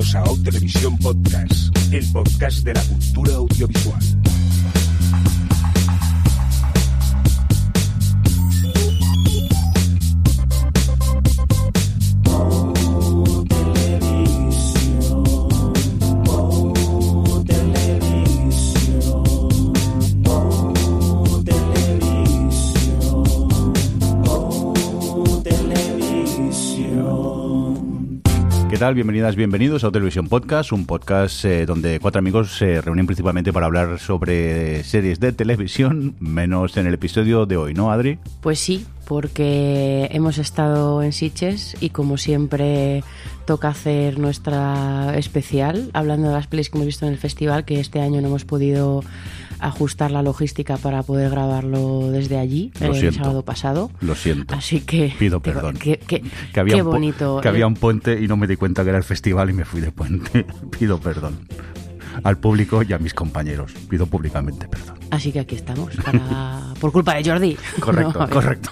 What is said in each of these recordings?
Bienvenidos a O Televisión Podcast, el podcast de la cultura audiovisual. Bienvenidas, bienvenidos a Televisión Podcast, un podcast eh, donde cuatro amigos se reúnen principalmente para hablar sobre series de televisión, menos en el episodio de hoy, ¿no, Adri? Pues sí, porque hemos estado en Sitges y como siempre toca hacer nuestra especial, hablando de las pelis que hemos visto en el festival, que este año no hemos podido ajustar la logística para poder grabarlo desde allí el sábado pasado. Lo siento. Así que pido perdón. Que, había qué bonito. que había un puente y no me di cuenta que era el festival y me fui de puente. pido perdón al público y a mis compañeros. Pido públicamente perdón. Así que aquí estamos, por culpa de Jordi. Correcto, correcto.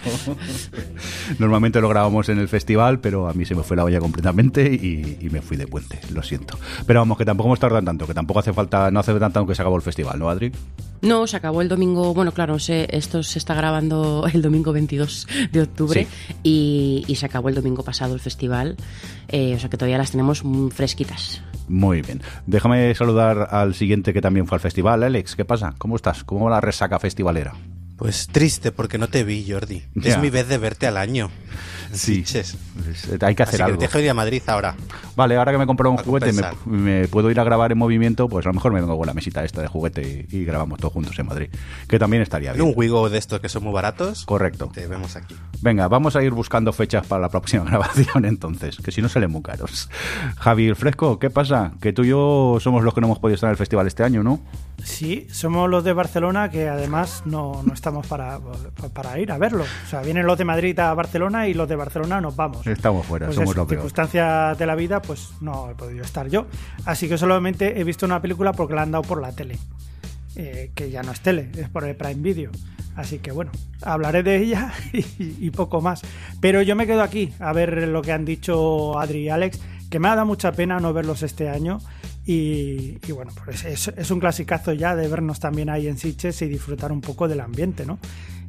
Normalmente lo grabamos en el festival, pero a mí se me fue la olla completamente y, me fui de puente, lo siento. Pero vamos, que tampoco hemos tardado tanto, que tampoco hace falta, no hace tanto que se acabó el festival, ¿no, Adri? No, se acabó el domingo, bueno, claro, esto se está grabando el domingo 22 de octubre y, se acabó el domingo pasado el festival, eh, o sea que todavía las tenemos fresquitas. Muy bien. Déjame saludar al siguiente que también fue al festival. Alex, ¿qué pasa? ¿Cómo estás? ¿Cómo va la resaca festivalera? Pues triste, porque no te vi, Jordi. Es mi vez de verte al año. Sí, pues, hay que hacer Así algo. Que ir a Madrid ahora. Vale, ahora que me he comprado un juguete, me, me, puedo ir a grabar en movimiento, pues a lo mejor me vengo con la mesita esta de juguete y, grabamos todos juntos en Madrid. Que también estaría bien. un Wigo de estos que son muy baratos. Correcto. Te vemos aquí. Venga, vamos a ir buscando fechas para la próxima grabación entonces, que si no salen muy caros. Javier Fresco, ¿qué pasa? Que tú y yo somos los que no hemos podido estar en el festival este año, ¿no? Sí, somos los de Barcelona que además no, no estamos para, para ir a verlo. O sea, vienen los de Madrid a Barcelona y los de Barcelona nos vamos. Estamos fuera, pues somos los peor. circunstancias de la vida, pues no he podido estar yo. Así que solamente he visto una película porque la han dado por la tele. Eh, que ya no es tele, es por el Prime Video. Así que bueno, hablaré de ella y, poco más. Pero yo me quedo aquí a ver lo que han dicho Adri y Alex, que me ha dado mucha pena no verlos este año. Y, bueno, pues es, es, un clasicazo ya de vernos también ahí en Sitges y disfrutar un poco del ambiente, ¿no?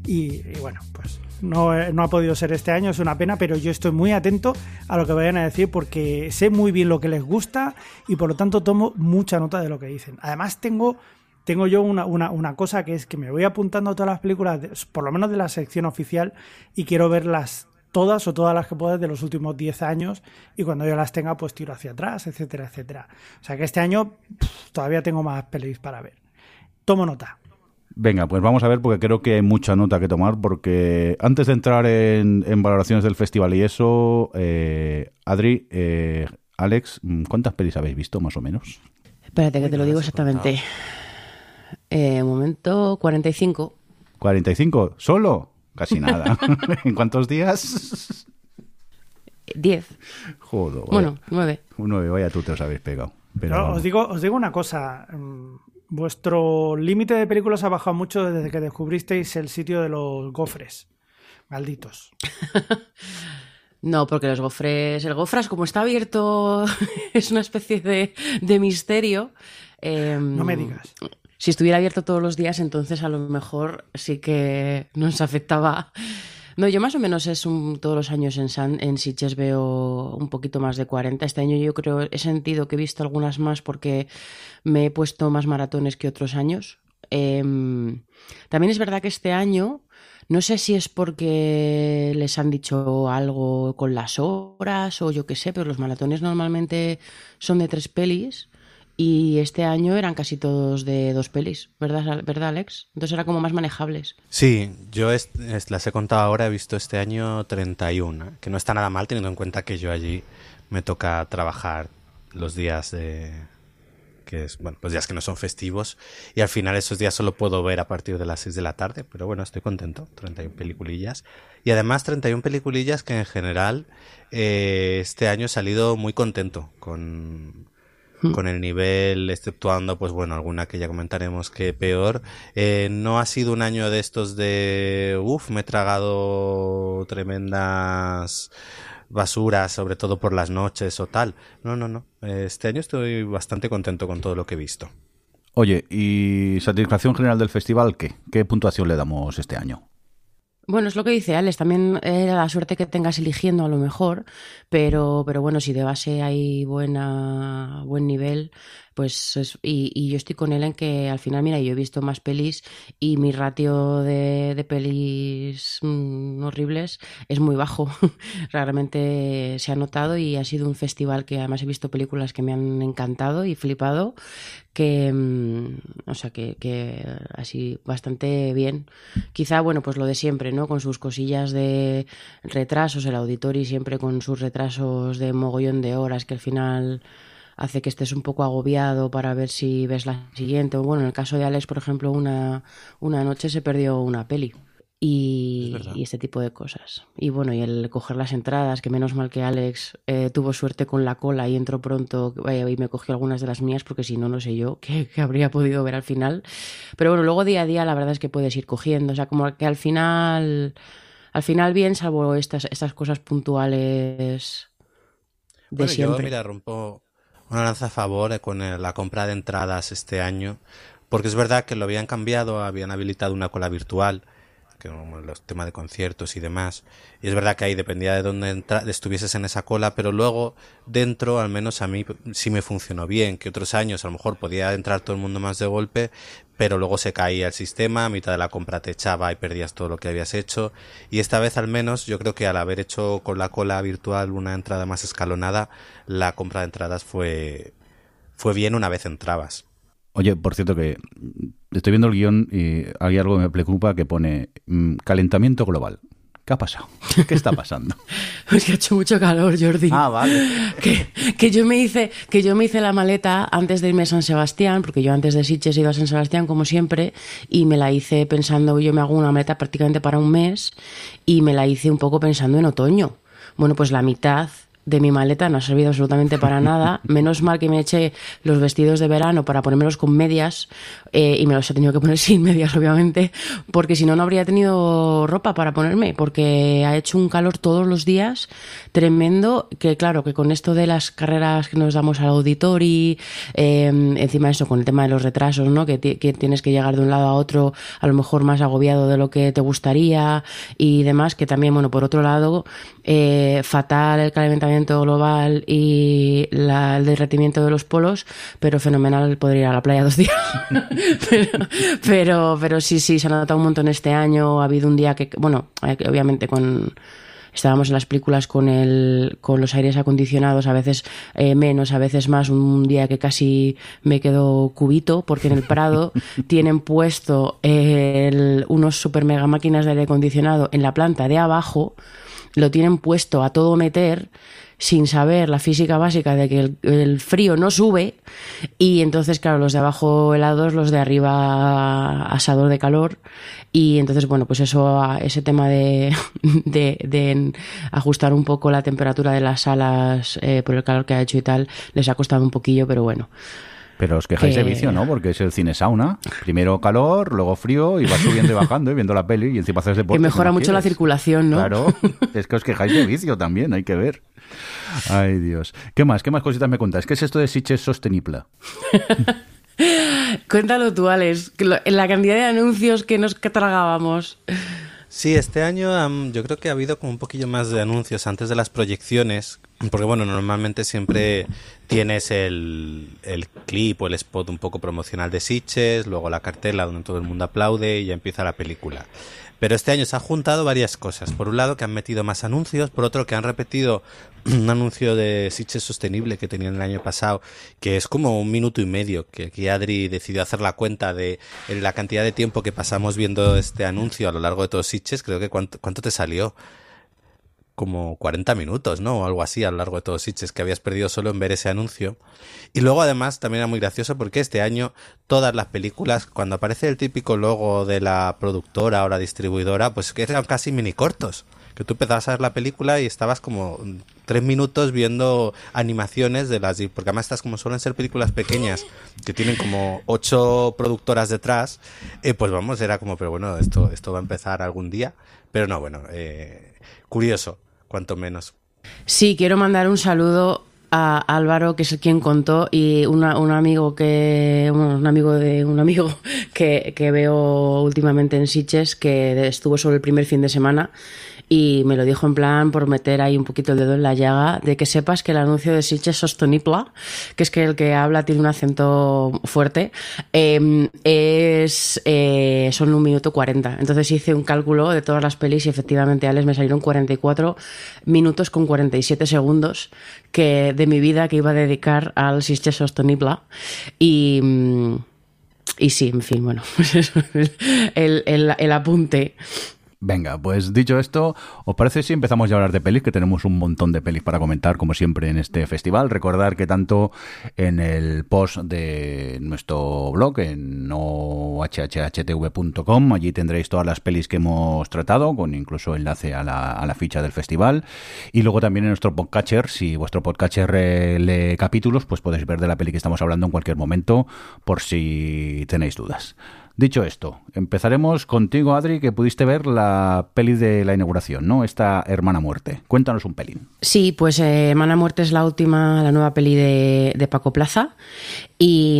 Y, bueno, pues no, no, ha podido ser este año, es una pena, pero yo estoy muy atento a lo que vayan a decir porque sé muy bien lo que les gusta y por lo tanto tomo mucha nota de lo que dicen. Además tengo, tengo yo una, una, una cosa que es que me voy apuntando a todas las películas, por lo menos de la sección oficial, y quiero verlas todas o todas las que pueda de los últimos 10 años y cuando yo las tenga pues tiro hacia atrás, etcétera, etcétera. O sea que este año todavía tengo más pelis para ver. Tomo nota. Venga, pues vamos a ver porque creo que hay mucha nota que tomar porque antes de entrar en, valoraciones del festival y eso, eh, Adri, eh, Alex, ¿cuántas pelis habéis visto más o menos? Espérate que te lo digo exactamente. Eh, momento 45. ¿45? ¿Solo? Casi nada. ¿En cuántos días? 10. Joder. Bueno, 9. 9, vaya tú te os habéis pegado. Pero os digo, os digo una cosa. Mm, Vuestro límite de películas ha bajado mucho desde que descubristeis el sitio de los gofres. Malditos. No, porque los gofres, el gofras como está abierto, es una especie de, de misterio. Em, no me digas. Si estuviera abierto todos los días, entonces a lo mejor sí que nos afectaba no, yo más o menos es un, todos los años en, San, en Sitges veo un poquito más de 40. Este año yo creo, he sentido que he visto algunas más porque me he puesto más maratones que otros años. Em, también es verdad que este año, no sé si es porque les han dicho algo con las horas o yo qué sé, pero los maratones normalmente son de tres pelis y este año eran casi todos de dos pelis, ¿verdad, ¿verdad Alex? Entonces era como más manejables. Sí, yo las he contado ahora, he visto este año 31, que no está nada mal teniendo en cuenta que yo allí me toca trabajar los días de que es, bueno, los días que no son festivos y al final esos días solo puedo ver a partir de las 6 de la tarde, pero bueno, estoy contento, 31 peliculillas y además 31 peliculillas que en general eh, este año he salido muy contento con Con el nivel, exceptuando, pues bueno, alguna que ya comentaremos que peor. Eh, no ha sido un año de estos de, uff, me he tragado tremendas basura, sobre todo por las noches o tal. No, no, no. Este año estoy bastante contento con todo lo que he visto. Oye, ¿y satisfacción general del festival qué? ¿Qué puntuación le damos este año? Bueno, es lo que dice Alex, también era la suerte que tengas eligiendo a lo mejor, pero, pero bueno, si de base hay buena, buen nivel, pues y, yo estoy con él en que al final, mira, yo he visto más pelis y mi ratio de, pelis mm, horribles es muy bajo. Realmente se ha notado y ha sido un festival que además he visto películas que me han encantado y flipado, que, mm, o sea, que, que así bastante bien. Quizá, bueno, pues lo de siempre, ¿no? Con sus cosillas de retrasos, el auditorio siempre con sus retrasos de mogollón de horas que al final hace que estés un poco agobiado para ver si ves la siguiente. O bueno, en el caso de Alex, por ejemplo, una, una noche se perdió una peli. Y, este tipo de cosas. Y bueno, y el coger las entradas, que menos mal que Alex eh, tuvo suerte con la cola y entró pronto y me cogió algunas de las mías, porque si no, no sé yo qué, habría podido ver al final. Pero bueno, luego día a día la verdad es que puedes ir cogiendo. O sea, como que al final, al final bien, salvo estas, estas cosas puntuales de siempre. Yo, mira, rompo, una lanza a favor eh, con la compra de entradas este año, porque es verdad que lo habían cambiado, habían habilitado una cola virtual, que los temas de conciertos y demás, y es verdad que ahí dependía de dónde estuvieses en esa cola, pero luego dentro, al menos a mí sí me funcionó bien, que otros años a lo mejor podía entrar todo el mundo más de golpe, pero luego se caía el sistema, a mitad de la compra te echaba y perdías todo lo que habías hecho. Y esta vez al menos yo creo que al haber hecho con la cola virtual una entrada más escalonada, la compra de entradas fue, fue bien una vez entrabas. Oye, por cierto que estoy viendo el guion y hay algo que me preocupa que pone mm, calentamiento global. ¿Qué ha pasado? ¿Qué está pasando? es que ha hecho mucho calor, Jordi. Ah, vale. Que, yo me hice, que yo me hice la maleta antes de irme a San Sebastián, porque yo antes de Sitges he ido a San Sebastián como siempre, y me la hice pensando, yo me hago una maleta prácticamente para un mes, y me la hice un poco pensando en otoño. Bueno, pues la mitad de mi maleta no ha servido absolutamente para nada. Menos mal que me eché los vestidos de verano para ponérmelos con medias eh, y me los he tenido que poner sin medias, obviamente, porque si no, no habría tenido ropa para ponerme, porque ha hecho un calor todos los días tremendo, que claro, que con esto de las carreras que nos damos al auditorio, eh, encima de eso, con el tema de los retrasos, ¿no? Que, que tienes que llegar de un lado a otro, a lo mejor más agobiado de lo que te gustaría y demás, que también, bueno, por otro lado, eh, fatal el calentamiento global y el derretimiento de los polos, pero fenomenal poder ir a la playa dos días. pero, pero, sí, sí, se ha notado un montón este año. Ha habido un día que, bueno, eh, obviamente con estábamos en las películas con el con los aires acondicionados a veces eh, menos a veces más un día que casi me quedo cubito porque en el Prado tienen puesto unos super mega máquinas de aire acondicionado en la planta de abajo lo tienen puesto a todo meter sin saber la física básica de que el, frío no sube y entonces claro los de abajo helados los de arriba asador de calor y entonces bueno pues eso ese tema de, de, ajustar un poco la temperatura de las salas eh, por el calor que ha hecho y tal les ha costado un poquillo pero bueno pero os quejáis de vicio, ¿no? Porque es el cine sauna. Primero calor, luego frío, y vas subiendo y bajando y viendo la peli y encima haces deporte. Que mejora mucho la circulación, ¿no? Claro, es que os quejáis de vicio también, hay que ver. Ay, Dios. ¿Qué más? ¿Qué más cositas me contáis? ¿Qué es esto de Siches sostenible? Cuéntalo tú, Alex, la cantidad de anuncios que nos tragábamos. Sí, este año yo creo que ha habido como un poquillo más de anuncios antes de las proyecciones, porque bueno, normalmente siempre tienes el, el clip o el spot un poco promocional de Sitches, luego la cartela donde todo el mundo aplaude y ya empieza la película. Pero este año se han juntado varias cosas. Por un lado que han metido más anuncios, por otro que han repetido un anuncio de Sitches Sostenible que tenían el año pasado, que es como un minuto y medio, que aquí Adri decidió hacer la cuenta de la cantidad de tiempo que pasamos viendo este anuncio a lo largo de todos Sitches, creo que cuánto, cuánto te salió como 40 minutos, ¿no? O algo así a lo largo de todos Sitches que habías perdido solo en ver ese anuncio. Y luego además también era muy gracioso porque este año todas las películas, cuando aparece el típico logo de la productora o la distribuidora, pues eran casi mini cortos. Que tú empezabas a ver la película y estabas como tres minutos viendo animaciones de las... Porque además estas como suelen ser películas pequeñas, que tienen como ocho productoras detrás, eh, pues vamos, era como, pero bueno, esto, esto va a empezar algún día. Pero no, bueno, eh, curioso cuanto menos. Sí, quiero mandar un saludo a Álvaro, que es quien contó, y una- un amigo que un amigo de un amigo que, que veo últimamente en Sitges, que estuvo solo el primer fin de semana y me lo dijo en plan por meter ahí un poquito el dedo en la llaga de que sepas que el anuncio de Sitges sostenible, que es que el que habla tiene un acento fuerte, eh, es eh, son un minuto 40. Entonces hice un cálculo de todas las pelis y efectivamente, Alex, me salieron 44 minutos con 47 segundos que de mi vida que iba a dedicar al Sitges sostenible. Y... mm, y sí, en fin, bueno, pues eso, el, el- el apunte. Venga, pues dicho esto, ¿os parece si empezamos ya a hablar de pelis? Que tenemos un montón de pelis para comentar, como siempre, en este festival. Recordar que tanto en el post de nuestro blog, en nohhtv.com, allí tendréis todas las pelis que hemos tratado, con incluso enlace a la, a la ficha del festival. Y luego también en nuestro podcatcher, si vuestro podcatcher eh, lee capítulos, pues podéis ver de la peli que estamos hablando en cualquier momento, por si tenéis dudas. Dicho esto, empezaremos contigo, Adri, que pudiste ver la peli de la inauguración, ¿no? Esta Hermana Muerte. Cuéntanos un pelín. Sí, pues eh, Mana Muerte es la última, la nueva peli de, de Paco Plaza. Y,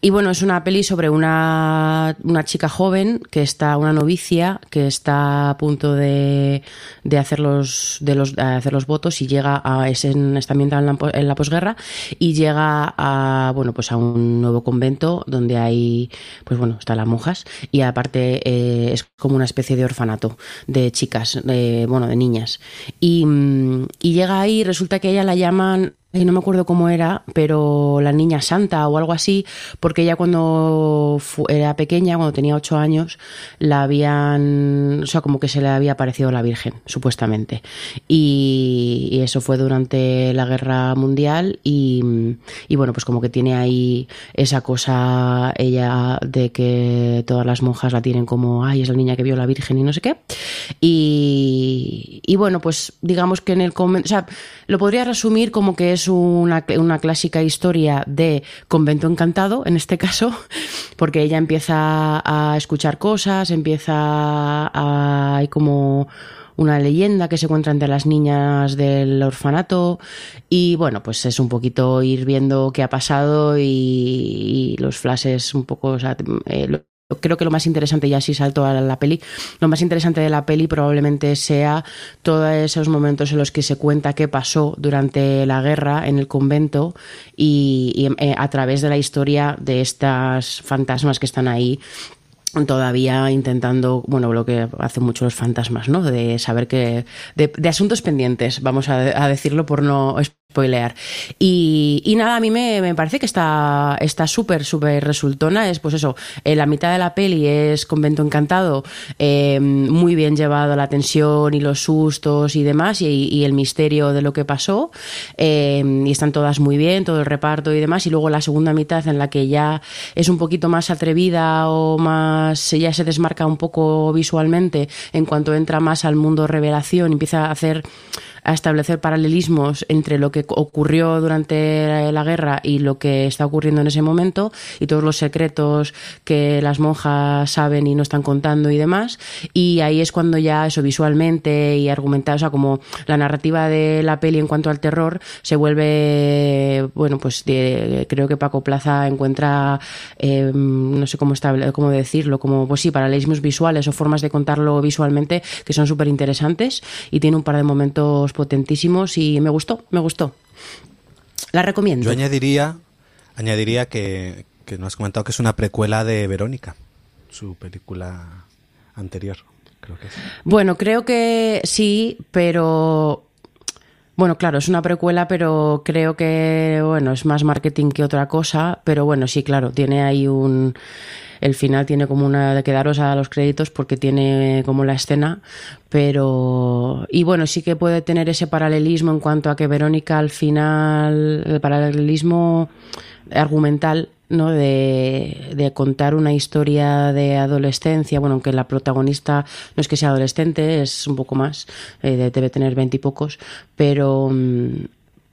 y bueno, es una peli sobre una, una chica joven que está, una novicia, que está a punto de, de hacer, los, de los, de hacer los votos y llega a, es en, está ambientada en la, en la posguerra y llega a, bueno, pues a un nuevo convento donde hay, pues bueno, están las monjas y aparte eh, es como una especie de orfanato de chicas, de, bueno, de niñas. Y, y llega ahí resulta que ella la llaman y no me acuerdo cómo era, pero la niña santa o algo así, porque ella cuando era pequeña, cuando tenía ocho años, la habían, o sea, como que se le había aparecido la Virgen, supuestamente. Y, eso fue durante la Guerra Mundial y, y bueno, pues como que tiene ahí esa cosa ella de que todas las monjas la tienen como, ay, es la niña que vio la Virgen y no sé qué. Y, y bueno, pues digamos que en el o sea, lo podría resumir como que es una, una clásica historia de convento encantado, en este caso, porque ella empieza a escuchar cosas, empieza a... hay como una leyenda que se encuentra entre las niñas del orfanato y bueno, pues es un poquito ir viendo qué ha pasado y, los flashes un poco, eh, creo que lo más interesante, y así salto a la peli, lo más interesante de la peli probablemente sea todos esos momentos en los que se cuenta qué pasó durante la guerra en el convento y, eh, a través de la historia de estas fantasmas que están ahí todavía intentando, bueno, lo que hacen mucho los fantasmas, ¿no? De saber que, de, asuntos pendientes, vamos a decirlo por no spoilear. Y, nada, a mí me, me parece que está está súper, súper resultona. Es pues eso, eh, la mitad de la peli es Convento Encantado, eh, muy bien llevado la tensión y los sustos y demás, y, y el misterio de lo que pasó. eh, y están todas muy bien, todo el reparto y demás. Y luego la segunda mitad en la que ya es un poquito más atrevida o más, ya se desmarca un poco visualmente en cuanto entra más al mundo revelación, empieza a hacer a establecer paralelismos entre lo que ocurrió durante la guerra y lo que está ocurriendo en ese momento y todos los secretos que las monjas saben y no están contando y demás. Y ahí es cuando ya eso visualmente y argumentado, o sea, como la narrativa de la peli en cuanto al terror se vuelve, bueno, pues de- creo que Paco Plaza encuentra, eh, no sé cómo, estable, cómo decirlo, como, pues sí, paralelismos visuales o formas de contarlo visualmente que son súper interesantes y tiene un par de momentos potentísimos y me gustó, me gustó. La recomiendo. Yo añadiría, añadiría que, que no has comentado que es una precuela de Verónica, su película anterior, creo que es. Bueno, creo que sí, pero bueno, claro, es una precuela, pero creo que bueno, es más marketing que otra cosa, pero bueno, sí, claro, tiene ahí un el final tiene como una de quedaros a los créditos porque tiene como la escena, pero y bueno, sí que puede tener ese paralelismo en cuanto a que Verónica al final el paralelismo argumental ¿no? De, contar una historia de adolescencia, bueno, aunque la protagonista no es que sea adolescente, es un poco más, eh, debe tener veintipocos, pero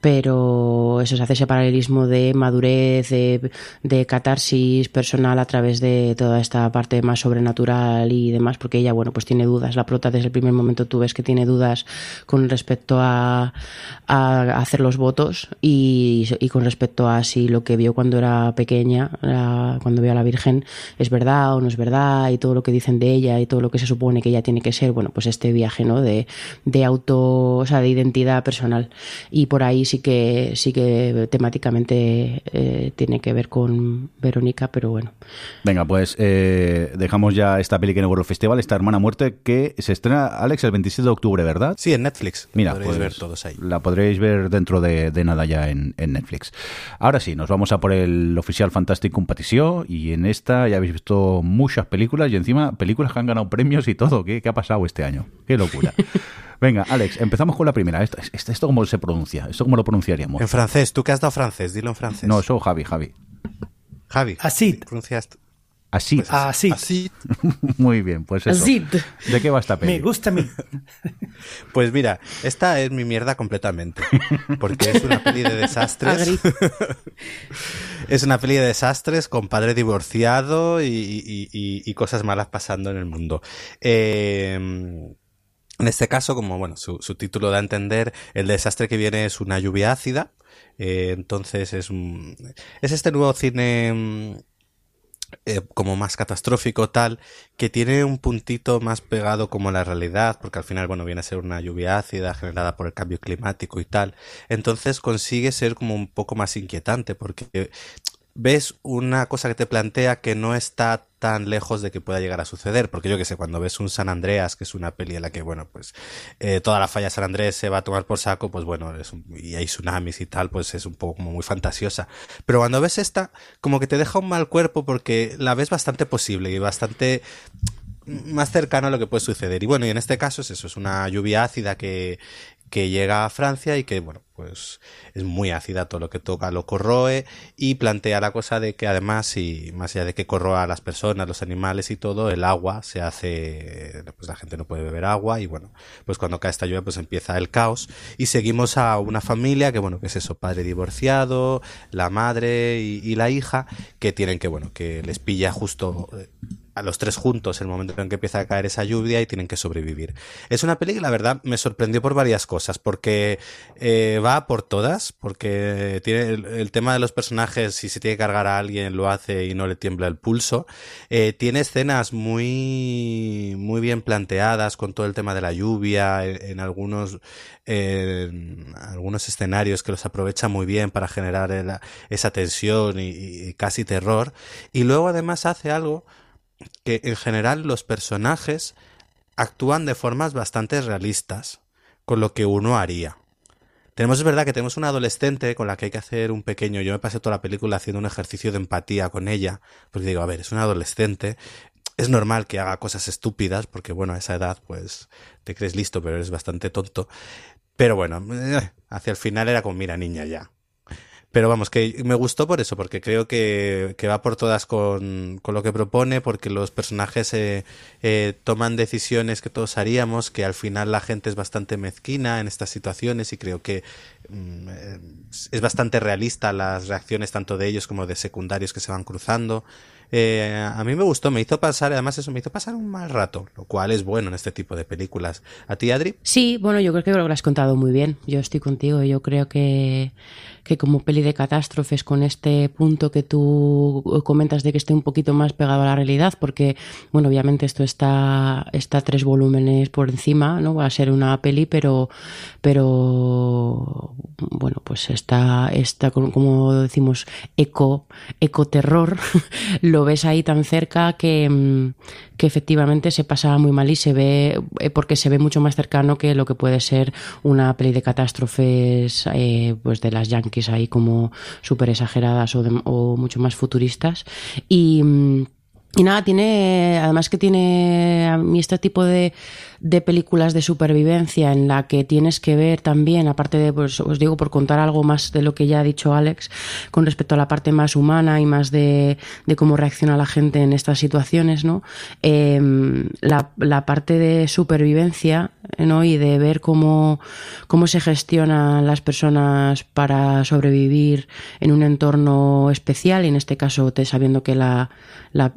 pero eso se hace ese paralelismo de madurez, de, de, catarsis personal a través de toda esta parte más sobrenatural y demás, porque ella, bueno, pues tiene dudas. La prota desde el primer momento tú ves que tiene dudas con respecto a, a hacer los votos y, y, con respecto a si lo que vio cuando era pequeña, cuando vio a la Virgen, es verdad o no es verdad y todo lo que dicen de ella y todo lo que se supone que ella tiene que ser, bueno, pues este viaje, ¿no? De, de auto, o sea, de identidad personal. Y por ahí sí que sí que temáticamente eh, tiene que ver con Verónica, pero bueno. Venga, pues eh, dejamos ya esta peli que en el World Festival, esta Hermana Muerte, que se estrena, Alex, el 27 de octubre, ¿verdad? Sí, en Netflix. Mira, podréis pues, ver todos ahí. La podréis ver dentro de, de nada ya en, en, Netflix. Ahora sí, nos vamos a por el oficial Fantastic Competition y en esta ya habéis visto muchas películas y encima películas que han ganado premios y todo. ¿Qué, qué ha pasado este año? ¡Qué locura! Venga, Alex, empezamos con la primera. ¿Esto, esto, esto cómo se pronuncia? ¿Esto cómo lo pronunciaríamos? En francés, tú que has dado francés, dilo en francés. No, eso Javi, Javi. Javi. Así. Pronuncias Así. Pues así. así. Muy bien, pues eso. Así. ¿De qué va esta peli? Me gusta a mí. Pues mira, esta es mi mierda completamente. Porque es una peli de desastres. es una peli de desastres con padre divorciado y, y, y, y cosas malas pasando en el mundo. Eh, en este caso, como bueno, su, título da a entender, el desastre que viene es una lluvia ácida. Eh, entonces es, un, es este nuevo cine eh, como más catastrófico tal, que tiene un puntito más pegado como la realidad, porque al final, bueno, viene a ser una lluvia ácida generada por el cambio climático y tal. Entonces consigue ser como un poco más inquietante, porque ves una cosa que te plantea que no está tan lejos de que pueda llegar a suceder, porque yo que sé, cuando ves un San Andreas, que es una peli en la que, bueno, pues eh, toda la falla San Andrés se va a tomar por saco, pues bueno, es un, y hay tsunamis y tal, pues es un poco como muy fantasiosa. Pero cuando ves esta, como que te deja un mal cuerpo porque la ves bastante posible y bastante más cercano a lo que puede suceder. Y bueno, y en este caso es eso, es una lluvia ácida que, que llega a Francia y que, bueno, pues es muy ácida todo lo que toca, lo corroe y plantea la cosa de que además, y más allá de que corroa a las personas, los animales y todo, el agua se hace, pues la gente no puede beber agua y bueno, pues cuando cae esta lluvia pues empieza el caos. Y seguimos a una familia que, bueno, que es eso, padre divorciado, la madre y, y la hija, que tienen que, bueno, que les pilla justo a los tres juntos el momento en que empieza a caer esa lluvia y tienen que sobrevivir. Es una peli que la verdad me sorprendió por varias cosas, porque eh, va por todas, porque tiene el, tema de los personajes, si se tiene que cargar a alguien lo hace y no le tiembla el pulso. Eh, tiene escenas muy, muy bien planteadas con todo el tema de la lluvia, en, algunos, en algunos escenarios que los aprovecha muy bien para generar esa tensión y casi terror. Y luego además hace algo que en general los personajes actúan de formas bastante realistas con lo que uno haría. Tenemos, es verdad que tenemos una adolescente con la que hay que hacer un pequeño. Yo me pasé toda la película haciendo un ejercicio de empatía con ella, porque digo, a ver, es una adolescente, es normal que haga cosas estúpidas, porque bueno, a esa edad, pues te crees listo, pero eres bastante tonto. Pero bueno, hacia el final era como, mira, niña, ya. Pero vamos, que me gustó por eso, porque creo que, que va por todas con, con, lo que propone, porque los personajes eh, eh, toman decisiones que todos haríamos, que al final la gente es bastante mezquina en estas situaciones y creo que mm, es bastante realista las reacciones tanto de ellos como de secundarios que se van cruzando. Eh, a mí me gustó, me hizo pasar, además eso me hizo pasar un mal rato, lo cual es bueno en este tipo de películas. ¿A ti, Adri? Sí, bueno, yo creo que lo has contado muy bien. Yo estoy contigo, yo creo que, que como peli de catástrofes con este punto que tú comentas de que esté un poquito más pegado a la realidad, porque, bueno, obviamente esto está, está tres volúmenes por encima, ¿no? Va a ser una peli, pero, pero, bueno, pues está, está como decimos, eco, ecoterror, lo ves ahí tan cerca que, que efectivamente se pasa muy mal y se ve, porque se ve mucho más cercano que lo que puede ser una peli de catástrofes, eh, pues de las yankees ahí como súper exageradas o, de, o mucho más futuristas. Y, y nada, tiene, además que tiene a mí este tipo de, de películas de supervivencia en la que tienes que ver también, aparte de, pues os digo, por contar algo más de lo que ya ha dicho Alex, con respecto a la parte más humana y más de, de cómo reacciona la gente en estas situaciones, ¿no? Eh, la, la, parte de supervivencia ¿no? Y de ver cómo, cómo se gestionan las personas para sobrevivir en un entorno especial, y en este caso te, sabiendo que la,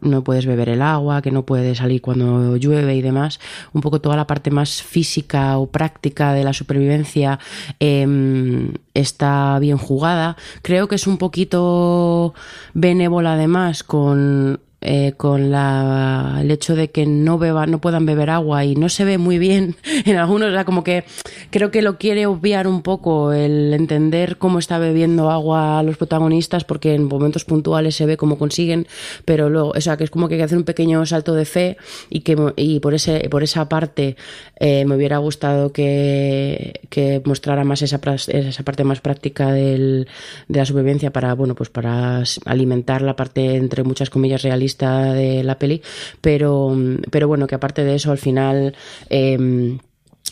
no puedes beber el agua, que no puedes salir cuando llueve y demás, un poco toda la parte más física o práctica de la supervivencia eh, está bien jugada. Creo que es un poquito benévola además con eh, con el hecho de que no beba, no puedan beber agua y no se ve muy bien en algunos, o sea, como que creo que lo quiere obviar un poco el entender cómo está bebiendo agua los protagonistas, porque en momentos puntuales se ve cómo consiguen, pero luego, o sea, que es como que hay que hacer un pequeño salto de fe y que y por ese, por esa parte eh, me hubiera gustado que, que mostrara más esa, esa parte más práctica de la supervivencia para, bueno, pues para alimentar la parte entre muchas comillas realista de la peli, pero, pero bueno, que aparte de eso, al final... Eh,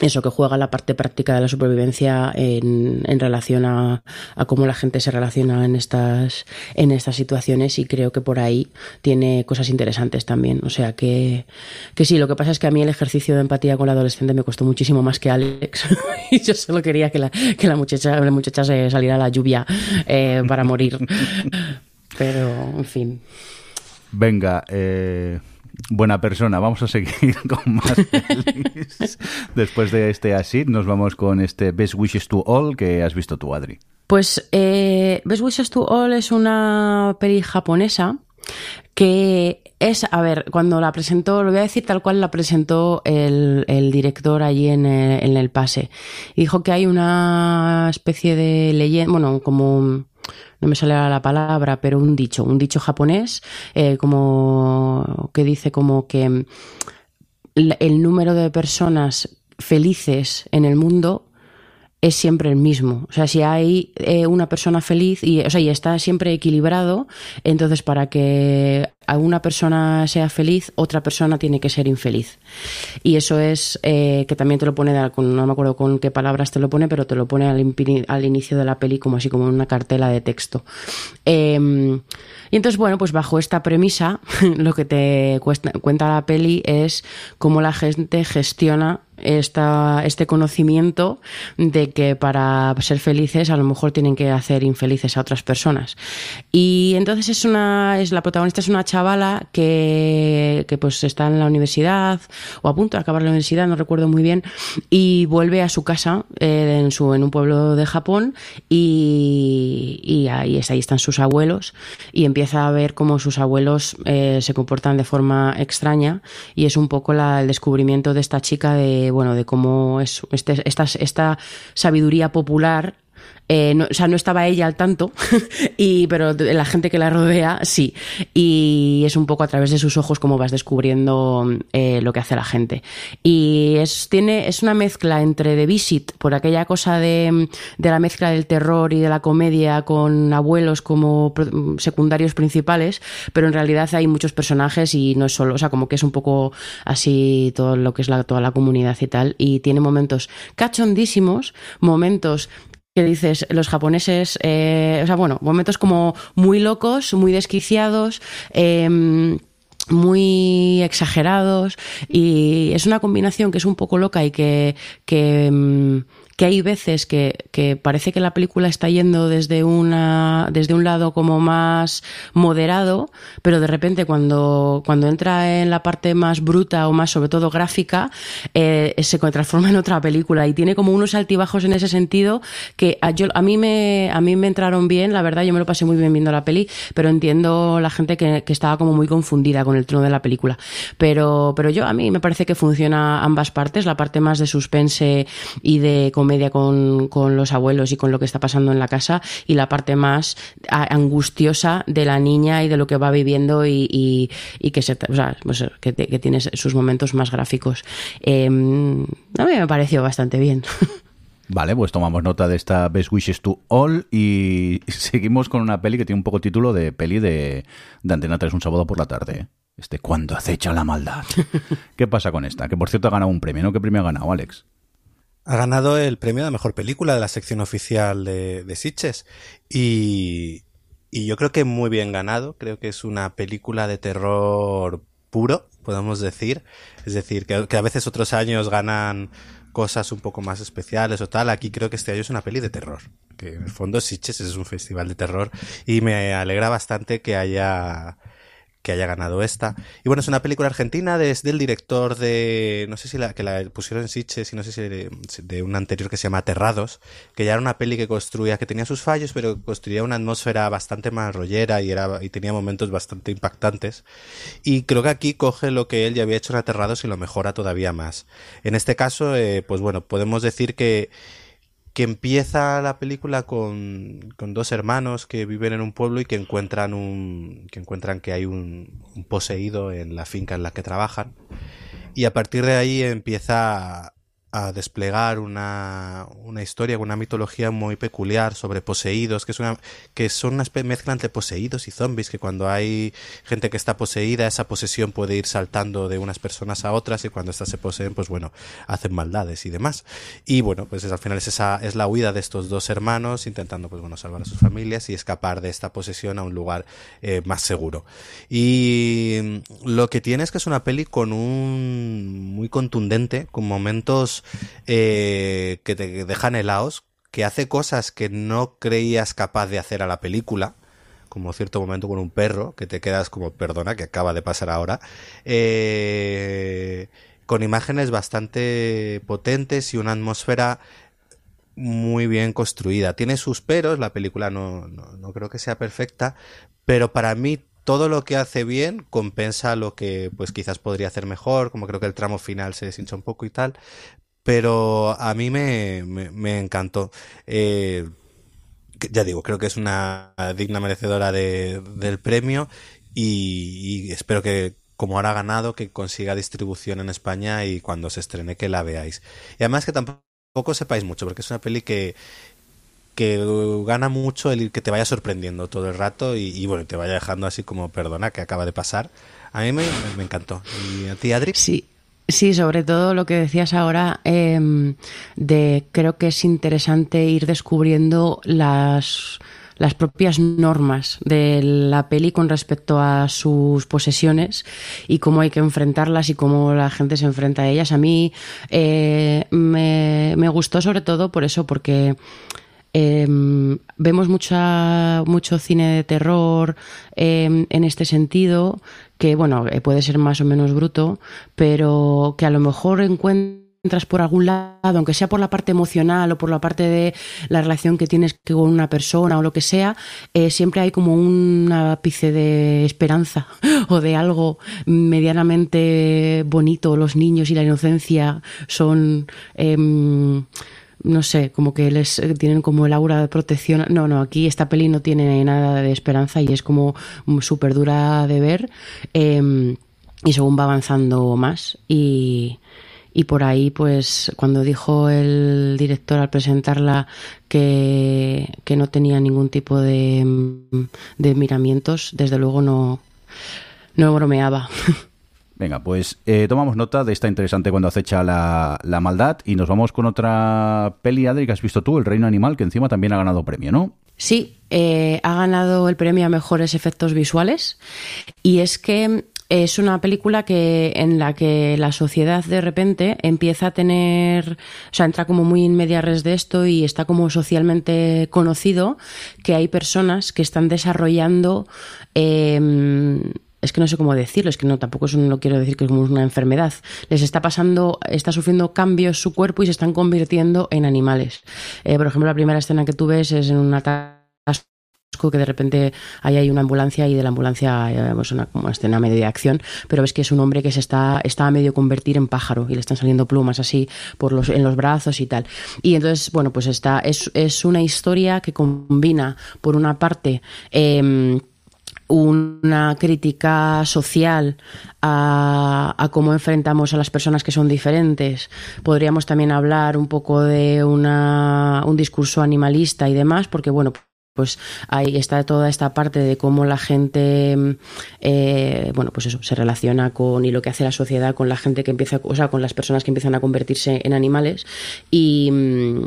eso que juega la parte práctica de la supervivencia en, en relación a, a, cómo la gente se relaciona en estas, en estas situaciones y creo que por ahí tiene cosas interesantes también. O sea que, que sí, lo que pasa es que a mí el ejercicio de empatía con la adolescente me costó muchísimo más que Alex y yo solo quería que la, que la, muchacha, la muchacha se saliera a la lluvia eh, para morir. Pero, en fin. Venga, eh, buena persona, vamos a seguir con más pelis. Después de este así, nos vamos con este Best Wishes to All que has visto tú, Adri. Pues eh, Best Wishes to All es una peli japonesa que es, a ver, cuando la presentó, lo voy a decir tal cual la presentó el, el director allí en el, en el, pase. dijo que hay una especie de leyenda, bueno, como no me sale la palabra, pero un dicho, un dicho japonés, eh, como que dice como que el número de personas felices en el mundo es siempre el mismo. O sea, si hay eh, una persona feliz y, o sea, y está siempre equilibrado, entonces para que una persona sea feliz, otra persona tiene que ser infeliz. Y eso es eh, que también te lo pone, no me acuerdo con qué palabras te lo pone, pero te lo pone al, inicio de la peli como así como una cartela de texto. Eh, y entonces, bueno, pues bajo esta premisa, lo que te cuenta la peli es cómo la gente gestiona esta, este conocimiento de que para ser felices a lo mejor tienen que hacer infelices a otras personas. Y entonces es una, es la protagonista es una chavala que, que pues está en la universidad o a punto de acabar la universidad, no recuerdo muy bien, y vuelve a su casa eh, en, su, en un pueblo de Japón y, y ahí, ahí están sus abuelos y empieza a ver cómo sus abuelos eh, se comportan de forma extraña y es un poco el descubrimiento de esta chica de bueno, de cómo es este, esta, esta sabiduría popular eh, no, o sea, no estaba ella al tanto, y, pero la gente que la rodea sí. Y es un poco a través de sus ojos como vas descubriendo eh, lo que hace la gente. Y es, tiene, es una mezcla entre The Visit, por aquella cosa de, de la mezcla del terror y de la comedia con abuelos como secundarios principales, pero en realidad hay muchos personajes y no es solo, o sea, como que es un poco así todo lo que es la, toda la comunidad y tal. Y tiene momentos cachondísimos, momentos que dices, los japoneses, eh, o sea, bueno, momentos como muy locos, muy desquiciados, eh, muy exagerados y es una combinación que es un poco loca y que, que que hay veces que, parece que la película está yendo desde una desde un lado como más moderado, pero de repente cuando, cuando entra en la parte más bruta o más sobre todo gráfica, eh, se transforma en otra película y tiene como unos altibajos en ese sentido que a, mí me, a mí me entraron bien, la verdad yo me lo pasé muy bien viendo la peli, pero entiendo la gente que, que estaba como muy confundida con el tono de la película. Pero, pero yo a mí me parece que funciona ambas partes, la parte más de suspense y de comedia con, con, los abuelos y con lo que está pasando en la casa y la parte más angustiosa de la niña y de lo que va viviendo y, y, y que, se, o sea, pues, que, que, tiene sus momentos más gráficos. Eh, a mí me pareció bastante bien. Vale, pues tomamos nota de esta Best Wishes to All y seguimos con una peli que tiene un poco título de peli de, de Antena 3 un sábado por la tarde. Este, cuando acecha la maldad. ¿Qué pasa con esta? Que por cierto ha ganado un premio, ¿no? ¿Qué premio ha ganado, Alex? Ha ganado el premio de mejor película de la sección oficial de, de Sitges. Y, y yo creo que muy bien ganado. Creo que es una película de terror puro, podemos decir. Es decir, que, que a veces otros años ganan cosas un poco más especiales o tal. Aquí creo que este año es una peli de terror. Que en el fondo Sitges es un festival de terror y me alegra bastante que haya que haya ganado esta. Y bueno, es una película argentina desde el director de, no sé si la que la pusieron en Sitges y no sé si de, de, un anterior que se llama Aterrados, que ya era una peli que construía, que tenía sus fallos, pero construía una atmósfera bastante más rollera y era y tenía momentos bastante impactantes. Y creo que aquí coge lo que él ya había hecho en Aterrados y lo mejora todavía más. En este caso, eh, pues bueno, podemos decir que que empieza la película con, con, dos hermanos que viven en un pueblo y que encuentran un que encuentran que hay un, un, poseído en la finca en la que trabajan. Y a partir de ahí empieza a desplegar una, una historia, una mitología muy peculiar sobre poseídos, que, es una, que son una mezcla entre poseídos y zombies, que cuando hay gente que está poseída, esa posesión puede ir saltando de unas personas a otras y cuando estas se poseen, pues bueno, hacen maldades y demás. Y bueno, pues es, al final es, esa, es la huida de estos dos hermanos intentando, pues bueno, salvar a sus familias y escapar de esta posesión a un lugar eh, más seguro. Y lo que tiene es que es una peli con un muy contundente, con momentos eh, que te dejan helados, que hace cosas que no creías capaz de hacer a la película, como cierto momento con un perro, que te quedas como, perdona, que acaba de pasar ahora, eh, con imágenes bastante potentes y una atmósfera muy bien construida. Tiene sus peros, la película no, no, no creo que sea perfecta, pero para mí todo lo que hace bien compensa lo que pues quizás podría hacer mejor, como creo que el tramo final se deshincha un poco y tal, pero a mí me, me, encantó. Eh, ya digo, creo que es una digna merecedora de, del premio y, espero que, como ahora ha ganado, que consiga distribución en España y cuando se estrene que la veáis. Y además que tampoco sepáis mucho, porque es una peli que, que gana mucho el que te vaya sorprendiendo todo el rato y, y, bueno, te vaya dejando así como, perdona, que acaba de pasar. A mí me, me encantó. ¿Y a ti, Adri? Sí, Sí, sobre todo lo que decías ahora, eh, de creo que es interesante ir descubriendo las, las propias normas de la peli con respecto a sus posesiones y cómo hay que enfrentarlas y cómo la gente se enfrenta a ellas. A mí eh, me, me gustó sobre todo por eso, porque eh, vemos mucha, mucho cine de terror eh, en este sentido, que bueno, eh, puede ser más o menos bruto, pero que a lo mejor encuentras por algún lado, aunque sea por la parte emocional o por la parte de la relación que tienes con una persona o lo que sea, eh, siempre hay como un ápice de esperanza o de algo medianamente bonito. Los niños y la inocencia son... Eh, no sé, como que les eh, tienen como el aura de protección. No, no, aquí esta peli no tiene nada de esperanza y es como súper dura de ver. Eh, y según va avanzando más y, y por ahí pues cuando dijo el director al presentarla que, que no tenía ningún tipo de, de miramientos, desde luego no, no bromeaba. Venga, pues eh, tomamos nota de esta interesante cuando acecha la, maldad y nos vamos con otra peli, Adri, que has visto tú, El Reino Animal, que encima también ha ganado premio, ¿no? Sí, eh, ha ganado el premio a mejores efectos visuales y es que es una película que en la que la sociedad de repente empieza a tener, o sea, entra como muy en media res de esto y está como socialmente conocido que hay personas que están desarrollando eh, es que no sé cómo decirlo, es que no, tampoco es un, no quiero decir que es una enfermedad. Les está pasando, está sufriendo cambios su cuerpo y se están convirtiendo en animales. Eh, por ejemplo, la primera escena que tú ves es en un atasco que de repente ahí hay una ambulancia y de la ambulancia eh, pues una, escena medio de acción, pero ves que es un hombre que se está, está a medio convertir en pájaro y le están saliendo plumas así por los, en los brazos y tal. Y entonces, bueno, pues está, es, es una historia que combina, por una parte, eh, una crítica social a, a, cómo enfrentamos a las personas que son diferentes. Podríamos también hablar un poco de una, un discurso animalista y demás, porque bueno, pues ahí está toda esta parte de cómo la gente, eh, bueno, pues eso, se relaciona con y lo que hace la sociedad con la gente que empieza, o sea, con las personas que empiezan a convertirse en animales y,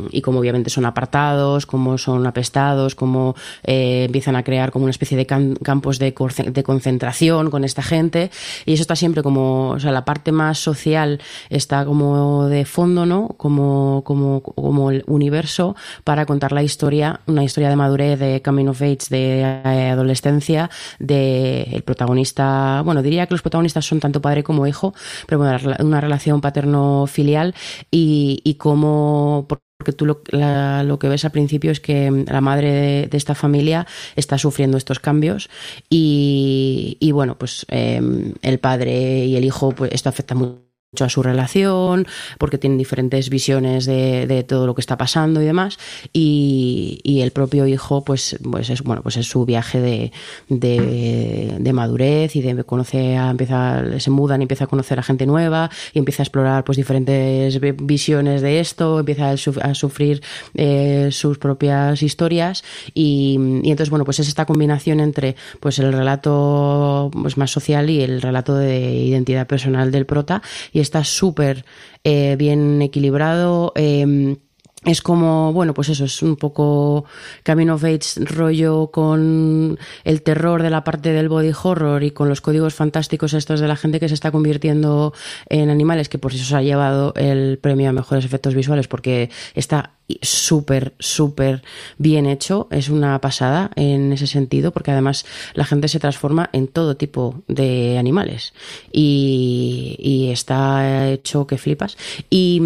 y cómo obviamente son apartados, cómo son apestados, cómo eh, empiezan a crear como una especie de campos de, de, concentración con esta gente y eso está siempre como, o sea, la parte más social está como de fondo, ¿no? Como, como, como el universo para contar la historia, una historia de madurez de Coming of Age, de eh, adolescencia, de el protagonista, bueno, diría que los protagonistas son tanto padre como hijo, pero bueno, una relación paterno-filial y, y cómo porque tú lo, lo, que ves al principio es que la madre de, esta familia está sufriendo estos cambios y, y bueno, pues eh, el padre y el hijo, pues esto afecta mucho a su relación, porque tienen diferentes visiones de, todo lo que está pasando y demás. Y, el propio hijo, pues, pues es bueno, pues es su viaje de, de, madurez y de conocer a, empieza, se mudan y empieza a conocer a gente nueva y empieza a explorar pues diferentes visiones de esto, empieza a, sufrir eh, sus propias historias y, entonces bueno, pues es esta combinación entre pues el relato pues, más social y el relato de identidad personal del prota está súper eh, bien equilibrado. Eh, es como, bueno, pues eso, es un poco Coming of Age rollo con el terror de la parte del body horror y con los códigos fantásticos estos de la gente que se está convirtiendo en animales, que por eso se ha llevado el premio a mejores efectos visuales, porque está súper, súper bien hecho. Es una pasada en ese sentido, porque además la gente se transforma en todo tipo de animales. Y, está hecho que flipas. Y,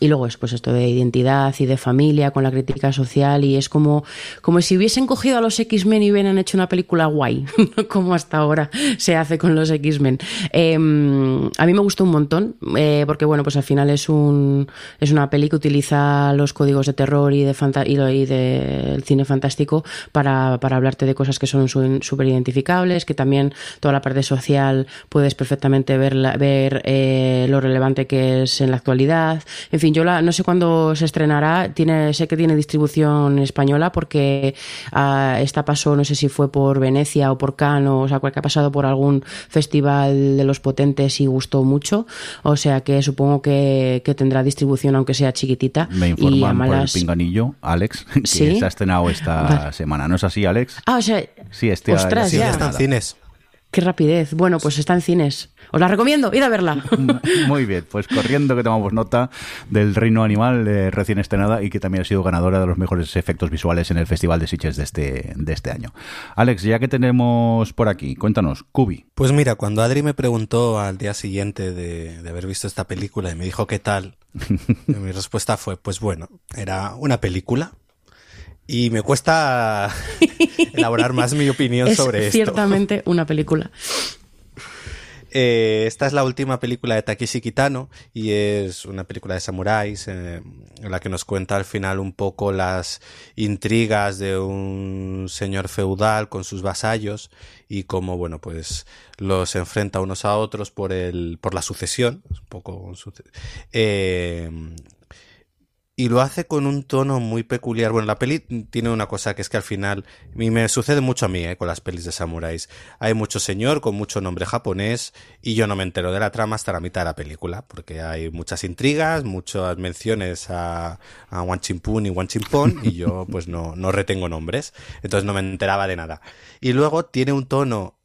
y, luego es pues esto de identidad y de familia con la crítica social. Y es como, como si hubiesen cogido a los X-Men y hubieran hecho una película guay, como hasta ahora se hace con los X-Men. Eh, a mí me gustó un montón, eh, porque bueno, pues al final es un, es una peli que utiliza los códigos de terror y de y, del cine fantástico para, para, hablarte de cosas que son súper identificables, que también toda la parte social puedes perfectamente ver, ver eh, lo relevante que es en la actualidad. En fin, yo la, no sé cuándo se estrenará, tiene, sé que tiene distribución española porque uh, esta pasó, no sé si fue por Venecia o por Cannes, o, o sea, que ha pasado por algún festival de los potentes y gustó mucho, o sea que supongo que, que tendrá distribución aunque sea chiquitita. Me informan por el pinganillo, Alex, que ¿Sí? se ha estrenado esta vale. semana. ¿No es así, Alex? Ah, o sea, sí, este ostras, sí, ya. está en cines. Qué rapidez. Bueno, pues está en cines. Os la recomiendo, id a verla. Muy bien, pues corriendo que tomamos nota del Reino Animal eh, recién estrenada y que también ha sido ganadora de los mejores efectos visuales en el Festival de Sitges de este, de este año. Alex, ya que tenemos por aquí, cuéntanos, Cubi. Pues mira, cuando Adri me preguntó al día siguiente de, de haber visto esta película y me dijo qué tal, mi respuesta fue, pues bueno, era una película, y me cuesta elaborar más mi opinión es sobre esto. Ciertamente una película. Eh, esta es la última película de Takeshi Kitano y es una película de samuráis eh, en la que nos cuenta al final un poco las intrigas de un señor feudal con sus vasallos y cómo bueno pues los enfrenta unos a otros por el por la sucesión un poco eh, y lo hace con un tono muy peculiar. Bueno, la peli tiene una cosa que es que al final, y me sucede mucho a mí eh, con las pelis de samuráis. Hay mucho señor con mucho nombre japonés y yo no me entero de la trama hasta la mitad de la película, porque hay muchas intrigas, muchas menciones a, a Wan Chimpun y Wan Chimpón y yo pues no, no retengo nombres, entonces no me enteraba de nada. Y luego tiene un tono,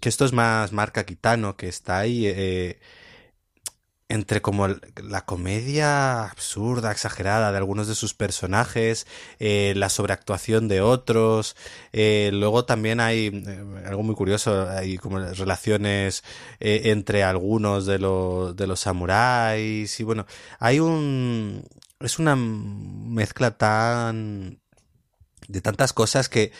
que esto es más marca Kitano, que está ahí... Eh, entre como la comedia absurda, exagerada de algunos de sus personajes, eh, la sobreactuación de otros, eh, luego también hay eh, algo muy curioso, hay como relaciones entre algunos de los, de los samuráis y bueno, hay un... es una mezcla tan... de tantas cosas que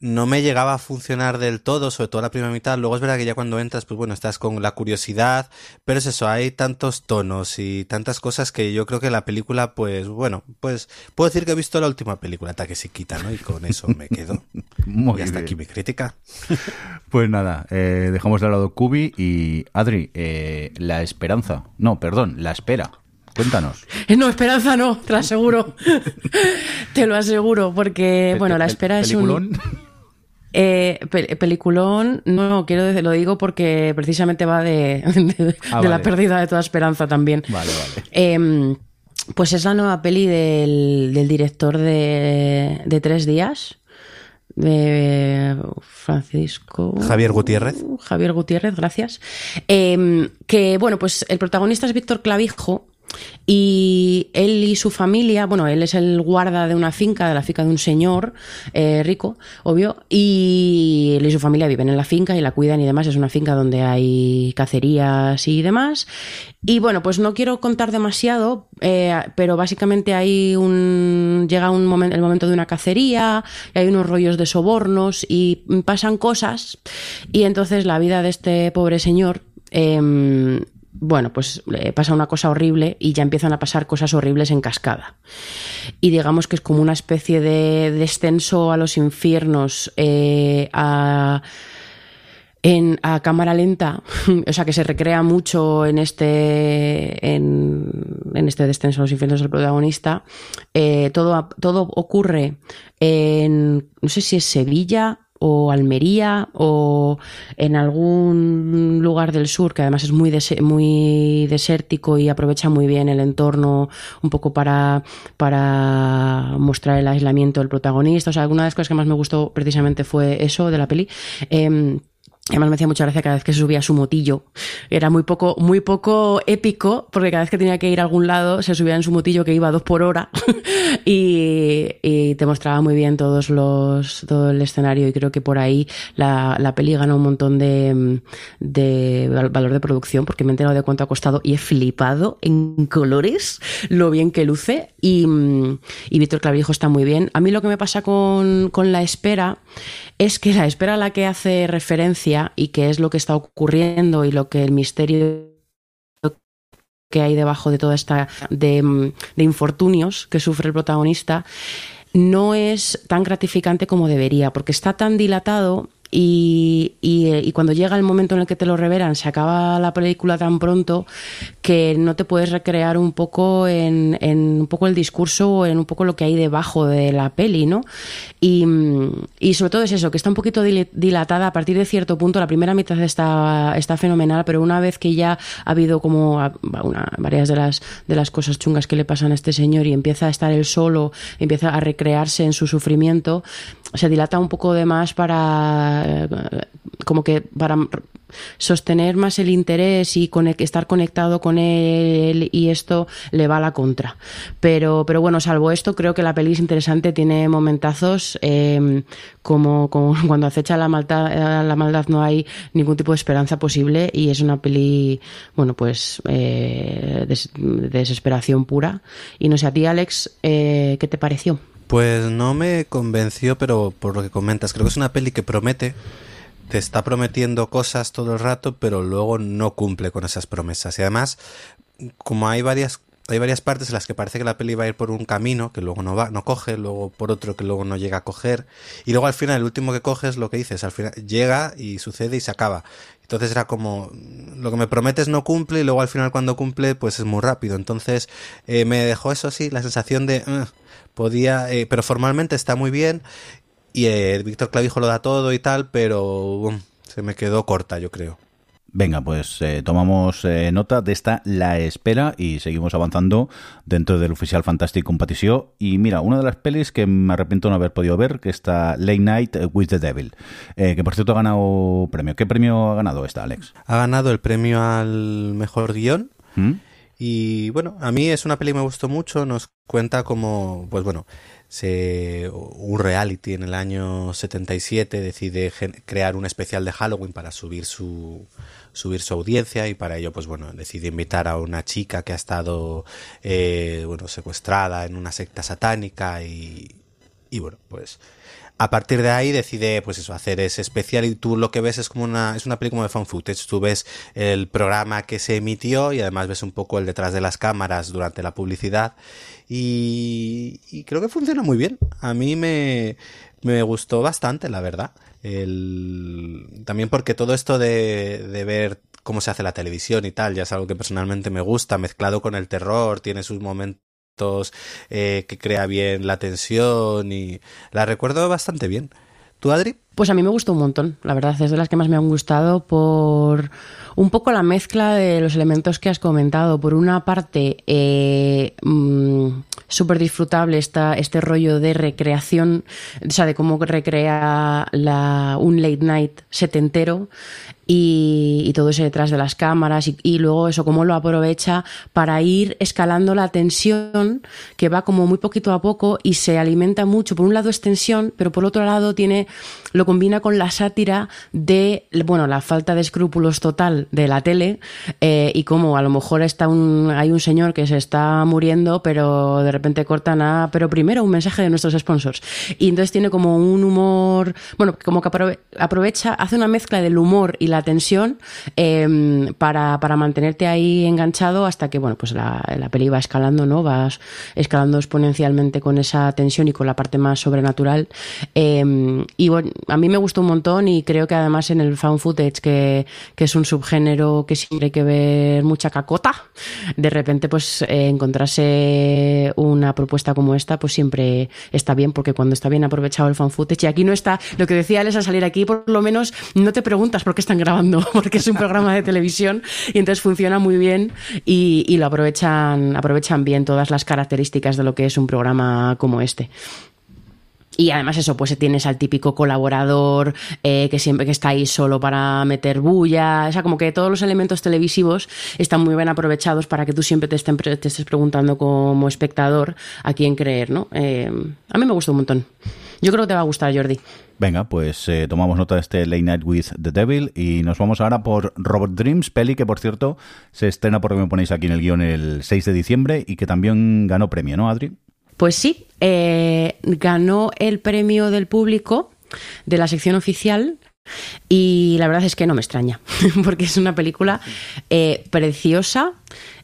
no me llegaba a funcionar del todo, sobre todo la primera mitad. Luego es verdad que ya cuando entras, pues bueno, estás con la curiosidad, pero es eso, hay tantos tonos y tantas cosas que yo creo que la película, pues bueno, pues puedo decir que he visto la última película, Taquesiquita, ¿no? Y con eso me quedo. Muy y hasta bien. aquí mi crítica. Pues nada, eh, dejamos de lado Cubi y Adri, eh, la esperanza, no, perdón, la espera. Cuéntanos. No, Esperanza no, te lo aseguro. te lo aseguro, porque, bueno, la espera es un... Eh, peliculón, no, quiero decir, lo digo porque precisamente va de, Ah, de la vale. pérdida de toda esperanza también. Vale, vale. Em, pues es la nueva peli del, del director de, de Tres Días, de Francisco... Javier Gutiérrez. Javier Gutiérrez, gracias. Em, que, bueno, pues el protagonista es Víctor Clavijo. Y él y su familia, bueno, él es el guarda de una finca, de la finca de un señor eh, rico, obvio, y él y su familia viven en la finca y la cuidan y demás. Es una finca donde hay cacerías y demás. Y bueno, pues no quiero contar demasiado, eh, pero básicamente hay un. llega un momento, el momento de una cacería, y hay unos rollos de sobornos y pasan cosas. Y entonces la vida de este pobre señor. em, bueno, pues le pasa una cosa horrible y ya empiezan a pasar cosas horribles en cascada. Y digamos que es como una especie de descenso a los infiernos, eh, a, en, a cámara lenta, o sea que se recrea mucho en este, en, en este descenso a los infiernos del protagonista. Eh, todo, todo ocurre en, no sé si es Sevilla o Almería o en algún lugar del sur que además es muy, dese- muy desértico y aprovecha muy bien el entorno un poco para, para mostrar el aislamiento del protagonista. O sea, alguna de las cosas que más me gustó precisamente fue eso de la peli. Em, Además me hacía mucha gracia cada vez que se subía su motillo. Era muy poco, muy poco épico, porque cada vez que tenía que ir a algún lado se subía en su motillo que iba dos por hora y, y te mostraba muy bien todos los, todo el escenario y creo que por ahí la, la peli gana un montón de, de val- valor de producción porque me he enterado de cuánto ha costado y he flipado en colores lo bien que luce y, y Víctor Clavijo está muy bien. A mí lo que me pasa con, con la espera es que la espera a la que hace referencia y que es lo que está ocurriendo y lo que el misterio que hay debajo de toda esta de, mm, de infortunios que sufre el protagonista no es tan gratificante como debería, porque está tan dilatado y, eh, y cuando llega el momento en el que te lo revelan, se acaba la película tan pronto que no te puedes recrear un poco en, en un poco el discurso o en un poco lo que hay debajo de la peli, ¿no? Y, mm, y sobre todo es eso, que está un poquito dilatada a partir de cierto punto. La primera mitad está, está fenomenal, pero una vez que ya ha habido como varias de las, de las cosas chungas que le pasan a este señor y empieza a estar él solo, empieza a recrearse en su sufrimiento, se dilata un poco de más para eh, como que para sostener más el interés y conec- estar conectado con él y esto le va a la contra. Pero, pero bueno, salvo esto, creo que la peli es interesante, tiene momentazos eh, como, cuando acecha la maldad, la maldad no hay ningún tipo de esperanza posible y es una peli, bueno, pues eh, des- de desesperación pura. Y no sé, a ti, Alex, eh, ¿qué te pareció? Pues no me convenció, pero por lo que comentas, creo que es una peli que promete, te está prometiendo cosas todo el rato, pero luego no cumple con esas promesas. Y además, como hay varias, hay varias partes en las que parece que la peli va a ir por un camino, que luego no va, no coge, luego por otro que luego no llega a coger, y luego al final el último que coge es lo que dices, al final llega y sucede y se acaba. Entonces era como, lo que me prometes no cumple y luego al final cuando cumple pues es muy rápido. Entonces eh, me dejó eso sí, la sensación de, podía, eh, pero formalmente está muy bien y eh, Víctor Clavijo lo da todo y tal, pero bum, se me quedó corta yo creo. Venga, pues eh, tomamos eh, nota de esta La Espera y seguimos avanzando dentro del oficial Fantastic Competition. Y mira, una de las pelis que me arrepiento no haber podido ver, que está Late Night with the Devil, eh, que por cierto ha ganado premio. ¿Qué premio ha ganado esta, Alex? Ha ganado el premio al mejor guion ¿Mm? Y bueno, a mí es una peli que me gustó mucho, nos cuenta como, pues bueno, se, un reality en el año 77 decide crear un especial de Halloween para subir su, subir su audiencia y para ello, pues bueno, decide invitar a una chica que ha estado, eh, bueno, secuestrada en una secta satánica y, y bueno, pues a partir de ahí decide pues eso hacer ese especial y tú lo que ves es como una es una película de fan footage. Tú ves el programa que se emitió y además ves un poco el detrás de las cámaras durante la publicidad y, y creo que funciona muy bien. A mí me, me gustó bastante la verdad. El, también porque todo esto de, de ver cómo se hace la televisión y tal, ya es algo que personalmente me gusta, mezclado con el terror, tiene sus momentos eh, que crea bien la tensión y la recuerdo bastante bien. ¿Tú, Adri? Pues a mí me gustó un montón, la verdad, es de las que más me han gustado por un poco la mezcla de los elementos que has comentado. Por una parte, eh, mm, súper disfrutable esta, este rollo de recreación, o sea, de cómo recrea un late night setentero y, y, todo eso detrás de las cámaras y, y, luego eso, cómo lo aprovecha para ir escalando la tensión que va como muy poquito a poco y se alimenta mucho. Por un lado es tensión, pero por otro lado tiene, lo combina con la sátira de, bueno, la falta de escrúpulos total de la tele eh, y cómo a lo mejor está un, hay un señor que se está muriendo, pero de repente cortan a, pero primero un mensaje de nuestros sponsors. Y entonces tiene como un humor, bueno, como que aprovecha, hace una mezcla del humor y la tensión eh, para, para, mantenerte ahí enganchado hasta que, bueno, pues la, la peli va escalando, ¿no? Vas escalando exponencialmente con esa tensión y con la parte más sobrenatural. Eh, y bueno, a mí me gustó un montón y creo que además en el found footage, que, que es un subgénero que siempre hay que ver mucha cacota, de repente pues eh, encontrarse una propuesta como esta pues siempre está bien porque cuando está bien aprovechado el found footage y aquí no está, lo que decía él es al salir aquí por lo menos no te preguntas por qué están porque es un programa de televisión y entonces funciona muy bien y, lo aprovechan, aprovechan bien todas las características de lo que es un programa como este. Y además eso, pues tienes al típico colaborador eh, que siempre que está ahí solo para meter bulla. O sea, como que todos los elementos televisivos están muy bien aprovechados para que tú siempre te, estén, te estés preguntando como espectador a quién creer, ¿no? Eh, a mí me gustó un montón. Yo creo que te va a gustar, Jordi. Venga, pues eh, tomamos nota de este Late Night with the Devil y nos vamos ahora por Robot Dreams, peli que por cierto se estrena porque me ponéis aquí en el guion el 6 de diciembre y que también ganó premio, ¿no, Adri? Pues sí, eh, ganó el premio del público de la sección oficial y la verdad es que no me extraña, porque es una película eh, preciosa,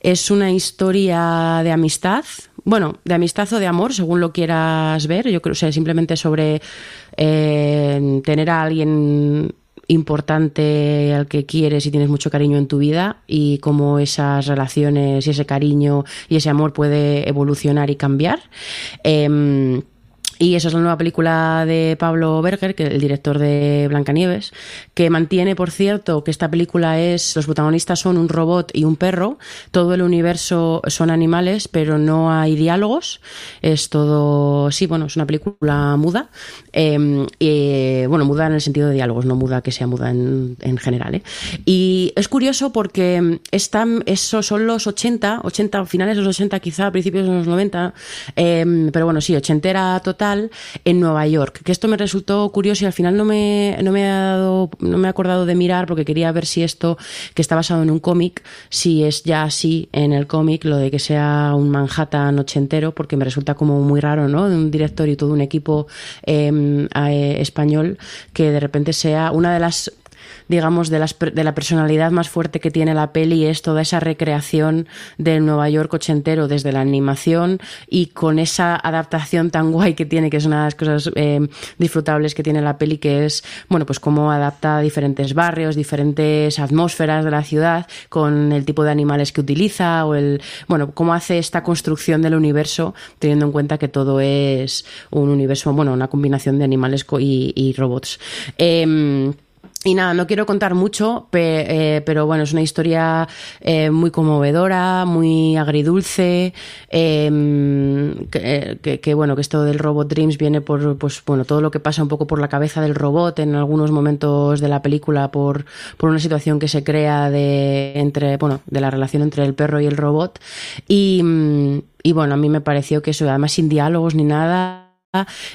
es una historia de amistad, bueno, de amistad o de amor, según lo quieras ver, yo creo que sea, simplemente sobre eh, tener a alguien importante al que quieres y tienes mucho cariño en tu vida y cómo esas relaciones y ese cariño y ese amor puede evolucionar y cambiar. Eh, y eso es la nueva película de Pablo Berger, que el director de Blancanieves, que mantiene, por cierto, que esta película es, los protagonistas son un robot y un perro, todo el universo son animales, pero no hay diálogos, es todo, sí, bueno, es una película muda, eh, eh, bueno, muda en el sentido de diálogos, no muda que sea muda en, en general. ¿eh? Y es curioso porque están, esos son los 80, 80, finales de los 80 quizá, principios de los 90, pero bueno, sí, ochentera total en Nueva York. Que esto me resultó curioso y al final no me, no me ha dado, no me he acordado de mirar porque quería ver si esto, que está basado en un cómic, si es ya así en el cómic, lo de que sea un Manhattan ochentero, porque me resulta como muy raro, ¿no? De un director y todo un equipo eh, eh, español que de repente sea una de las digamos, de, las, de la personalidad más fuerte que tiene la peli es toda esa recreación del Nueva York ochentero desde la animación y con esa adaptación tan guay que tiene, que es una de las cosas eh, disfrutables que tiene la peli, que es, bueno, pues cómo adapta diferentes barrios, diferentes atmósferas de la ciudad con el tipo de animales que utiliza o el, bueno, cómo hace esta construcción del universo teniendo en cuenta que todo es un universo, bueno, una combinación de animales y, robots. Eh, y nada, no quiero contar mucho, eh, pero bueno, es una historia eh, muy conmovedora, muy agridulce, eh, que, que, que, bueno, que esto del Robot Dreams viene por, pues bueno, todo lo que pasa un poco por la cabeza del robot en algunos momentos de la película por, por una situación que se crea de, entre, bueno, de la relación entre el perro y el robot. Y, y bueno, a mí me pareció que eso, además sin diálogos ni nada,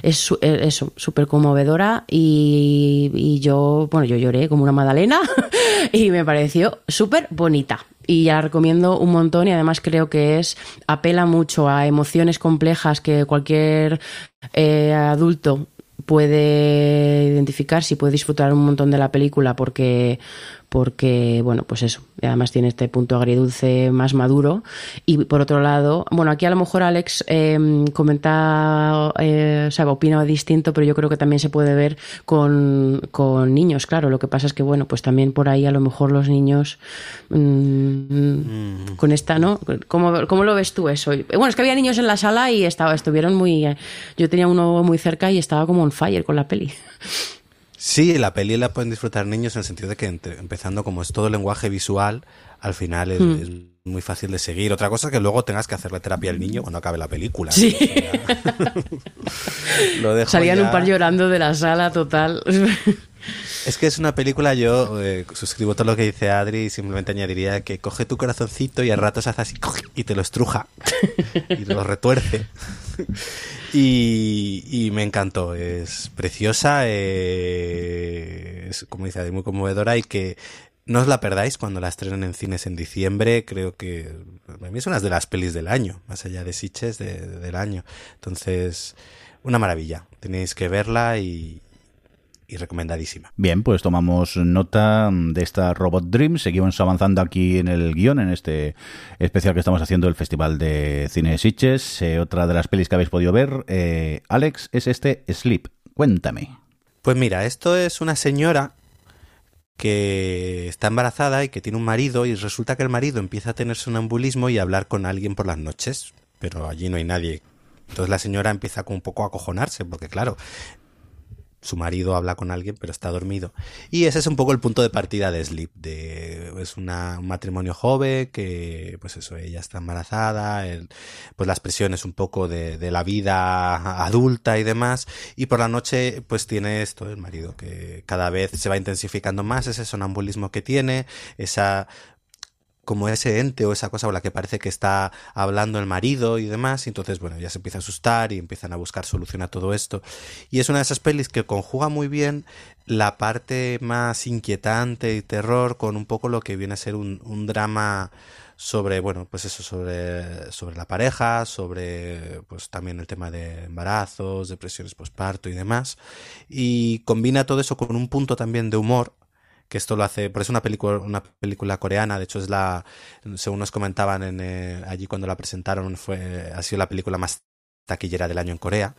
es eso, súper conmovedora y, y, yo, bueno, yo lloré como una magdalena y me pareció súper bonita. Y ya la recomiendo un montón y además creo que es, apela mucho a emociones complejas que cualquier eh, adulto puede identificar, si puede disfrutar un montón de la película porque porque, bueno, pues eso, además tiene este punto agridulce más maduro. Y por otro lado, bueno, aquí a lo mejor Alex eh, comenta, eh, o sea, opina distinto, pero yo creo que también se puede ver con, con, niños, claro. Lo que pasa es que, bueno, pues también por ahí a lo mejor los niños mmm, con esta, ¿no? ¿Cómo, ¿Cómo, lo ves tú eso? Bueno, es que había niños en la sala y estaba, estuvieron muy... Yo tenía uno muy cerca y estaba como on fire con la peli. Sí, la peli la pueden disfrutar niños en el sentido de que empezando como es todo lenguaje visual, al final es, hmm. es muy fácil de seguir. Otra cosa es que luego tengas que hacerle terapia al niño cuando acabe la película. Sí. Lo Salían ya... un par llorando de la sala total. Es que es una película, yo eh, suscribo todo lo que dice Adri y simplemente añadiría que coge tu corazoncito y a ratos hace así y te lo estruja y te lo retuerce. Y, me encantó, es preciosa, eh, es como dice muy conmovedora y que no os la perdáis cuando la estrenen en cines en diciembre. Creo que es una de las pelis del año, más allá de Sitches de, de, del año. Entonces, una maravilla. Tenéis que verla y, y recomendadísima. Bien, pues tomamos nota de esta Robot Dream. Seguimos avanzando aquí en el guion, en este especial que estamos haciendo del Festival de Cine de Sitges. Eh, otra de las pelis que habéis podido ver, eh, Alex, es este Sleep. Cuéntame. Pues mira, esto es una señora que está embarazada y que tiene un marido y resulta que el marido empieza a tener sonambulismo y a hablar con alguien por las noches, pero allí no hay nadie. Entonces la señora empieza un poco a acojonarse, porque claro, su marido habla con alguien pero está dormido. Y ese es un poco el punto de partida de Sleep. De, es una, un matrimonio joven que, pues eso, ella está embarazada, pues las presiones un poco de, de, la vida adulta y demás. Y por la noche pues tiene esto, el marido, que cada vez se va intensificando más ese sonambulismo que tiene, esa como ese ente o esa cosa con la que parece que está hablando el marido y demás, y entonces, bueno, ya se empieza a asustar y empiezan a buscar solución a todo esto. Y es una de esas pelis que conjuga muy bien la parte más inquietante y terror con un poco lo que viene a ser un, drama sobre, bueno, pues eso, sobre, sobre la pareja, sobre, pues también el tema de embarazos, depresiones postparto y demás. Y combina todo eso con un punto también de humor, que esto lo hace, por es una película, una película coreana, de hecho es la, según nos comentaban en, eh, allí cuando la presentaron, fue, ha sido la película más taquillera del año en Corea.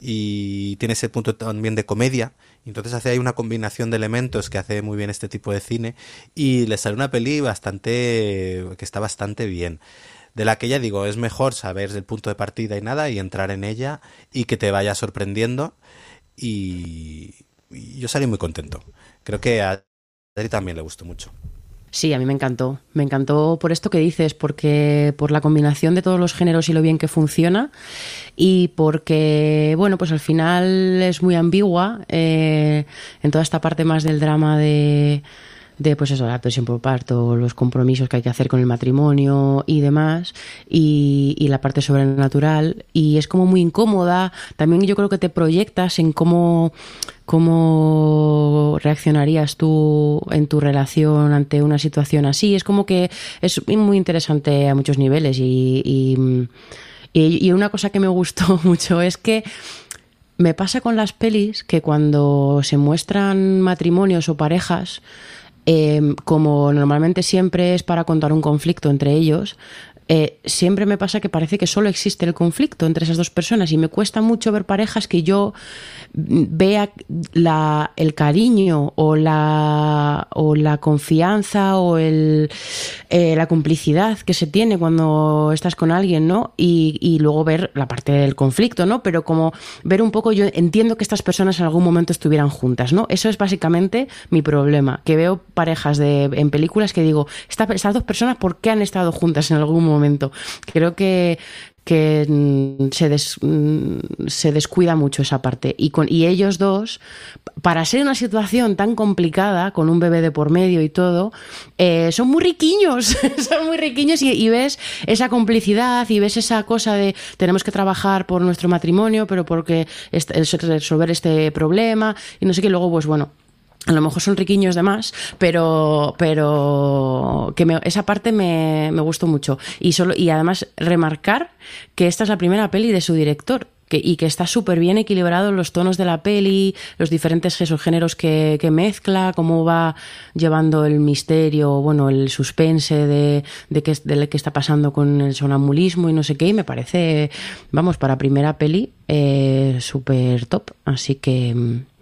Y tiene ese punto también de comedia. Entonces hace ahí una combinación de elementos que hace muy bien este tipo de cine y le sale una peli bastante que está bastante bien. De la que ya digo es mejor saber el punto de partida y nada y entrar en ella y que te vaya sorprendiendo. Y, yo salí muy contento. Creo que También le gustó mucho. Sí, a mí me encantó. Me encantó por esto que dices, porque por la combinación de todos los géneros y lo bien que funciona, y porque, bueno, pues al final es muy ambigua eh, en toda esta parte más del drama de de pues eso, la presión por parto, los compromisos que hay que hacer con el matrimonio y demás, y, y, la parte sobrenatural, y es como muy incómoda, también yo creo que te proyectas en cómo, cómo reaccionarías tú en tu relación ante una situación así, es como que es muy interesante a muchos niveles y, y, y una cosa que me gustó mucho es que me pasa con las pelis que cuando se muestran matrimonios o parejas, eh, como normalmente siempre es para contar un conflicto entre ellos, eh, siempre me pasa que parece que solo existe el conflicto entre esas dos personas y me cuesta mucho ver parejas que yo vea el cariño o la, o la confianza o el, eh, la complicidad que se tiene cuando estás con alguien, ¿no? Y, luego ver la parte del conflicto, ¿no? Pero como ver un poco, yo entiendo que estas personas en algún momento estuvieran juntas, ¿no? Eso es básicamente mi problema, que veo parejas de, en películas que digo, esta, estas dos personas, ¿por qué han estado juntas en algún momento? Creo que que mm, se, des, mm, se descuida mucho esa parte. Y, con, y ellos dos, para ser una situación tan complicada, con un bebé de por medio y todo, eh, son muy riquiños, son muy riquiños y, ves esa complicidad y ves esa cosa de tenemos que trabajar por nuestro matrimonio, pero porque es resolver este problema y no sé qué, luego pues bueno a lo mejor son riquiños de más, pero, pero que me, esa parte me, me, gustó mucho. Y, solo, y además remarcar que esta es la primera peli de su director. que, y que está súper bien equilibrado los tonos de la peli, los diferentes géneros que, que, mezcla, cómo va llevando el misterio, bueno, el suspense de, de, qué, de qué está pasando con el sonambulismo y no sé qué, y me parece, vamos, para primera peli, eh, súper top. Así que mm,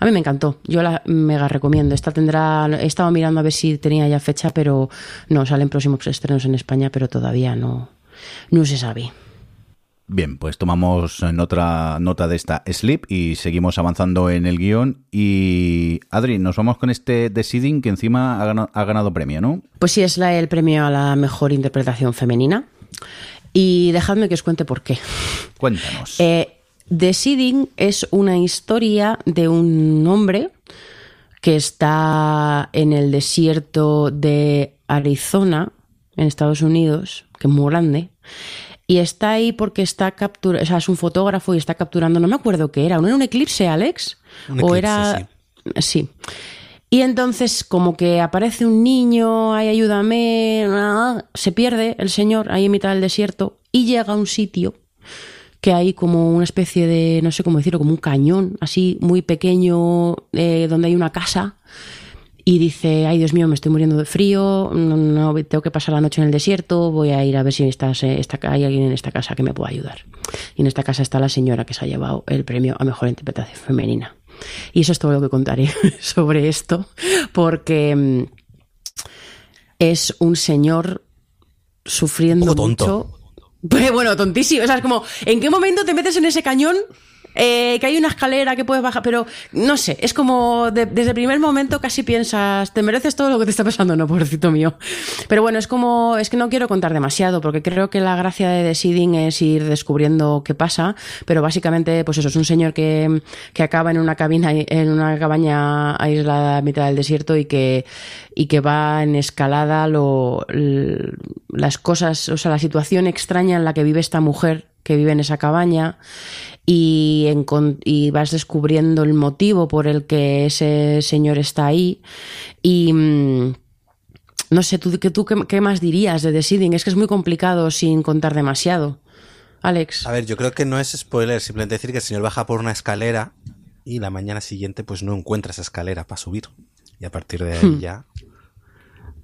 a mí me encantó. Yo la mega recomiendo. Esta tendrá. He estado mirando a ver si tenía ya fecha, pero no, salen próximos estrenos en España, pero todavía no, no se sabe. Bien, pues tomamos en otra nota de esta Sleep y seguimos avanzando en el guion. Y Adri, nos vamos con este The Seeding que encima ha ganado, ha ganado premio, ¿no? Pues sí, es la, el premio a la mejor interpretación femenina. Y dejadme que os cuente por qué. Cuéntanos. Eh, The Seeding es una historia de un hombre que está en el desierto de Arizona, en Estados Unidos, que es muy grande, y está ahí porque está capturando, o sea, es un fotógrafo y está capturando, no me acuerdo qué era, ¿no era un eclipse, Alex? Un eclipse, o era... sí. sí. Y entonces como que aparece un niño, ay, ayúdame, se pierde el señor ahí en mitad del desierto y llega a un sitio que hay como una especie de, no sé cómo decirlo, como un cañón así muy pequeño eh, donde hay una casa y dice, ay Dios mío, me estoy muriendo de frío, no, no, tengo que pasar la noche en el desierto, voy a ir a ver si está, está, hay alguien en esta casa que me pueda ayudar. Y en esta casa está la señora que se ha llevado el premio a Mejor Interpretación Femenina. Y eso es todo lo que contaré sobre esto, porque mm, es un señor sufriendo Un mucho. Pues, bueno, tontísimo. O sea, es como, ¿en qué momento te metes en ese cañón? Eh, que hay una escalera que puedes bajar, pero no sé, es como de- desde el primer momento casi piensas, te mereces todo lo que te está pasando, no, pobrecito mío. Pero bueno, es como, es que no quiero contar demasiado, porque creo que la gracia de The Seeding es ir descubriendo qué pasa, pero básicamente, pues eso, es un señor que, que acaba en una cabina, en una cabaña aislada a mitad del desierto y que, y que va en escalada lo, las cosas, o sea, la situación extraña en la que vive esta mujer que vive en esa cabaña y, vas descubriendo el motivo por el que ese señor está ahí y mm, no sé, ¿tú, qué, tú qué, qué más dirías de The Seeding? Es que es muy complicado sin contar demasiado. Alex. A ver, yo creo que no es spoiler, simplemente decir que el señor baja por una escalera y la mañana siguiente pues no encuentra esa escalera para subir. Y a partir de ahí ya...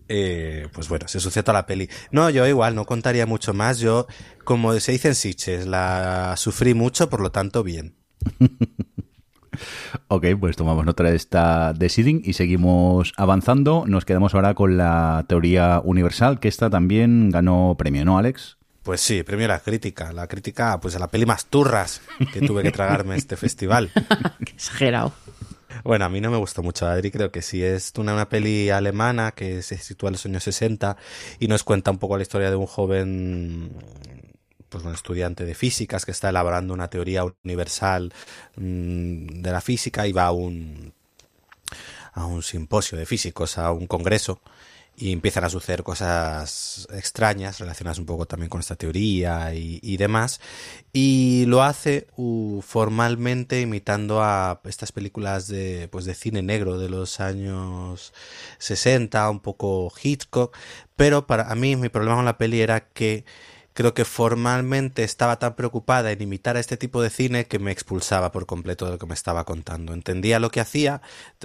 eh, pues bueno, se sucia toda la peli. No, yo igual, no contaría mucho más. Yo, como se dice en Sitches, la sufrí mucho, por lo tanto, bien. Ok, pues tomamos nota de esta Deciding y seguimos avanzando. Nos quedamos ahora con la teoría universal, que esta también ganó premio, ¿no, Alex? Pues sí, premio a la crítica. La crítica, pues a la peli más turras que tuve que tragarme este festival. Qué exagerado. Bueno, a mí no me gustó mucho Adri, creo que sí. Es una, una peli alemana que se sitúa en los años 60 y nos cuenta un poco la historia de un joven, pues un estudiante de físicas que está elaborando una teoría universal mm, de la física y va a un, a un simposio de físicos, a un congreso y empiezan a suceder cosas extrañas relacionadas un poco también con esta teoría y, demás. Y lo hace formalmente imitando a estas películas de, pues de cine negro de los años 60, un poco Hitchcock. Pero para a mí mi problema con la peli era que creo que formalmente estaba tan preocupada en imitar a este tipo de cine que me expulsaba por completo de lo que me estaba contando. Entendía lo que hacía,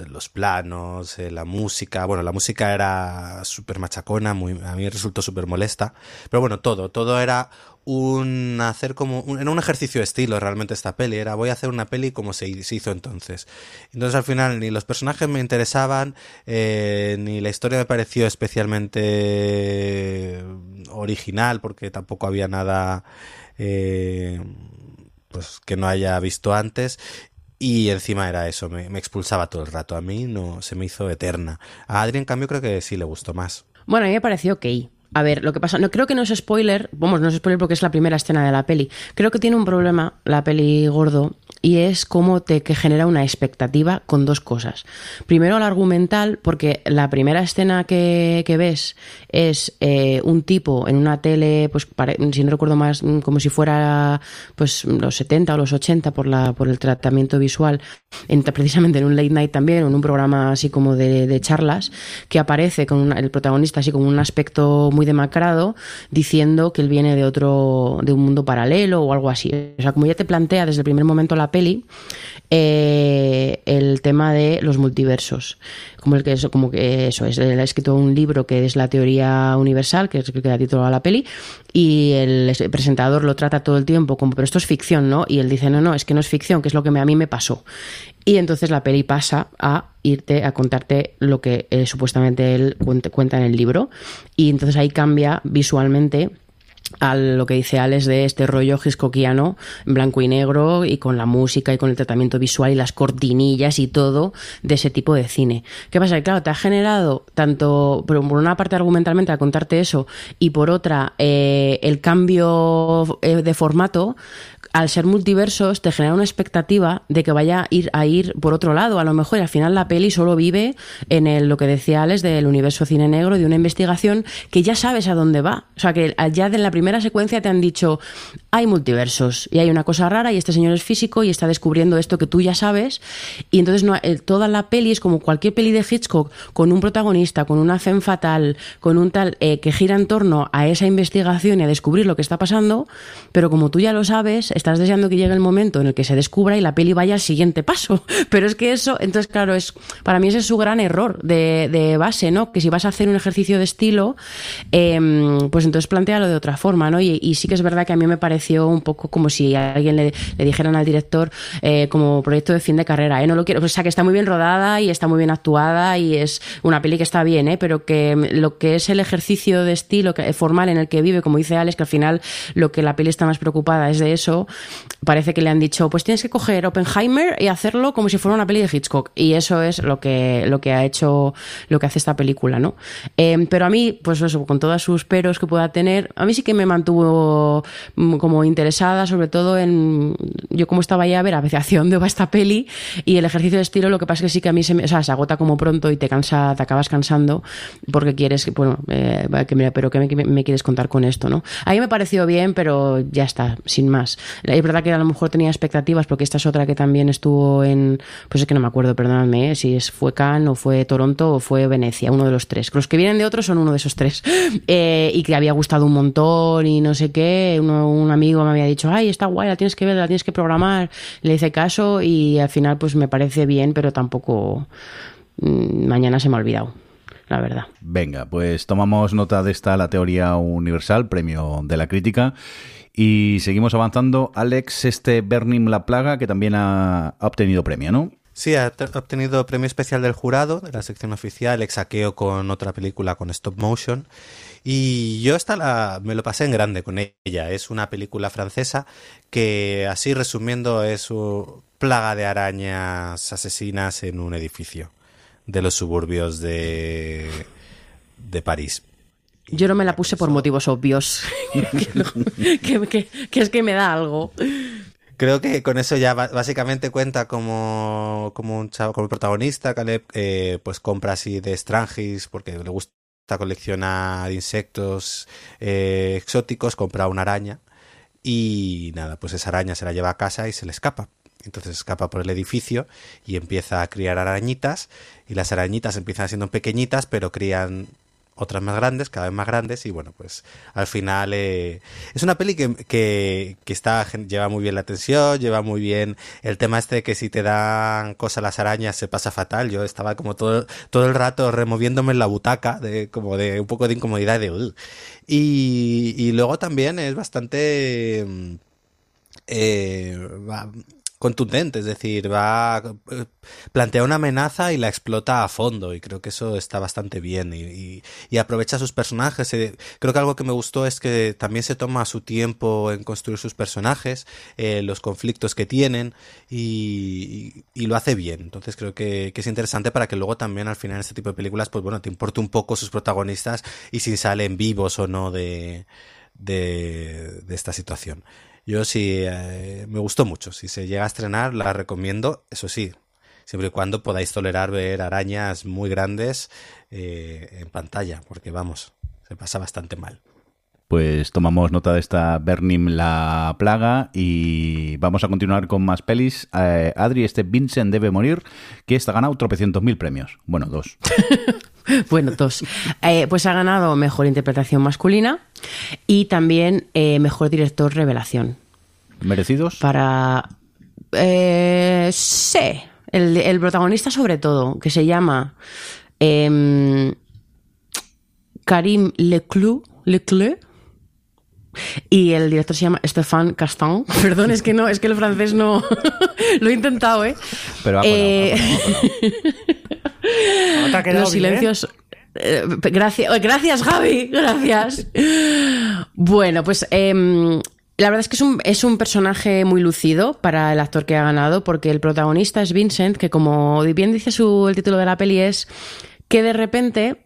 los planos, eh, la música. Bueno, la música era súper machacona, muy, a mí resultó súper molesta. Pero bueno, todo, todo era un hacer como era un ejercicio estilo realmente esta peli era voy a hacer una peli como se, hizo entonces entonces al final ni los personajes me interesaban eh, ni la historia me pareció especialmente original porque tampoco había nada eh, pues que no haya visto antes y encima era eso, me, me, expulsaba todo el rato. A mí no se me hizo eterna. A Adri, en cambio, creo que sí le gustó más. Bueno, a mí me pareció ok. A ver, lo que pasa, no creo que no es spoiler, vamos, no es spoiler porque es la primera escena de la peli. Creo que tiene un problema la peli gordo y es como te que genera una expectativa con dos cosas. Primero la argumental, porque la primera escena que, ves es eh, un tipo en una tele, pues si no recuerdo más, mm, como si fuera pues los 70 o los 80 por, la, por el tratamiento visual, precisamente en un late night también, o en un programa así como de, charlas, que aparece con el protagonista así como un aspecto muy demacrado, diciendo que él viene de otro, de un mundo paralelo o algo así. O sea, como ya te plantea desde el primer momento la peli, eh, el tema de los multiversos. Como el que eso, como que eso es, él ha escrito un libro que es la teoría universal, que es que da título a la peli, y el presentador lo trata todo el tiempo como, pero esto es ficción, ¿no? Y él dice, no, no, es que no es ficción, que es lo que a mí me pasó. Y entonces la peli pasa a irte a contarte lo que eh, supuestamente él cuenta en el libro. Y entonces ahí cambia visualmente a lo que dice Alex de este rollo Hitchcockiano, en blanco y negro, y con la música y con el tratamiento visual y las cortinillas y todo de ese tipo de cine. ¿Qué pasa? Que claro, te ha generado tanto, por una parte argumentalmente a contarte eso, y por otra, eh, el cambio eh, de formato, al ser multiversos te genera una expectativa de que vaya a ir a ir por otro lado, a lo mejor y al final la peli solo vive en el, lo que decía Alex del universo cine negro de una investigación que ya sabes a dónde va. O sea, que ya en la primera secuencia te han dicho, hay multiversos y hay una cosa rara y este señor es físico y está descubriendo esto que tú ya sabes y entonces no, toda la peli es como cualquier peli de Hitchcock con un protagonista, con una femme fatal, con un tal eh, que gira en torno a esa investigación y a descubrir lo que está pasando, pero como tú ya lo sabes, estás deseando que llegue el momento en el que se descubra y la peli vaya al siguiente paso. Pero es que eso, entonces claro, es para mí ese es su gran error de, base, ¿no? Que si vas a hacer un ejercicio de estilo, em, pues entonces plantealo de otra forma, ¿no? Y, sí que es verdad que a mí me pareció un poco como si alguien le, dijeran al director eh, como proyecto de fin de carrera, ¿eh? No lo quiero, o sea, que está muy bien rodada y está muy bien actuada y es una peli que está bien, ¿eh? Pero que lo que es el ejercicio de estilo formal en el que vive, como dice Alex, que al final lo que la peli está más preocupada es de eso, parece que le han dicho, pues tienes que coger Oppenheimer y hacerlo como si fuera una peli de Hitchcock. Y eso es lo que, lo que ha hecho, lo que hace esta película, ¿no? Eh, pero a mí, pues eso, con todos sus peros que pueda tener, a mí sí que me mantuvo mm, como interesada, sobre todo en, yo como estaba ya a ver a ver hacia dónde va esta peli y el ejercicio de estilo, lo que pasa es que sí que a mí se, me, o sea, se agota como pronto y te cansa, te acabas cansando porque quieres, bueno, eh, que pero ¿qué me, me, quieres contar con esto, no? A mí me pareció bien, pero ya está, sin más. Es verdad que a lo mejor tenía expectativas, porque esta es otra que también estuvo en, pues es que no me acuerdo, perdóname, ¿eh? si es, fue Cannes o fue Toronto o fue Venecia, uno de los tres. Los que vienen de otros son uno de esos tres. Eh, y que había gustado un montón y no sé qué. un amigo me había dicho, ay, está guay, la tienes que ver, la tienes que programar. Le hice caso y al final pues me parece bien, pero tampoco mm, mañana se me ha olvidado la verdad. Venga, pues tomamos nota de esta, la teoría universal, premio de la crítica. Y seguimos avanzando. Alex, este Bernim La Plaga, que también ha, obtenido premio, ¿no? Sí, ha obtenido premio especial del jurado de la sección oficial, exaqueo con otra película con stop motion. Y yo esta la, me lo pasé en grande con ella. Es una película francesa que, así resumiendo, es una plaga de arañas asesinas en un edificio de los suburbios de, de París. Yo no me la puse por motivos obvios. que, es que me da algo. Creo que con eso ya básicamente cuenta como, como un chavo, como protagonista, Caleb, eh, pues compra así de Strangis porque le gusta coleccionar insectos eh, exóticos, compra una araña y nada, pues esa araña se la lleva a casa y se le escapa. Entonces escapa por el edificio y empieza a criar arañitas y las arañitas empiezan siendo pequeñitas pero crían otras más grandes, cada vez más grandes, y bueno, pues al final eh, es una peli que, que, está, lleva muy bien la atención, lleva muy bien el tema este de que si te dan cosas las arañas se pasa fatal. Yo estaba como todo, todo el rato removiéndome en la butaca, de, como de un poco de incomodidad de y, y luego también es bastante mm, eh, contundente, es decir, va plantea una amenaza y la explota a fondo y creo que eso está bastante bien y, aprovecha sus personajes. Eh, creo que algo que me gustó es que también se toma su tiempo en construir sus personajes, eh, los conflictos que tienen y, lo hace bien. Entonces creo que, es interesante para que luego también al final este tipo de películas, pues bueno, te importe un poco sus protagonistas y si salen vivos o no de de, esta situación. Yo sí, eh, me gustó mucho. Si se llega a estrenar, la recomiendo. Eso sí, siempre y cuando podáis tolerar ver arañas muy grandes eh, en pantalla, porque vamos, se pasa bastante mal. Pues tomamos nota de esta Bernim la plaga y vamos a continuar con más pelis. Eh, Adri, este Vincent debe morir, que está ganado tropecientos mil premios. Bueno, dos. bueno, dos. Eh, pues ha ganado mejor interpretación masculina y también eh, mejor director revelación. ¿Merecidos? Para. sí. El, protagonista, sobre todo, que se llama em, Karim Leclou. Leclou y el director se llama Stéphane Castan. Perdón, es que no, es que el francés no. Lo he intentado, ¿eh? Pero eh... Los silencios. Eh, gracias, gracias, Javi. Gracias. Bueno, pues em, la verdad es que es un, es un personaje muy lucido para el actor que ha ganado, porque el protagonista es Vincent, que como bien dice su, el título de la peli es que de repente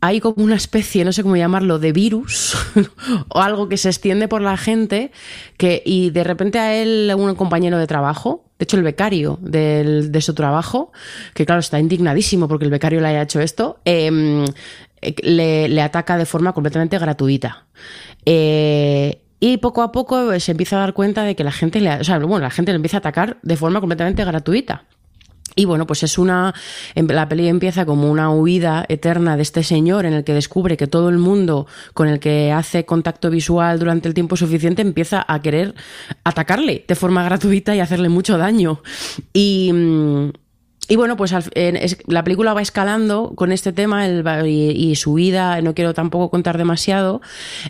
hay como una especie, no sé cómo llamarlo, de virus o algo que se extiende por la gente que, y de repente a él, un compañero de trabajo, de hecho el becario de su trabajo, que claro está indignadísimo porque el becario le haya hecho esto, em, le, ataca de forma completamente gratuita. Eh, y poco a poco se empieza a dar cuenta de que la gente le, o sea, bueno, la gente le empieza a atacar de forma completamente gratuita. Y bueno, pues es una. Em, la peli empieza como una huida eterna de este señor en el que descubre que todo el mundo con el que hace contacto visual durante el tiempo suficiente empieza a querer atacarle de forma gratuita y hacerle mucho daño. Y. Y bueno, pues la película va escalando con este tema y, su vida, no quiero tampoco contar demasiado,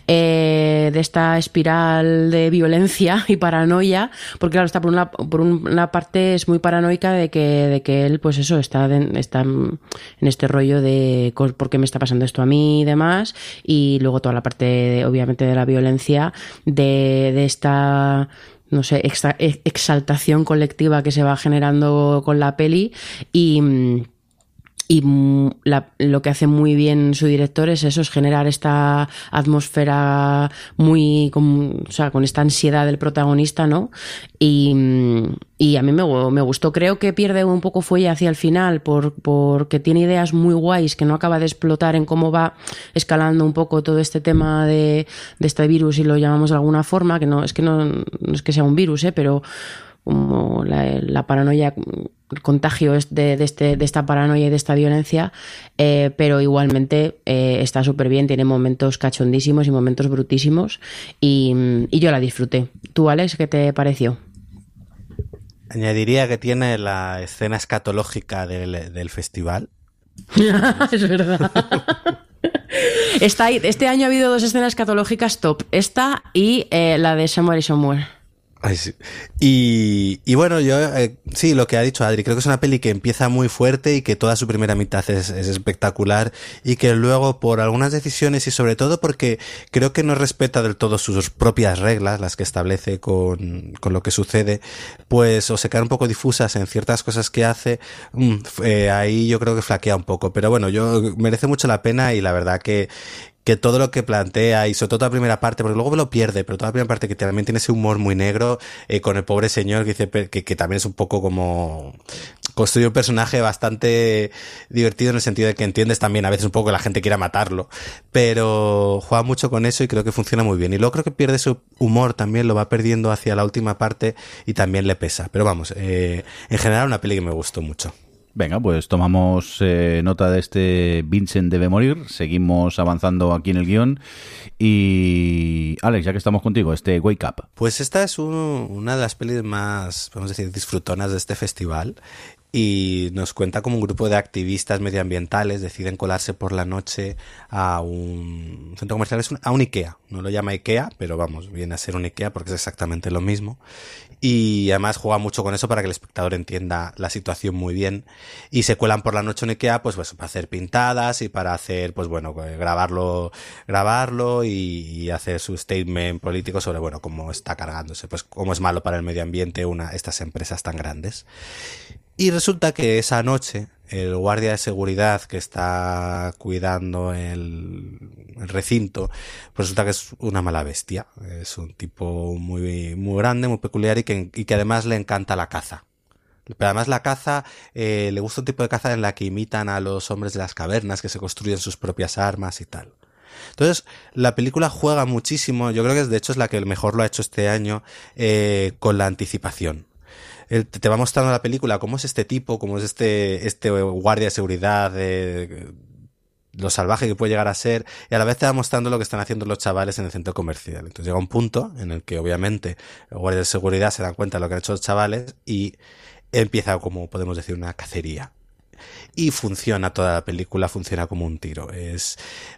eh, de esta espiral de violencia y paranoia, porque claro, está por una, por una parte es muy paranoica de que, de que él, pues eso, está, está en este rollo de por qué me está pasando esto a mí y demás, y luego toda la parte, obviamente, de la violencia, de, de esta no sé, exaltación colectiva que se va generando con la peli y mm, y mm, lo que hace muy bien su director es eso, es generar esta atmósfera muy, con, o sea, con esta ansiedad del protagonista, ¿no? Y, y a mí me, me, gustó. Creo que pierde un poco fuelle hacia el final por, porque tiene ideas muy guays que no acaba de explotar en cómo va escalando un poco todo este tema de, de este virus, y lo llamamos de alguna forma, que no es que no, no es que sea un virus, ¿eh? pero como la, paranoia, el contagio de, este, de esta paranoia y de esta violencia, eh, pero igualmente eh, está súper bien, tiene momentos cachondísimos y momentos brutísimos y, yo la disfruté. ¿Tú, Alex, qué te pareció? Añadiría que tiene la escena escatológica del, festival. es verdad. Está este año ha habido dos escenas escatológicas top. Esta y eh, la de Somewhere y Somewhere y, bueno, yo eh, sí, lo que ha dicho Adri, creo que es una peli que empieza muy fuerte y que toda su primera mitad es, espectacular y que luego por algunas decisiones y sobre todo porque creo que no respeta del todo sus propias reglas, las que establece con, con lo que sucede, pues o se quedan un poco difusas en ciertas cosas que hace, mm, eh, ahí yo creo que flaquea un poco, pero bueno, yo merece mucho la pena y la verdad que, que todo lo que plantea y sobre todo la primera parte, porque luego lo pierde, pero toda la primera parte que también tiene ese humor muy negro eh, con el pobre señor que dice que, que, también es un poco como construye un personaje bastante divertido en el sentido de que entiendes también a veces un poco que la gente quiera matarlo, pero juega mucho con eso y creo que funciona muy bien. Y luego creo que pierde su humor también, lo va perdiendo hacia la última parte y también le pesa. Pero vamos, eh, en general una peli que me gustó mucho. Venga, pues tomamos eh, nota de este Vincent debe morir, seguimos avanzando aquí en el guion. Y Alex, ya que estamos contigo, este Wake Up. Pues esta es una de las pelis más, podemos decir, disfrutonas de este festival y nos cuenta como un grupo de activistas medioambientales deciden colarse por la noche a un centro comercial, a un IKEA. No lo llama IKEA, pero vamos, viene a ser un IKEA porque es exactamente lo mismo. Y además juega mucho con eso para que el espectador entienda la situación muy bien. Y se cuelan por la noche en IKEA, pues, pues para hacer pintadas y para hacer, pues bueno, pues, grabarlo, grabarlo y, hacer su statement político sobre, bueno, cómo está cargándose, pues cómo es malo para el medio ambiente una, estas empresas tan grandes. Y resulta que esa noche el guardia de seguridad que está cuidando el, recinto, pues resulta que es una mala bestia. Es un tipo muy, muy grande, muy peculiar y que, y que además le encanta la caza. Pero además la caza, eh, le gusta un tipo de caza en la que imitan a los hombres de las cavernas, que se construyen sus propias armas y tal. Entonces, la película juega muchísimo, yo creo que de hecho es la que mejor lo ha hecho este año, eh, con la anticipación te va mostrando la película cómo es este tipo, cómo es este, este guardia de seguridad, de, lo salvaje que puede llegar a ser, y a la vez te va mostrando lo que están haciendo los chavales en el centro comercial. Entonces llega un punto en el que obviamente los guardias de seguridad se dan cuenta de lo que han hecho los chavales y empieza como podemos decir una cacería y funciona toda la película, funciona como un tiro. Es,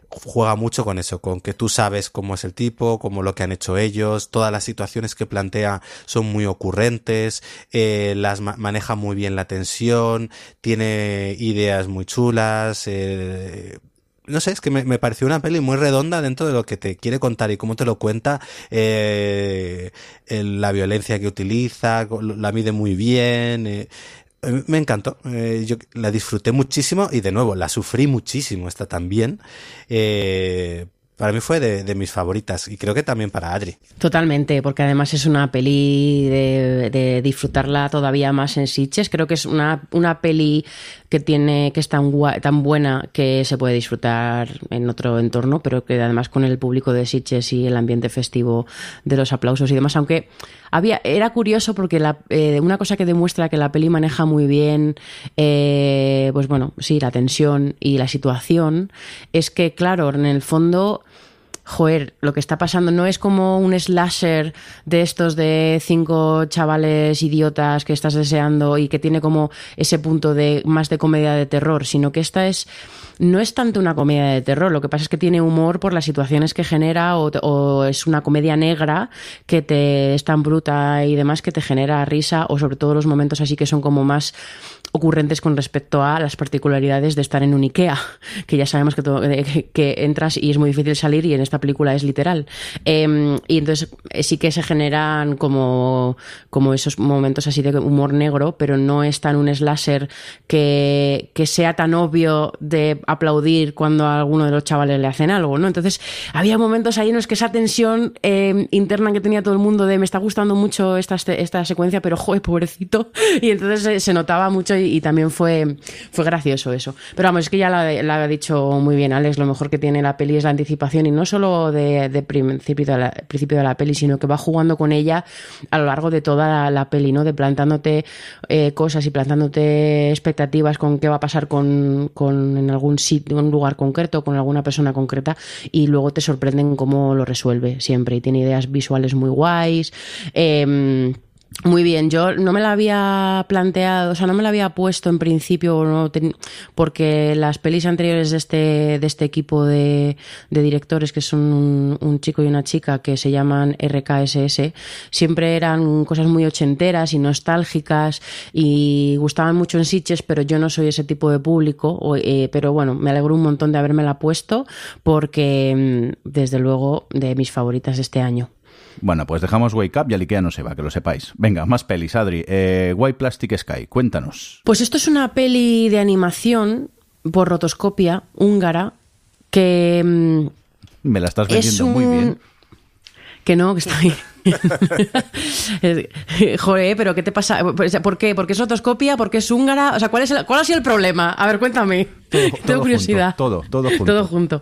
juega mucho con eso, con que tú sabes cómo es el tipo, cómo lo que han hecho ellos, todas las situaciones que plantea son muy ocurrentes, eh, las maneja muy bien la tensión, tiene ideas muy chulas, eh, no sé, es que me, pareció una peli muy redonda dentro de lo que te quiere contar y cómo te lo cuenta, eh, la violencia que utiliza, la mide muy bien, me encantó. Eh, yo la disfruté muchísimo y de nuevo la sufrí muchísimo esta también. Eh, para mí fue de, mis favoritas y creo que también para Adri. Totalmente, porque además es una peli de, disfrutarla todavía más en Sitches. Creo que es una, una peli que tiene que es tan, buena que se puede disfrutar en otro entorno, pero que además con el público de Sitches y el ambiente festivo de los aplausos y demás, aunque había era curioso porque eh, una cosa que demuestra que la peli maneja muy bien, eh, pues bueno, sí, la tensión y la situación, es que claro, en el fondo joder, lo que está pasando no es como un slasher de estos de cinco chavales idiotas que estás deseando y que tiene como ese punto de más de comedia de terror, sino que esta es no es tanto una comedia de terror, lo que pasa es que tiene humor por las situaciones que genera o, es una comedia negra que te es tan bruta y demás que te genera risa o sobre todo los momentos así que son como más ocurrentes con respecto a las particularidades de estar en un IKEA, que ya sabemos que, que, entras y es muy difícil salir y en esta película es literal. Em, y entonces eh, sí que se generan como, como esos momentos así de humor negro, pero no es tan un slasher que, que sea tan obvio de aplaudir cuando a alguno de los chavales le hacen algo, ¿no? Entonces había momentos ahí en los que esa tensión em, interna que tenía todo el mundo de me está gustando mucho esta, esta secuencia, pero joder, pobrecito, y entonces se notaba mucho y, también fue, fue gracioso eso. Pero vamos, es que ya la, ha dicho muy bien Alex, lo mejor que tiene la peli es la anticipación y no solo de, principio, de la, principio de la peli, sino que va jugando con ella a lo largo de toda la, peli, ¿no? De plantándote eh, cosas y plantándote expectativas con qué va a pasar con, con en algún sitio, en un lugar concreto, con alguna persona concreta y luego te sorprenden cómo lo resuelve siempre y tiene ideas visuales muy guays. Eh, muy bien, yo no me la había planteado, o sea, no me la había puesto en principio, no porque las pelis anteriores de este, de este equipo de, de directores, que son un, chico y una chica que se llaman RKSS, siempre eran cosas muy ochenteras y nostálgicas y gustaban mucho en Sitches, pero yo no soy ese tipo de público, eh, pero bueno, me alegro un montón de haberme la puesto porque, mm, desde luego, de mis favoritas este año. Bueno, pues dejamos Wake Up y Alikea no se va, que lo sepáis. Venga, más pelis, Adri. Eh, White Plastic Sky, cuéntanos. Pues esto es una peli de animación por rotoscopia húngara que... Mm, Me la estás vendiendo muy bien. Que no, que está bien. Joder, pero ¿qué te pasa? ¿Por qué? ¿Por qué es rotoscopia? ¿Por qué es húngara? O sea, ¿cuál, es cuál ha sido el problema? A ver, cuéntame. Tengo curiosidad. todo, todo junto. Todo junto.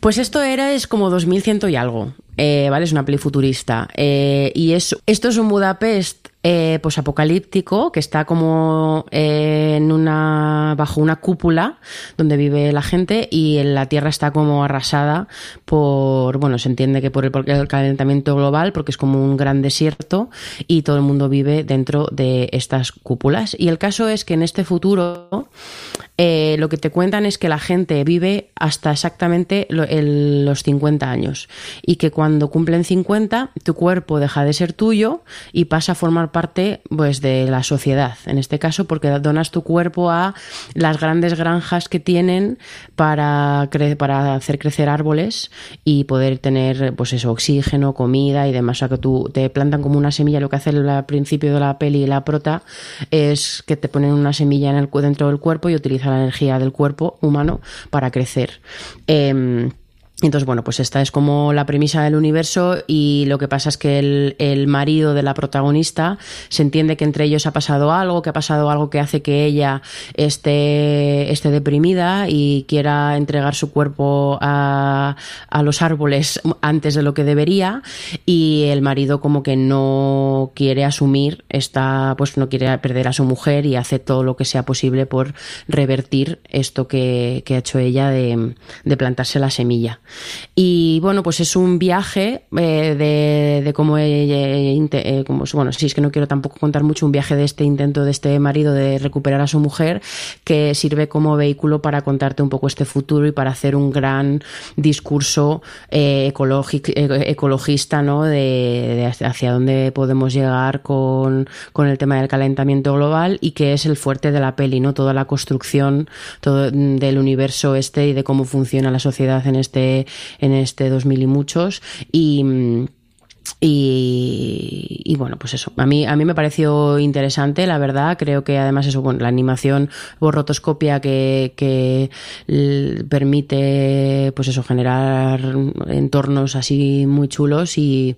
Pues esto era, es como 2100 y algo, eh, ¿vale? Es una peli futurista. Eh, y es, esto es un Budapest eh, pues apocalíptico que está como en una bajo una cúpula donde vive la gente y la tierra está como arrasada por bueno se entiende que por el, calentamiento global porque es como un gran desierto y todo el mundo vive dentro de estas cúpulas y el caso es que en este futuro eh, lo que te cuentan es que la gente vive hasta exactamente los 50 años y que cuando cumplen 50 tu cuerpo deja de ser tuyo y pasa a formar parte pues de la sociedad, en este caso porque donas tu cuerpo a las grandes granjas que tienen para, para hacer crecer árboles y poder tener pues eso, oxígeno, comida y demás. O sea que tú te plantan como una semilla, lo que hace al principio de la peli la prota es que te ponen una semilla en el, dentro del cuerpo y utilizan la energía del cuerpo humano para crecer. Em, entonces, bueno, pues esta es como la premisa del universo y lo que pasa es que el, marido de la protagonista se entiende que entre ellos ha pasado algo, que ha pasado algo que hace que ella esté, esté deprimida y quiera entregar su cuerpo a, a los árboles antes de lo que debería y el marido como que no quiere asumir esta, pues no quiere perder a su mujer y hace todo lo que sea posible por revertir esto que, que ha hecho ella de, de plantarse la semilla. Y bueno, pues es un viaje eh, de, de, cómo, eh, como, bueno, sí, es que no quiero tampoco contar mucho, un viaje de este intento de este marido de recuperar a su mujer, que sirve como vehículo para contarte un poco este futuro y para hacer un gran discurso eh, ecologista, ¿no? De, hacia dónde podemos llegar con, con el tema del calentamiento global y que es el fuerte de la peli, ¿no? Toda la construcción todo, del universo este y de cómo funciona la sociedad en este en este 2000 y muchos y y, bueno, pues eso. A mí, a mí me pareció interesante, la verdad. Creo que además eso, bueno, la animación por rotoscopia que, que permite, pues eso, generar entornos así muy chulos y,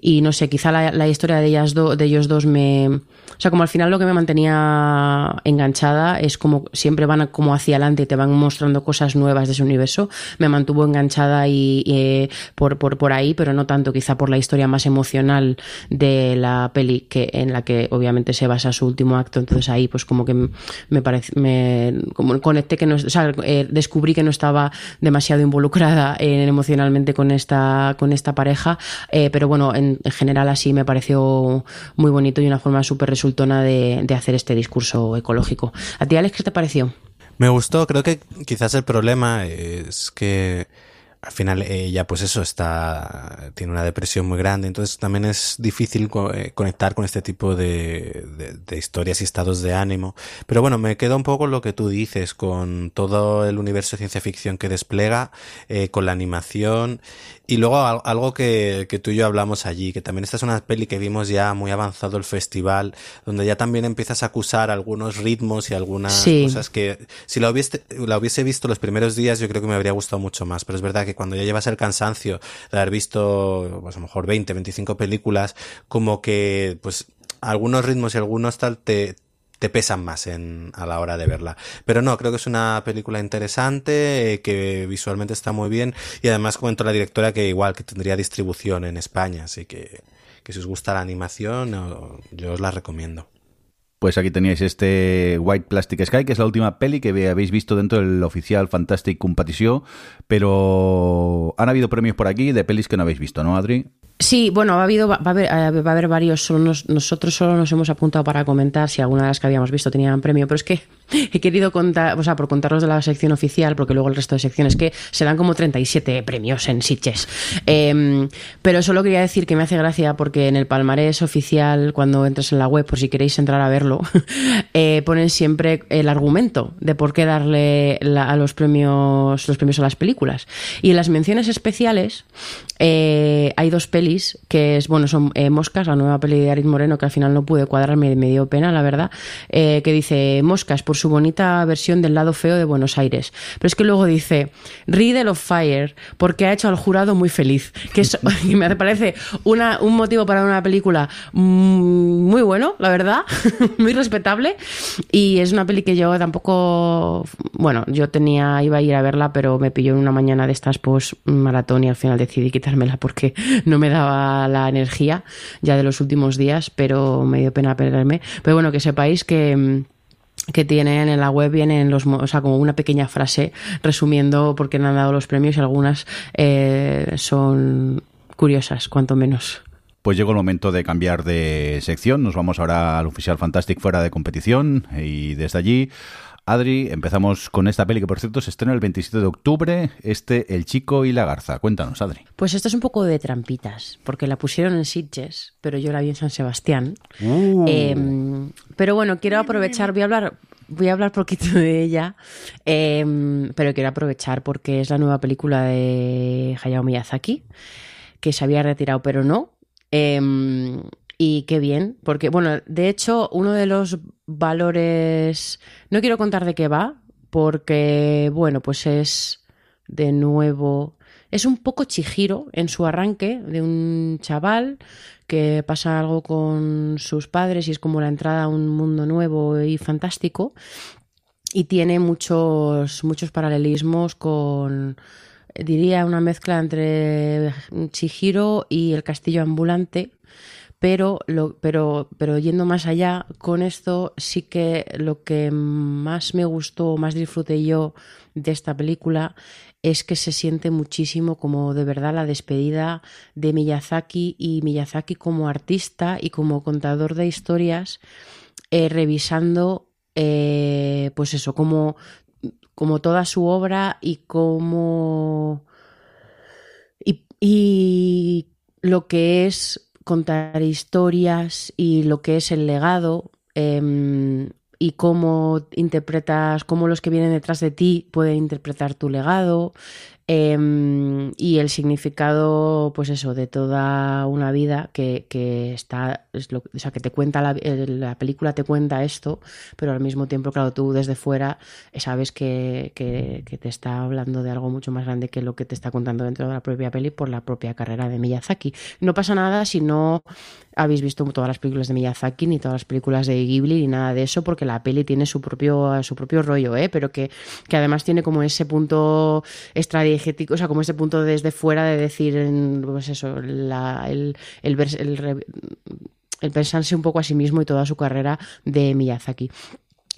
y no sé, quizá la, la historia de ellas de ellos dos me, o sea, como al final lo que me mantenía enganchada es como siempre van como hacia adelante y te van mostrando cosas nuevas de ese universo. Me mantuvo enganchada y, eh, por, por, por ahí, pero no tanto quizá por la historia más emocional de la peli que en la que obviamente se basa su último acto. Entonces ahí pues como que me parece, me como conecté que no, eh, descubrí que no estaba demasiado involucrada en, emocionalmente con esta, con esta pareja. Eh, pero bueno, en, en, general así me pareció muy bonito y una forma súper resultada de, de hacer este discurso ecológico. ¿A ti, Alex, qué te pareció? Me gustó, creo que quizás el problema es que al final ella pues eso está tiene una depresión muy grande. Entonces también es difícil eh, conectar con este tipo de, de, historias y estados de ánimo. Pero bueno me queda un poco lo que tú dices con todo el universo de ciencia ficción que despliega eh, con la animación. Y luego algo que, que, tú y yo hablamos allí, que también esta es una peli que vimos ya muy avanzado el festival, donde ya también empiezas a acusar algunos ritmos y algunas cosas que si la hubiese, la hubiese visto los primeros días yo creo que me habría gustado mucho más, pero es verdad que cuando ya llevas el cansancio de haber visto pues a lo mejor 20, 25 películas, como que pues algunos ritmos y algunos tal te, te pesan más en, a la hora de verla. Pero no, creo que es una película interesante, eh, que visualmente está muy bien y además comentó la directora que igual que tendría distribución en España, así que, que si os gusta la animación, yo os la recomiendo. Pues aquí teníais este White Plastic Sky, que es la última peli que habéis visto dentro del oficial Fantastic Competition, pero han habido premios por aquí de pelis que no habéis visto, ¿no, Adri? Sí, bueno, ha habido, va, a haber, eh, va a haber varios. Nosotros solo nos hemos apuntado para comentar si alguna de las que habíamos visto tenían premio, pero es que he querido contar, o sea, por contarlos de la sección oficial, porque luego el resto de secciones que se dan como 37 premios en Sitges. Eh, pero solo quería decir que me hace gracia porque en el palmarés oficial, cuando entras en la web, por si queréis entrar a verlo, eh, ponen siempre el argumento de por qué darle a los premios, los premios a las películas. Y en las menciones especiales eh, hay dos pelis que es, bueno, son eh, Moscas, la nueva peli de Arit Moreno, que al final no pude cuadrarme, me dio pena, la verdad, que dice Moscas por su bonita versión del lado feo de Buenos Aires. Pero es que luego dice Riddle of Fire, porque ha hecho al jurado muy feliz, que me parece una, un motivo para una película muy bueno, la verdad, muy respetable, y es una peli que yo tampoco, bueno, yo tenía, iba a ir a verla, pero me pilló en una mañana de estas post maratón y al final decidí quitármela porque no me da la energía ya de los últimos días, pero me dio pena perderme. Pero bueno, que sepáis que mm, que tienen en la web vienen los o sea como una pequeña frase resumiendo por qué han dado los premios y algunas eh, son curiosas cuanto menos. Pues llegó el momento de cambiar de sección. Nos vamos ahora al oficial Fantastic fuera de competición y desde allí Adri, empezamos con esta peli que, por cierto, se estrena el 27 de octubre, este El Chico y la Garza. Cuéntanos, Adri. Pues esto es un poco de trampitas, porque la pusieron en Sitges, pero yo la vi en San Sebastián. Uh. Em, pero bueno, quiero aprovechar, voy a hablar, voy a hablar poquito de ella, em, pero quiero aprovechar porque es la nueva película de Hayao Miyazaki, que se había retirado, pero no. Em, y qué bien, porque, bueno, de hecho, uno de los valores. No quiero contar de qué va, porque, bueno, pues es de nuevo. Es un poco Chihiro en su arranque, de un chaval que pasa algo con sus padres y es como la entrada a un mundo nuevo y fantástico. Y tiene muchos, muchos paralelismos con, diría, una mezcla entre Chihiro y el castillo ambulante pero, pero, pero yendo más allá, con esto sí que lo que más me gustó, más disfruté yo de esta película es que se siente muchísimo como de verdad la despedida de Miyazaki y Miyazaki como artista y como contador de historias, eh, revisando eh, pues eso, como, como toda su obra y como... Y lo que es contar historias y lo que es el legado em, y cómo interpretas, cómo los que vienen detrás de ti pueden interpretar tu legado, Em, y el significado, pues eso, de toda una vida que, que está, o sea, que te cuenta la, la, película, te cuenta esto, pero al mismo tiempo, claro, tú desde fuera sabes que, que, te está hablando de algo mucho más grande que lo que te está contando dentro de la propia peli por la propia carrera de Miyazaki. No pasa nada si no habéis visto todas las películas de Miyazaki, ni todas las películas de Ghibli, ni nada de eso, porque la peli tiene su propio, su propio rollo, ¿eh? pero que, que además tiene como ese punto extradiegético o sea, como ese punto desde fuera de decir, pues eso, el, el, el, el pensarse un poco a sí mismo y toda su carrera de Miyazaki.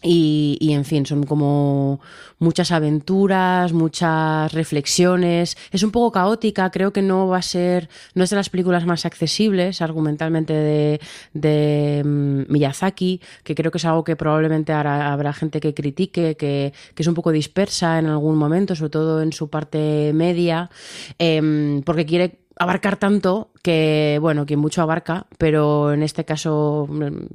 Y, y, en fin, son como muchas aventuras, muchas reflexiones. Es un poco caótica, creo que no va a ser, no es de las películas más accesibles argumentalmente de, de um, Miyazaki, que creo que es algo que probablemente habrá, habrá gente que critique, que, que, es un poco dispersa en algún momento, sobre todo en su parte media, eh, porque quiere abarcar tanto que, bueno, que mucho abarca, pero en este caso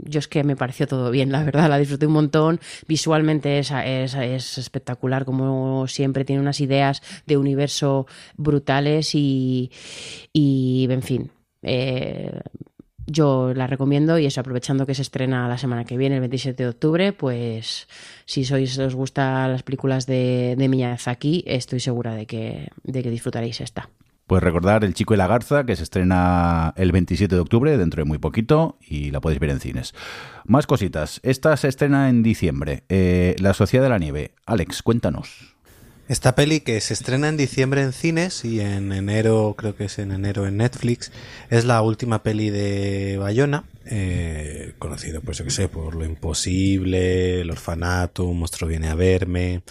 yo es que me pareció todo bien, la verdad, la disfruté un montón, visualmente es, es, es espectacular, como siempre, tiene unas ideas de universo brutales y, y en fin, eh, yo la recomiendo y eso, aprovechando que se estrena la semana que viene, el 27 de octubre, pues si sois os gustan las películas de, de Miyazaki, estoy segura de que, de que disfrutaréis esta. Pues recordar El Chico y la Garza, que se estrena el 27 de octubre, dentro de muy poquito, y la podéis ver en cines. Más cositas. Esta se estrena en diciembre. Eh, la Sociedad de la Nieve. Alex, cuéntanos. Esta peli que se estrena en diciembre en cines y en enero, creo que es en enero en Netflix, es la última peli de Bayona, eh, conocido, pues yo que sé, por Lo Imposible, El Orfanato, Un monstruo viene a verme,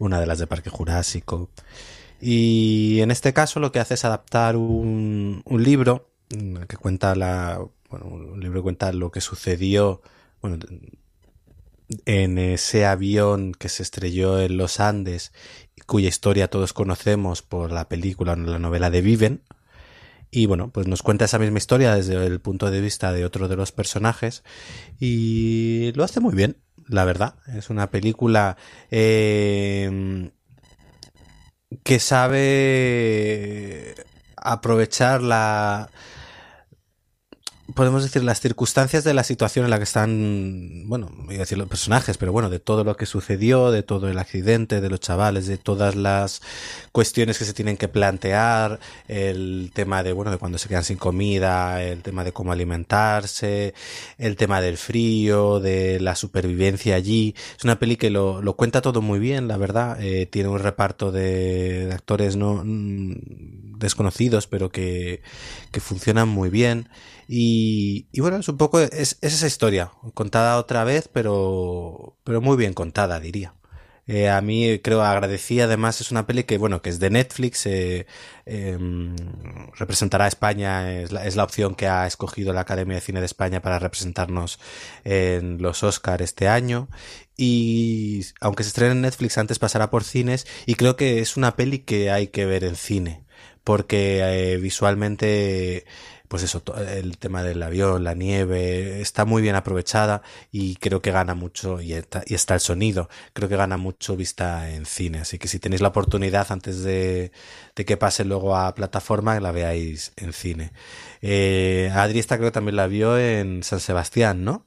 una de las de Parque Jurásico. Y en este caso lo que hace es adaptar un, libro que cuenta la, bueno, un libro cuenta lo que sucedió, bueno, en ese avión que se estrelló en los Andes, cuya historia todos conocemos por la película o la novela de Viven. Y bueno, pues nos cuenta esa misma historia desde el punto de vista de otro de los personajes y lo hace muy bien, la verdad. Es una película eh, que sabe aprovechar la podemos decir, las circunstancias de la situación en la que están, bueno, voy a decir los personajes, pero bueno, de todo lo que sucedió, de todo el accidente, de los chavales, de todas las cuestiones que se tienen que plantear, el tema de, bueno, de cuando se quedan sin comida, el tema de cómo alimentarse, el tema del frío, de la supervivencia allí. Es una peli que lo, lo cuenta todo muy bien, la verdad. Eh, tiene un reparto de, de actores no mm, desconocidos, pero que, que funcionan muy bien. Y, y, bueno, es un poco, es, es, esa historia, contada otra vez, pero, pero muy bien contada, diría. Eh, a mí creo agradecí además es una peli que bueno que es de Netflix eh, em, representará a España es la, es la, opción que ha escogido la Academia de Cine de España para representarnos en los Oscar este año y aunque se estrene en Netflix antes pasará por cines y creo que es una peli que hay que ver en cine porque eh, visualmente pues eso, el tema del avión, la nieve, está muy bien aprovechada y creo que gana mucho, y está, y está el sonido, creo que gana mucho vista en cine. Así que si tenéis la oportunidad antes de, de que pase luego a plataforma, la veáis en cine. Eh, Adri esta creo que también la vio en San Sebastián, ¿no?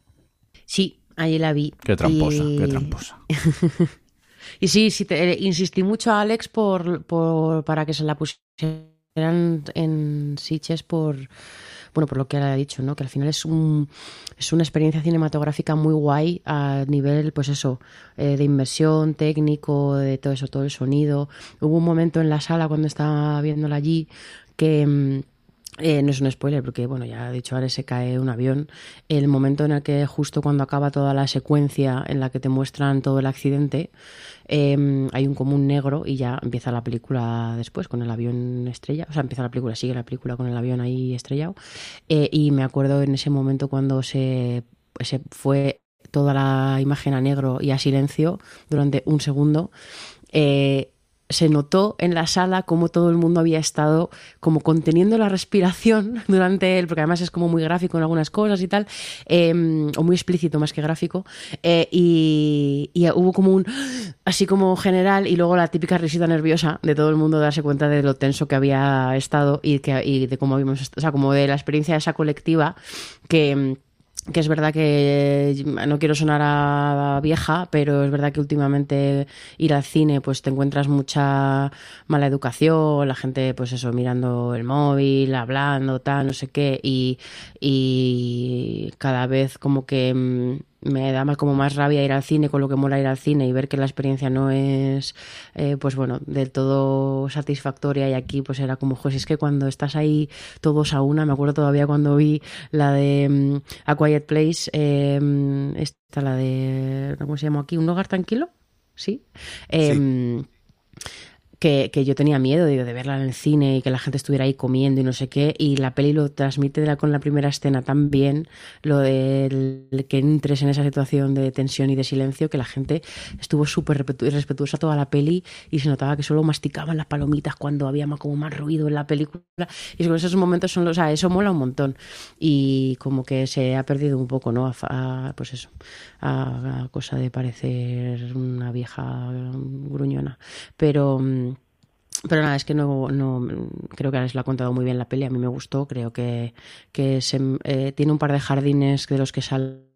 Sí, allí la vi. Qué tramposa, y... qué tramposa. y sí, sí te, insistí mucho a Alex por, por, para que se la pusieran en Sitges por bueno por lo que ha dicho no que al final es un es una experiencia cinematográfica muy guay a nivel pues eso eh, de inversión técnico de todo eso todo el sonido. Hubo un momento en la sala cuando estaba viéndola allí que mm, eh, no es un spoiler porque, bueno, ya ha dicho, ahora se cae un avión. El momento en el que justo cuando acaba toda la secuencia en la que te muestran todo el accidente, eh, hay un común negro y ya empieza la película después con el avión estrella. O sea, empieza la película, sigue la película con el avión ahí estrellado. Eh, y me acuerdo en ese momento cuando se, se fue toda la imagen a negro y a silencio durante un segundo. Eh, se notó en la sala como todo el mundo había estado como conteniendo la respiración durante él, porque además es como muy gráfico en algunas cosas y tal, eh, o muy explícito más que gráfico, eh, y, y, hubo como un así como general y luego la típica risita nerviosa de todo el mundo darse cuenta de lo tenso que había estado y, que, y de cómo habíamos, o sea, como de la experiencia esa colectiva que que es verdad que no quiero sonar a vieja, pero es verdad que últimamente ir al cine pues te encuentras mucha mala educación, la gente pues eso mirando el móvil, hablando, tal, no sé qué, y, y cada vez como que mm, me da más como más rabia ir al cine con lo que mola ir al cine y ver que la experiencia no es eh, pues bueno del todo satisfactoria y aquí pues era como pues es que cuando estás ahí todos a una me acuerdo todavía cuando vi la de um, A Quiet Place eh, esta la de cómo se llama aquí un lugar tranquilo sí, eh, sí que, que, yo tenía miedo de, de, verla en el cine y que la gente estuviera ahí comiendo y no sé qué, y la peli lo transmite con la primera escena tan bien, lo de que entres en esa situación de tensión y de silencio, que la gente estuvo súper respetuosa toda la peli y se notaba que solo masticaban las palomitas cuando había como más ruido en la película. Y con esos momentos son los, o eso mola un montón. Y como que se ha perdido un poco, ¿no? A, a, pues eso, a, cosa de parecer una vieja gruñona. Pero mm, pero nada, es que no, no creo que Alex lo ha contado muy bien la peli, a mí me gustó, creo que, que se, eh, tiene un par de jardines de los que sale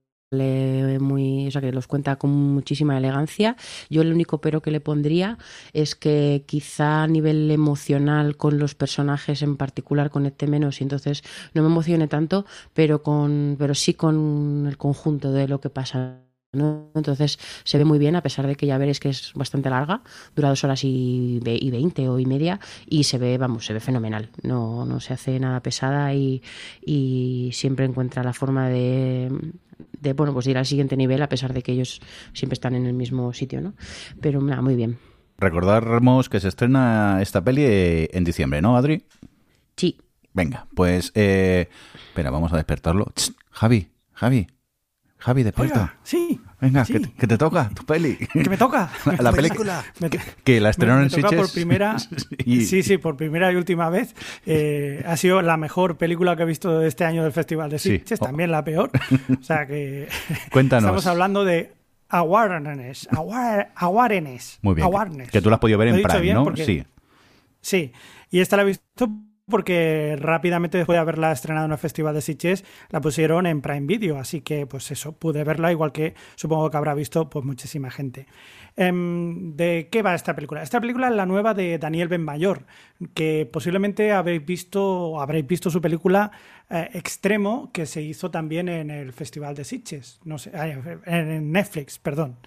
muy, o sea, que los cuenta con muchísima elegancia. Yo el único pero que le pondría es que quizá a nivel emocional con los personajes en particular conecte menos y entonces no me emocione tanto, pero con pero sí con el conjunto de lo que pasa ¿no? Entonces se ve muy bien, a pesar de que ya veréis que es bastante larga, dura dos horas y, veinte o y media, y se ve, vamos, se ve fenomenal. No, no se hace nada pesada y, y siempre encuentra la forma de, de, bueno, pues ir al siguiente nivel, a pesar de que ellos siempre están en el mismo sitio, ¿no? Pero nada, muy bien. Recordamos que se estrena esta peli en diciembre, ¿no, Adri? Sí. Venga, pues, eh, espera, vamos a despertarlo. Javi, Javi, Javi, despierta. Oiga, sí. Venga, sí. Que, que, te toca tu peli. Que me toca. La, la película. Que, que, la estrenaron me, en Sitges. por primera. y... Sí, sí, por primera y última vez. Eh, ha sido la mejor película que he visto este año del Festival de Sitges. Sí. También la peor. O sea que. Cuéntanos. Estamos hablando de Awareness. Awareness. Muy bien. Awareness. Que tú la has podido ver en Prime, ¿no? Porque... Sí. Sí. Y esta la he visto porque rápidamente después de haberla estrenado en el Festival de Sitges la pusieron en Prime Video, así que pues eso, pude verla igual que supongo que habrá visto pues muchísima gente. Um, ¿De qué va esta película? Esta película es la nueva de Daniel Benmayor, que posiblemente habréis visto, habréis visto su película eh, Extremo, que se hizo también en el Festival de Sitges, no sé, en Netflix, perdón.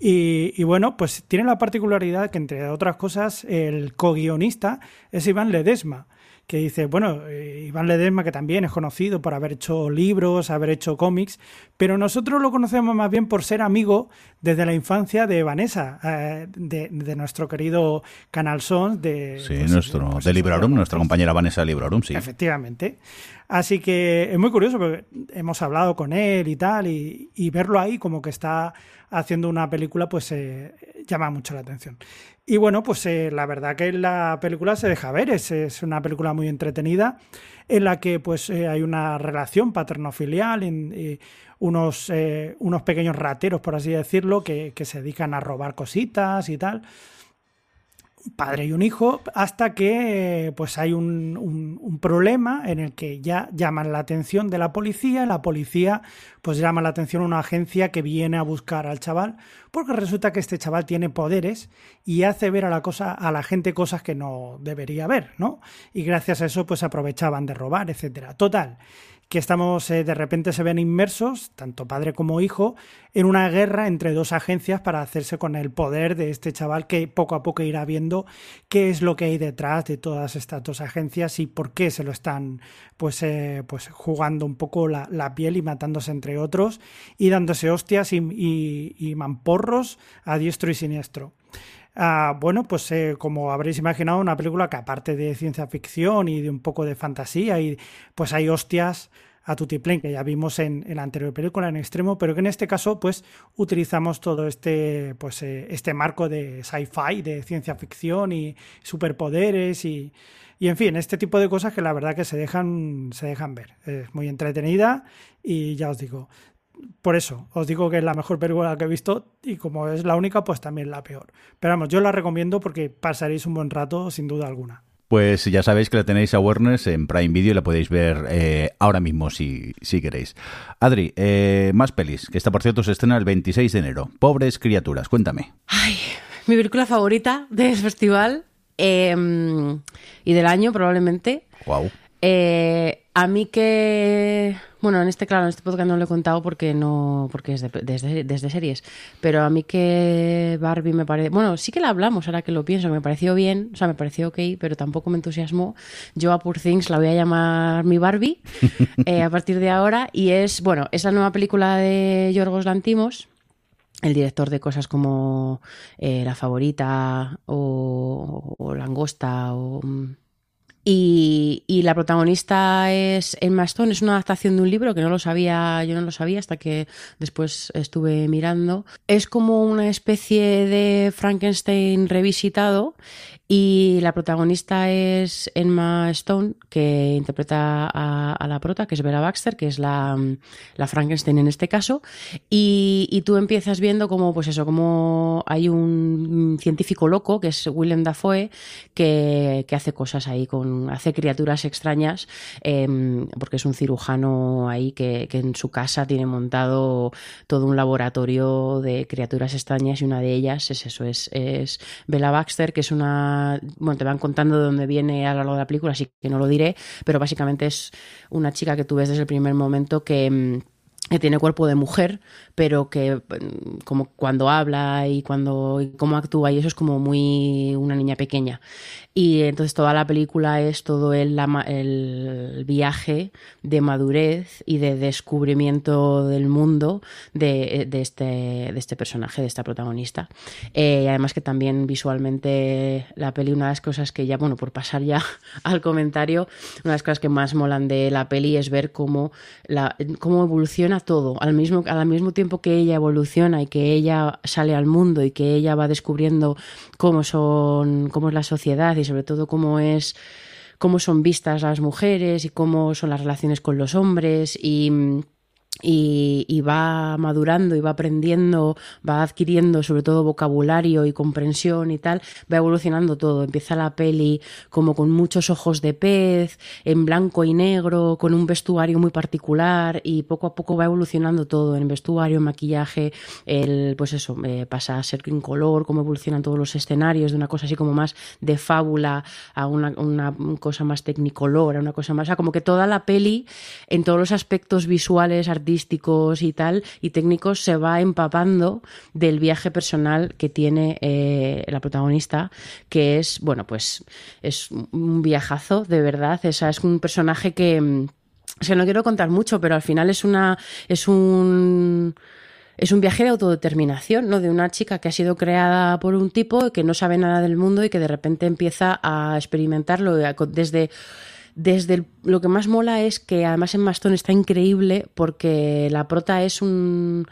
Y, y, bueno, pues tiene la particularidad que, entre otras cosas, el co-guionista es Iván Ledesma, que dice, bueno, eh, Iván Ledesma, que también es conocido por haber hecho libros, haber hecho cómics, pero nosotros lo conocemos más bien por ser amigo desde la infancia de Vanessa, eh, de, de, nuestro querido Canal Sons, de, sí, pues, nuestro, pues, de Librorum, nuestra compañera Vanessa Librorum, sí. Efectivamente. Así que es muy curioso porque hemos hablado con él y tal, y, y verlo ahí como que está haciendo una película, pues eh, llama mucho la atención. Y bueno, pues eh, la verdad que la película se deja ver, es, es una película muy entretenida en la que pues eh, hay una relación paterno-filial, en, unos, unos pequeños rateros, por así decirlo, que, que se dedican a robar cositas y tal padre y un hijo, hasta que pues hay un, un, problema en el que ya llaman la atención de la policía, la policía pues llama la atención a una agencia que viene a buscar al chaval, porque resulta que este chaval tiene poderes y hace ver a la cosa, a la gente cosas que no debería ver, ¿no? Y gracias a eso pues aprovechaban de robar, etcétera. Total, que estamos eh, de repente se ven inmersos, tanto padre como hijo, en una guerra entre dos agencias para hacerse con el poder de este chaval que poco a poco irá viendo qué es lo que hay detrás de todas estas dos agencias y por qué se lo están pues, eh, pues jugando un poco la, piel y matándose entre otros y dándose hostias y, y, mamporros a diestro y siniestro. Ah, bueno, pues eh, como habréis imaginado, una película que aparte de ciencia ficción y de un poco de fantasía, y pues hay hostias a Tutiplén, que ya vimos en, la anterior película en extremo, pero que en este caso pues utilizamos todo este pues eh, este marco de sci-fi, de ciencia ficción y superpoderes y, y en fin, este tipo de cosas que la verdad que se dejan se dejan ver. Es muy entretenida y ya os digo, por eso, os digo que es la mejor película que he visto y como es la única, pues también la peor. Pero vamos, yo la recomiendo porque pasaréis un buen rato sin duda alguna. Pues ya sabéis que la tenéis a Awareness en Prime Video y la podéis ver eh, ahora mismo si, si queréis. Adri, eh, más pelis, que esta por cierto se estrena el 26 de enero. Pobres criaturas, cuéntame. Ay, mi película favorita del festival em, y del año probablemente. Wow. Eh, a mí que bueno, en este, claro, en este podcast no lo he contado porque no, porque es desde, desde series. Pero a mí que Barbie me parece. Bueno, sí que la hablamos ahora que lo pienso, me pareció bien, o sea, me pareció ok, pero tampoco me entusiasmó. Yo a Poor Things la voy a llamar mi Barbie eh, a partir de ahora. Y es, bueno, es la nueva película de Yorgos Lantimos el director de cosas como eh, La Favorita o, o Langosta o mm, y, la protagonista es Emma Stone, es una adaptación de un libro que no lo sabía, yo no lo sabía hasta que después estuve mirando. Es como una especie de Frankenstein revisitado y la protagonista es Emma Stone, que interpreta a, la prota, que es Vera Baxter, que es la, la Frankenstein en este caso. Y, y, tú empiezas viendo como, pues eso, como hay un científico loco, que es William Dafoe, que, que hace cosas ahí, con, hace criaturas extrañas, eh, porque es un cirujano ahí que, que en su casa tiene montado todo un laboratorio de criaturas extrañas y una de ellas es eso, es, es Bella Baxter, que es una bueno, te van contando de dónde viene a lo largo de la película, así que no lo diré, pero básicamente es una chica que tú ves desde el primer momento que mm, que tiene cuerpo de mujer, pero que mm, como cuando habla y cuando y cómo actúa y eso es como muy una niña pequeña. Y entonces toda la película es todo el, el viaje de madurez y de descubrimiento del mundo de, de este, de este personaje, de esta protagonista. Eh, además que también visualmente la peli, una de las cosas que ya, bueno, por pasar ya al comentario, una de las cosas que más molan de la peli es ver cómo, la, cómo evoluciona todo, al mismo, al mismo tiempo que ella evoluciona y que ella sale al mundo y que ella va descubriendo cómo son, cómo es la sociedad y sobre todo cómo es cómo son vistas las mujeres y cómo son las relaciones con los hombres y, va madurando y va aprendiendo, va adquiriendo sobre todo vocabulario y comprensión y tal, va evolucionando todo. Empieza la peli como con muchos ojos de pez, en blanco y negro, con un vestuario muy particular y poco a poco va evolucionando todo, en vestuario, maquillaje, el, pues eso, eh, pasa a ser en color, cómo evolucionan todos los escenarios, de una cosa así como más de fábula a una, una cosa más tecnicolor, a una cosa más, o sea, como que toda la peli, en todos los aspectos visuales, artísticos, artísticos y tal, y técnicos, se va empapando del viaje personal que tiene eh, la protagonista, que es, bueno, pues es un viajazo, de verdad. Esa es un personaje que. mm, O sea, no quiero contar mucho, pero al final es una. es un es un viaje de autodeterminación, ¿no? De una chica que ha sido creada por un tipo que no sabe nada del mundo y que de repente empieza a experimentarlo desde desde el- lo que más mola es que además en Maston está increíble porque la prota es un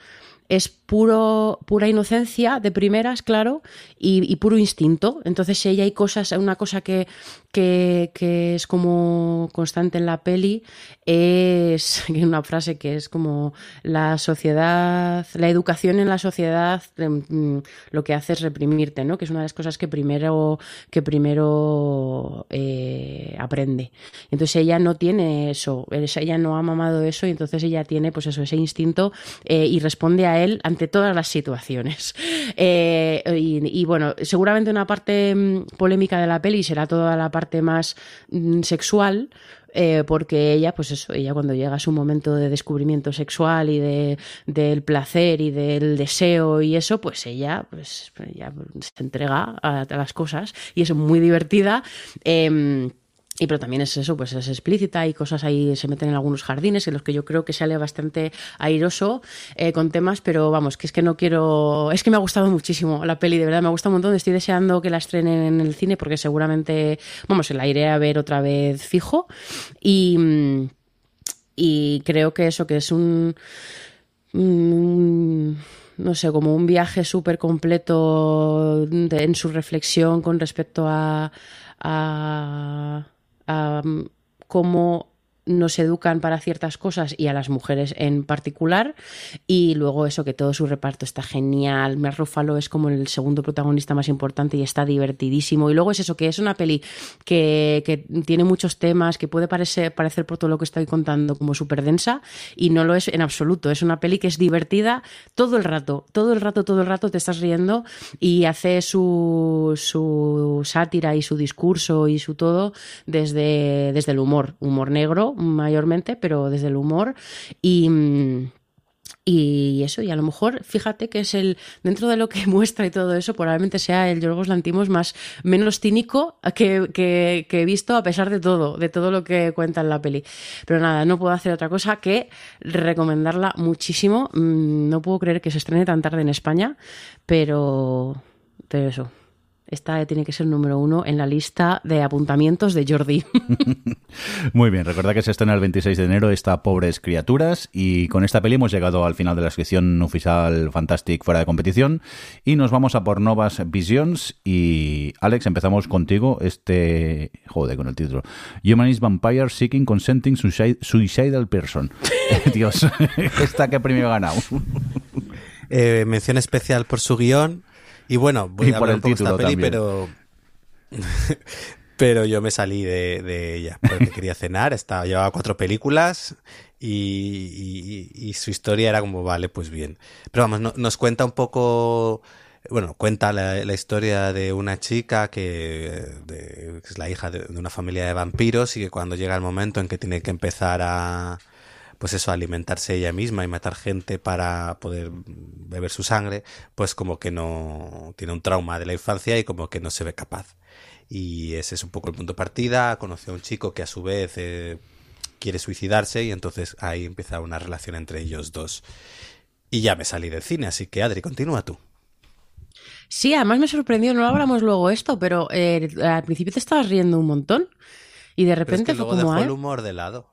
es puro pura inocencia de primeras claro y, y puro instinto. Entonces ella hay cosas una cosa que, que, es como constante en la peli es una frase que es como la sociedad la educación en la sociedad em, lo que hace es reprimirte no que es una de las cosas que primero que primero eh, aprende. Entonces ella no tiene eso, es- ella no ha mamado eso y entonces ella tiene pues eso, ese instinto eh, y responde a él ante todas las situaciones. Eh, y, y, bueno, seguramente una parte mm, polémica de la peli será toda la parte más mm, sexual. eh, porque ella, pues eso, ella cuando llega a su momento de descubrimiento sexual y de, del placer y del deseo y eso, pues ella, pues, se entrega a, a las cosas y es muy divertida. em, y pero también es eso, pues es explícita y cosas ahí se meten en algunos jardines en los que yo creo que sale bastante airoso eh, con temas, pero vamos, que es que no quiero. Es que me ha gustado muchísimo la peli, de verdad, me ha gustado un montón. Estoy deseando que la estrenen en el cine porque seguramente, vamos, se la iré a ver otra vez fijo. Y. Y creo que eso, que es un. no sé, como un viaje súper completo en su reflexión con respecto a, mm, cómo nos educan para ciertas cosas y a las mujeres en particular. Y luego eso que todo su reparto está genial. Mark Ruffalo es como el segundo protagonista más importante y está divertidísimo. Y luego es eso que es una peli que, que tiene muchos temas que puede parecer, parecer por todo lo que estoy contando como súper densa y no lo es en absoluto. Es una peli que es divertida todo el rato todo el rato todo el rato te estás riendo y hace su, su sátira y su discurso y su todo desde, desde el humor. Humor negro mayormente pero desde el humor y y eso, y a lo mejor, fíjate que es el, dentro de lo que muestra y todo eso, probablemente sea el Yorgos Lantimos más, menos cínico que, que, que he visto a pesar de todo, de todo lo que cuenta en la peli. Pero nada, no puedo hacer otra cosa que recomendarla muchísimo. Mm, No puedo creer que se estrene tan tarde en España, pero, pero eso. Esta tiene que ser número uno en la lista de apuntamientos de Jordi. Muy bien, recuerda que se estrena el 26 de enero esta Pobres Criaturas y con esta peli hemos llegado al final de la sección oficial Fantastic fuera de competición y nos vamos a por Novas Visions y Alex, empezamos contigo este... Joder, con el título. Humanist Vampire Seeking Consenting Suicide- Suicidal Person. Dios, esta que premio ha ganado. Eh, mención especial por su guion. Y bueno, voy Y a por hablar el un poco de esta título peli, pero. pero yo me salí de, de ella porque quería cenar. Estaba, llevaba cuatro películas y, y- y su historia era como, vale, pues bien. Pero vamos, no- nos cuenta un poco. Bueno, cuenta la, la historia de una chica que, de- que es la hija de, de una familia de vampiros y que cuando llega el momento en que tiene que empezar a, pues eso, alimentarse ella misma y matar gente para poder beber su sangre, pues como que no tiene un trauma de la infancia y como que no se ve capaz. Y ese es un poco el punto de partida. Conoce a un chico que a su vez eh, quiere suicidarse y entonces ahí empieza una relación entre ellos dos. Y ya me salí del cine, así que Adri, continúa tú. Sí, además me sorprendió, no hablamos luego esto, pero eh, al principio te estabas riendo un montón y de Pero es repente fue como... dejó "Ah, el humor de lado.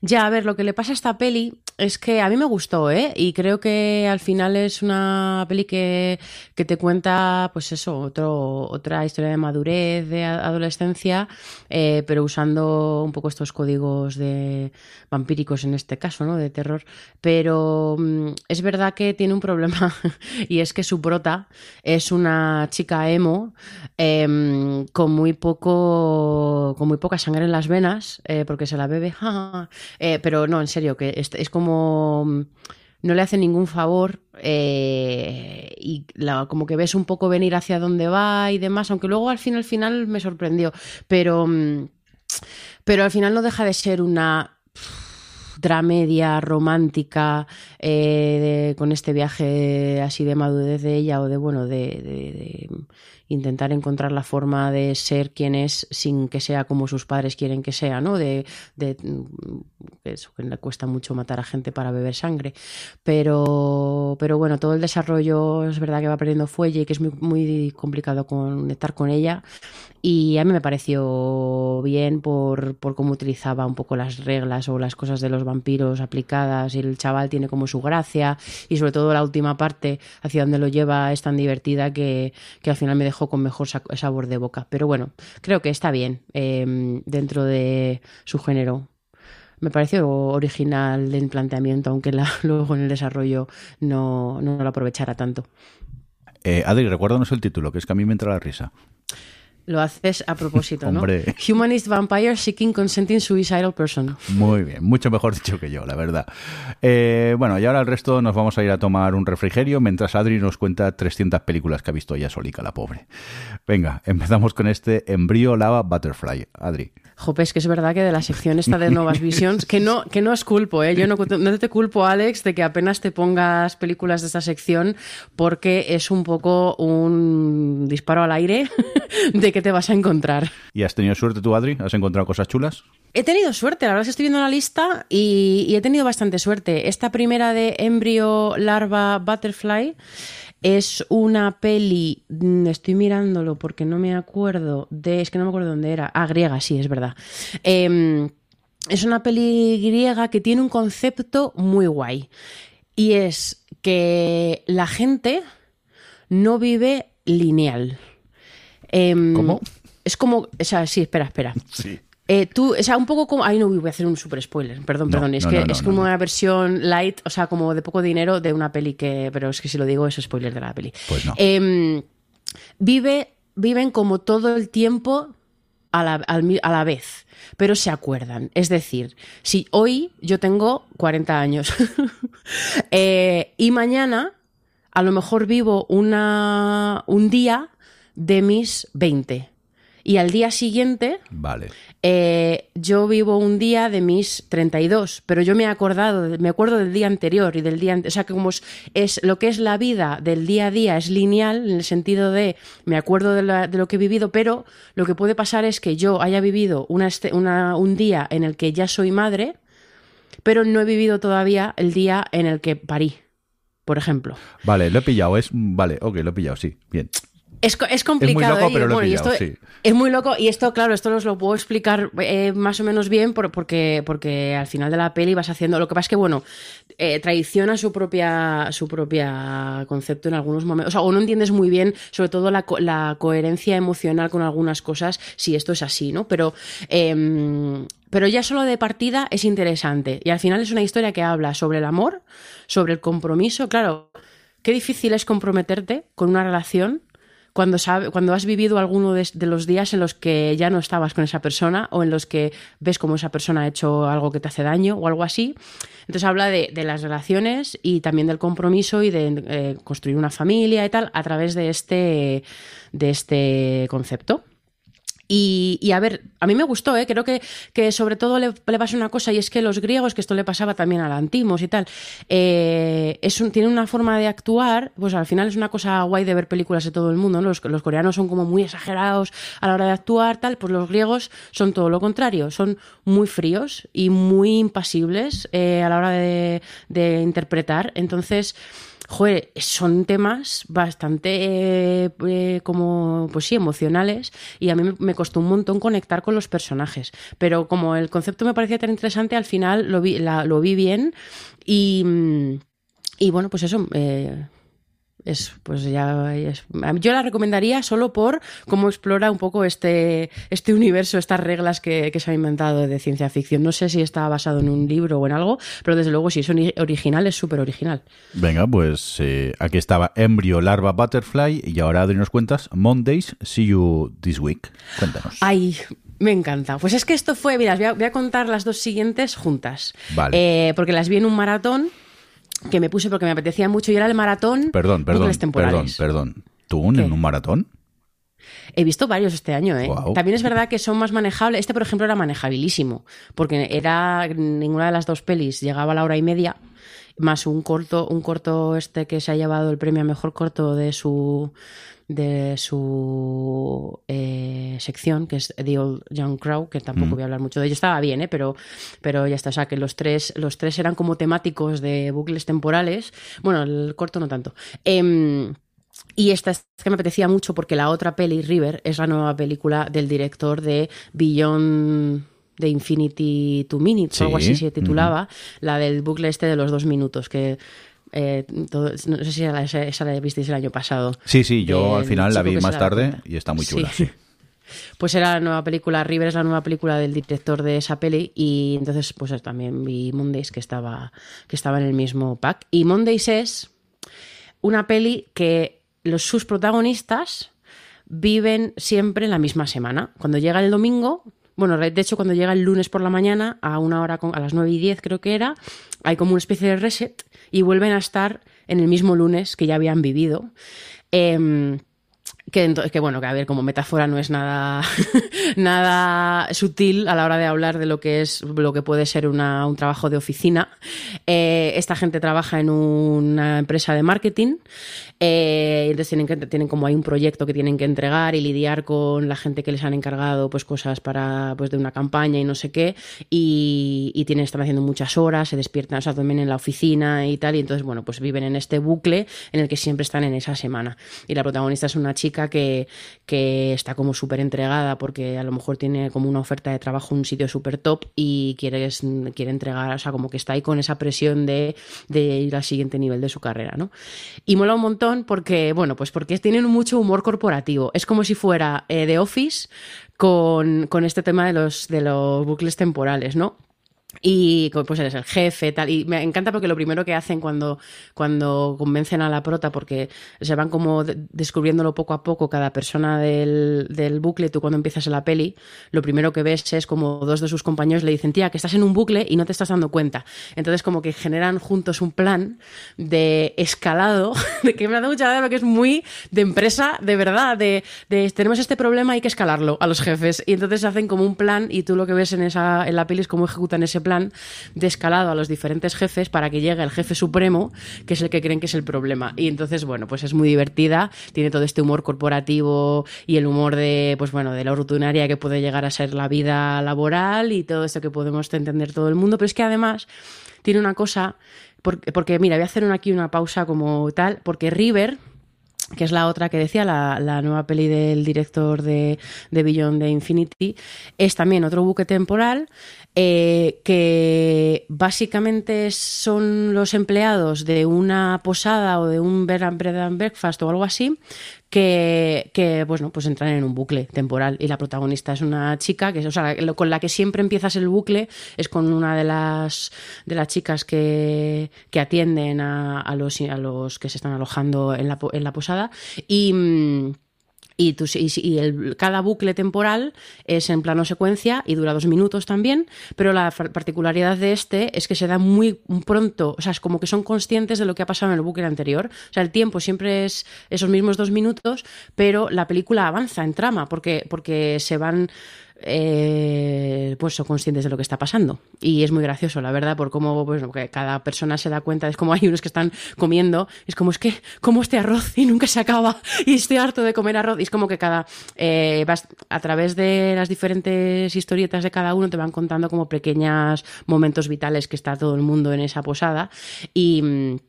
Ya, a ver, lo que le pasa a esta peli es que a mí me gustó, ¿eh? Y creo que al final es una peli que, que te cuenta, pues eso, otro, otra historia de madurez, de adolescencia, eh, pero usando un poco estos códigos de vampíricos en este caso, ¿no? De terror. Pero mm, es verdad que tiene un problema y es que su prota es una chica emo em, con muy poco con muy poca sangre en las venas eh, porque se la bebe. Eh, pero no en serio que es, como mm, no le hace ningún favor eh, y como que ves un poco venir hacia dónde va y demás aunque luego al final al final me sorprendió. Pero mm, pero al final no deja de ser una dramedia romántica eh, con este viaje así de madurez de ella o de bueno de intentar encontrar la forma de ser quien es sin que sea como sus padres quieren que sea no de, de mm, eso que le cuesta mucho matar a gente para beber sangre. Pero pero bueno todo el desarrollo es verdad que va perdiendo fuelle y que es muy, muy complicado conectar con ella. Y a mí me pareció bien por, por cómo utilizaba un poco las reglas o las cosas de los vampiros aplicadas. Y el chaval tiene como su gracia y sobre todo la última parte hacia donde lo lleva es tan divertida que, que al final me dejó con mejor sa- sabor de boca. Pero bueno, creo que está bien eh, dentro de su género. Me pareció original el planteamiento, aunque la- luego en el desarrollo no, no lo aprovechara tanto. Eh, Adri, recuérdanos el título, que es que a mí me entra la risa. Lo haces a propósito, ¿no? Hombre. Humanist Vampire Seeking Consenting Suicidal Person. Muy bien, mucho mejor dicho que yo, la verdad. Eh, bueno, y ahora el resto nos vamos a ir a tomar un refrigerio mientras Adri nos cuenta 300 películas que ha visto ella solica, la pobre. Venga, empezamos con este Embryo Lava Butterfly. Adri. Jope, es que es verdad que de la sección esta de Novas Visions, que no, que no os culpo, ¿eh? Yo no, no te culpo, Alex, de que apenas te pongas películas de esta sección, porque es un poco un disparo al aire de que te vas a encontrar. ¿Y has tenido suerte tú, Adri? ¿Has encontrado cosas chulas? He tenido suerte, la verdad es que estoy viendo la lista y, y he tenido bastante suerte. Esta primera de Embryo Larva Butterfly es una peli, mm, estoy mirándolo porque no me acuerdo de, es que no me acuerdo dónde era. Ah, griega, sí, es verdad. Em, es una peli griega que tiene un concepto muy guay y es que la gente no vive lineal. Em, ¿Cómo? Es como, o sea, sí, espera, espera. Sí. Eh, tú, o sea, un poco como. Ay, no, voy a hacer un super spoiler. Perdón, No, perdón. Es no, que no, es como una versión light, o sea, como de poco dinero de una peli que. Pero es que si lo digo, es spoiler de la peli. Pues no. Em, vive, viven como todo el tiempo a la, a la vez, pero se acuerdan. Es decir, si hoy yo tengo 40 años eh, y mañana a lo mejor vivo una, un día de mis 20 y al día siguiente Vale. Eh, yo vivo un día de mis 32, pero yo me he acordado, me acuerdo del día anterior y del día, o sea que como es, lo que es la vida del día a día es lineal en el sentido de me acuerdo de, la- de lo que he vivido, pero lo que puede pasar es que yo haya vivido un día en el que ya soy madre, pero no he vivido todavía el día en el que parí, por ejemplo. Vale, lo he pillado. Es... Vale, ok, lo he pillado, sí. Bien. Es, es complicado. loco, ¿eh? pero lo Bueno, pillado, esto sí. Es muy loco y esto, claro, esto os lo puedo explicar eh, más o menos bien por- porque, porque al final de la peli vas haciendo... Lo que pasa es que, bueno, eh, traiciona su propia, su propia concepto en algunos momentos. O sea, o no entiendes muy bien, sobre todo la, co- la coherencia emocional con algunas cosas, si esto es así, ¿no? Pero... em, pero ya solo de partida es interesante. Y al final es una historia que habla sobre el amor, sobre el compromiso. Claro, qué difícil es comprometerte con una relación cuando, sabe, cuando has vivido alguno de, los días en los que ya no estabas con esa persona o en los que ves cómo esa persona ha hecho algo que te hace daño o algo así. Entonces habla de, de las relaciones y también del compromiso y de eh, construir una familia y tal a través de este, de este concepto. Y, y, a ver, a mí me gustó, ¿eh? creo que, que sobre todo le, pasa una cosa y es que los griegos, que esto le pasaba también a Antimos y tal, eh, tienen una forma de actuar, pues al final es una cosa guay de ver películas de todo el mundo, ¿no? los, los, coreanos son como muy exagerados a la hora de actuar, tal, pues los griegos son todo lo contrario, son muy fríos y muy impasibles eh, a la hora de, de interpretar, entonces joder, son temas bastante eh, como, pues sí, emocionales y a mí me, costó un montón conectar con los personajes. Pero como el concepto me parecía tan interesante, al final lo vi, lo vi bien y, y bueno, pues eso... Eh, es, pues ya es, yo la recomendaría solo por cómo explora un poco este, este universo, estas reglas que, que, se han inventado de ciencia ficción. No sé si está basado en un libro o en algo, pero desde luego si es original, es súper original. Venga, pues eh, aquí estaba Embryo Larva Butterfly y ahora Adri nos cuentas Mondays, See You This Week. Cuéntanos. Ay, me encanta. Pues es que esto fue, mira, voy a, voy a contar las dos siguientes juntas. Vale. Eh, porque las vi en un maratón que me puse porque me apetecía mucho y era el maratón. Perdón, perdón, perdón, perdón. ¿Tú en un maratón? He visto varios este año, ¿eh? También es verdad que son más manejables. Este, por ejemplo, era manejabilísimo, porque era ninguna de las dos pelis llegaba a la hora y media, más un corto, un corto este que se ha llevado el premio a mejor corto de su de su eh, sección, que es The Old Young Crow, que tampoco voy a hablar mucho de ello. Estaba bien, ¿eh? pero, pero ya está. O sea, que los tres, los tres eran como temáticos de bucles temporales. Bueno, el corto no tanto. Em, y esta es que me apetecía mucho porque la otra peli, River, es la nueva película del director de Beyond de Infinity Two Minutes, o algo Sí, así se titulaba, la del bucle este de los dos minutos, que eh, todo- no sé si esa, esa- esa la visteis el año pasado. Sí, sí, yo al final la vi más tarde cuenta. y está muy chula. Sí. Pues era la nueva película, River es la nueva película del director de esa peli y entonces pues también vi Mondays que estaba, que estaba en el mismo pack. Y Mondays es una peli que los, sus protagonistas viven siempre en la misma semana. Cuando llega el domingo, bueno, de hecho cuando llega el lunes por la mañana a una hora con- a las 9 y 10 creo que era, hay como una especie de reset y vuelven a estar en el mismo lunes que ya habían vivido. Em, que, que bueno, que a ver, como metáfora no es nada, nada sutil a la hora de hablar de lo que es lo que puede ser una- un trabajo de oficina. Eh, esta gente trabaja en una empresa de marketing, eh, entonces tienen, que, tienen como hay un proyecto que tienen que entregar y lidiar con la gente que les han encargado pues cosas para pues de una campaña y no sé qué, y, y tienen, están haciendo muchas horas, se despiertan, o sea, también en la oficina y tal, y entonces, bueno, pues viven en este bucle en el que siempre están en esa semana. Y la protagonista es una chica que, está como súper entregada porque a lo mejor tiene como una oferta de trabajo un sitio súper top y quiere, quiere entregar, o sea, como que está ahí con esa presión de, de ir al siguiente nivel de su carrera, ¿no? Y mola un montón porque, bueno, pues porque tienen mucho humor corporativo. Es como si fuera eh, The Office con, con este tema de los, de los bucles temporales, ¿no? Y pues eres el jefe, tal. Y me encanta porque lo primero que hacen cuando, cuando convencen a la prota, porque se van como de- descubriéndolo poco a poco cada persona del, del bucle, tú cuando empiezas la peli, lo primero que ves es como dos de sus compañeros le dicen, tía, que estás en un bucle y no te estás dando cuenta. Entonces como que generan juntos un plan de escalado, de que me hace mucha gracia porque es muy de empresa, de verdad, de, de tenemos este problema, hay que escalarlo a los jefes. Y entonces hacen como un plan y tú lo que ves en, esa, en la peli es cómo ejecutan ese plan de escalado a los diferentes jefes para que llegue el jefe supremo, que es el que creen que es el problema. Y entonces, bueno, pues es muy divertida, tiene todo este humor corporativo y el humor de, pues bueno, de la rutinaria que puede llegar a ser la vida laboral y todo esto que podemos entender todo el mundo, pero es que además tiene una cosa, porque, porque mira, voy a hacer una- aquí una pausa como tal, porque River que es la otra que decía, la, la nueva peli del director de, de Beyond de Infinity, es también otro buque temporal eh, que básicamente son los empleados de una posada o de un bed and breakfast o algo así que, pues no, pues entran en un bucle temporal. Y la protagonista es una chica que o sea, con la que siempre empiezas el bucle es con una de las de las chicas que, que atienden a, a los a los que se están alojando en la, en la posada. Y mm, y, y- el- cada bucle temporal es en plano secuencia y dura dos minutos también, pero la particularidad de este es que se da muy pronto, o sea, es como que son conscientes de lo que ha pasado en el bucle anterior. O sea, el tiempo siempre es esos mismos dos minutos, pero la película avanza en trama porque, porque se van eh, pues son conscientes de lo que está pasando. Y es muy gracioso, la verdad, por cómo pues, cada persona se da cuenta. Es como hay unos que están comiendo, es como es que como este arroz y nunca se acaba y estoy harto de comer arroz. Y es como que cada, eh, vas a través de las diferentes historietas de cada uno te van contando como pequeños momentos vitales que está todo el mundo en esa posada. Y.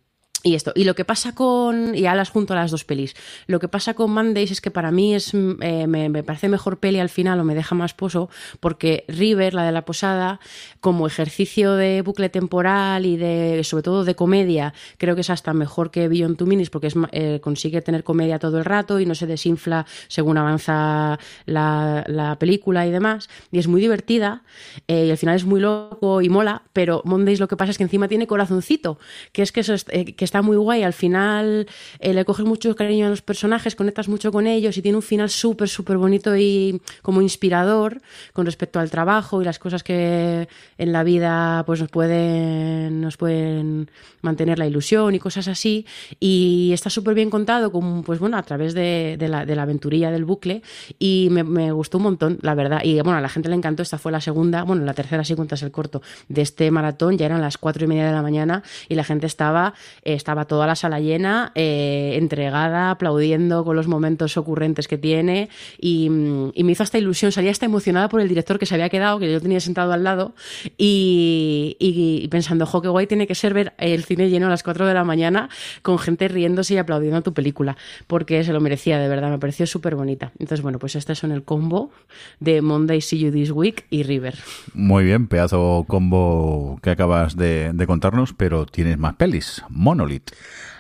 y esto, y lo que pasa con, y alas junto a las dos pelis, lo que pasa con Mondays es que para mí es, mm, eh, me, me parece mejor peli al final o me deja más pozo, porque River, la de la posada, como ejercicio de bucle temporal y de, sobre todo de comedia, creo que es hasta mejor que Beyond Two Minutes porque es, eh, consigue tener comedia todo el rato y no se desinfla según avanza la, la película y demás, y es muy divertida, eh, y al final es muy loco y mola, pero Mondays lo que pasa es que encima tiene corazoncito, que es que, eso es- eh, que está muy guay. Al final eh, le coges mucho cariño a los personajes, conectas mucho con ellos y tiene un final súper, súper bonito y como inspirador con respecto al trabajo y las cosas que en la vida pues nos pueden, nos pueden mantener la ilusión y cosas así. Y está súper bien contado, como, pues bueno, a través de, la, de la aventurilla del bucle y me, me, gustó un montón, la verdad. Y bueno, a la gente le encantó. Esta fue la segunda, bueno, la tercera, si cuentas el corto, de este maratón. Ya eran las cuatro y media de la mañana y la gente estaba, eh, estaba toda la sala llena, eh, entregada, aplaudiendo con los momentos ocurrentes que tiene. Y, y, me hizo hasta ilusión, salía hasta emocionada por el director que se había quedado, que yo tenía sentado al lado. Y, pensando, jo, qué guay tiene que ser ver el cine lleno a las cuatro de la mañana con gente riéndose y aplaudiendo a tu película, porque se lo merecía, de verdad, me pareció súper bonita. Entonces, bueno, pues este son el combo de Monday See You This Week y River. Muy bien, pedazo combo que acabas de contarnos, pero tienes más pelis. Monolith.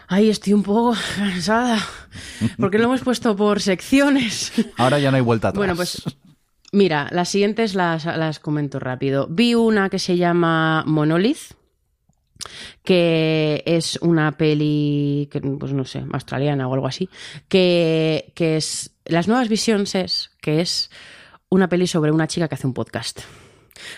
Ay, estoy un poco cansada, porque lo hemos puesto por secciones. Ahora ya no hay vuelta atrás. Bueno, pues mira, las siguientes las, las comento rápido. Vi una que se llama Monolith que es una peli, que, pues no sé, australiana o algo así, que, que es... Las nuevas visiones es que es una peli sobre una chica que hace un podcast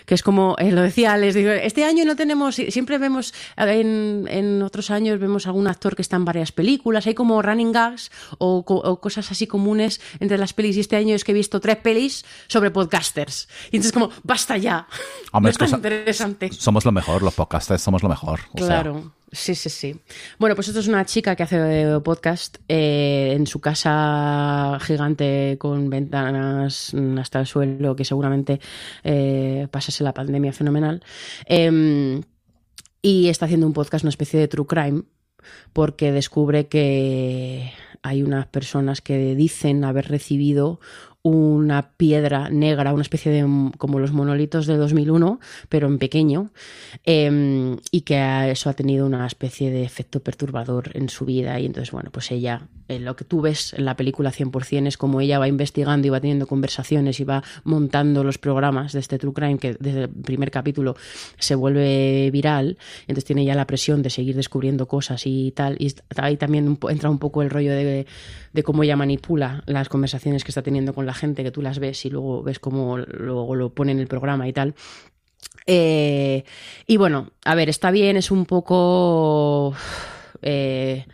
que es como, eh, lo decía, les digo, este año no tenemos, siempre vemos, en, en, otros años vemos algún actor que está en varias películas, hay como running gags o, o, cosas así comunes entre las pelis y este año es que he visto tres pelis sobre podcasters. Y entonces como, basta ya. Hombre, no es tan interesante. Somos lo mejor, los podcasters somos lo mejor. O claro. Sea. Sí, sí, sí. Bueno, pues esto es una chica que hace podcast eh, en su casa gigante con ventanas hasta el suelo, que seguramente eh, pasase la pandemia fenomenal. Eh, y está haciendo un podcast, una especie de true crime, porque descubre que hay unas personas que dicen haber recibido una piedra negra, una especie de como los monolitos de 2001, pero en pequeño, eh, y que eso ha tenido una especie de efecto perturbador en su vida. Y entonces, bueno, pues ella, lo que tú ves en la película 100% es como ella va investigando y va teniendo conversaciones y va montando los programas de este True Crime que desde el primer capítulo se vuelve viral. Entonces tiene ya la presión de seguir descubriendo cosas y tal. Y ahí también entra un poco el rollo de, de cómo ella manipula las conversaciones que está teniendo con la gente, que tú las ves y luego ves cómo luego lo pone en el programa y tal. Eh, y bueno, a ver, está bien, es un poco... Eh,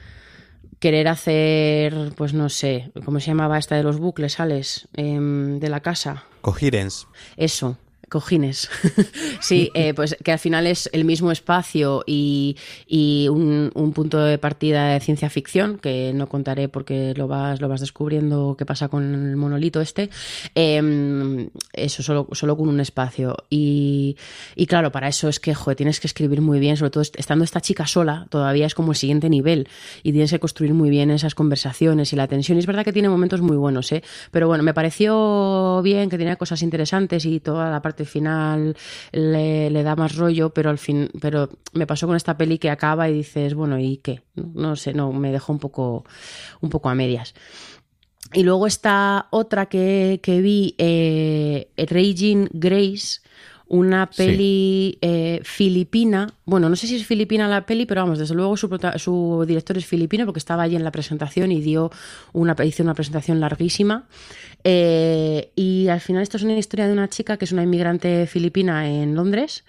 querer hacer, pues no sé, ¿cómo se llamaba esta de los bucles, Alex? Eh, de la casa. Coherence. Eso, cojines. sí, eh, pues que al final es el mismo espacio y, y un, un, punto de partida de ciencia ficción, que no contaré porque lo vas, lo vas descubriendo qué pasa con el monolito este. Eh, eso, solo, solo con un espacio. Y, y, claro, para eso es que, joder, tienes que escribir muy bien, sobre todo estando esta chica sola, todavía es como el siguiente nivel y tienes que construir muy bien esas conversaciones y la tensión. Y es verdad que tiene momentos muy buenos, ¿eh? Pero bueno, me pareció bien, que tenía cosas interesantes y toda la parte final le, le, da más rollo, pero al fin, pero me pasó con esta peli que acaba y dices, bueno, ¿y qué? No sé, no, me dejó un poco, un poco a medias. Y luego está otra que, que vi, eh, Raging Grace, una peli sí. eh, filipina. Bueno, no sé si es filipina la peli, pero vamos, desde luego su, su, director es filipino porque estaba allí en la presentación y dio una, hizo una presentación larguísima. Eh, y al final esto es una historia de una chica que es una inmigrante filipina en Londres.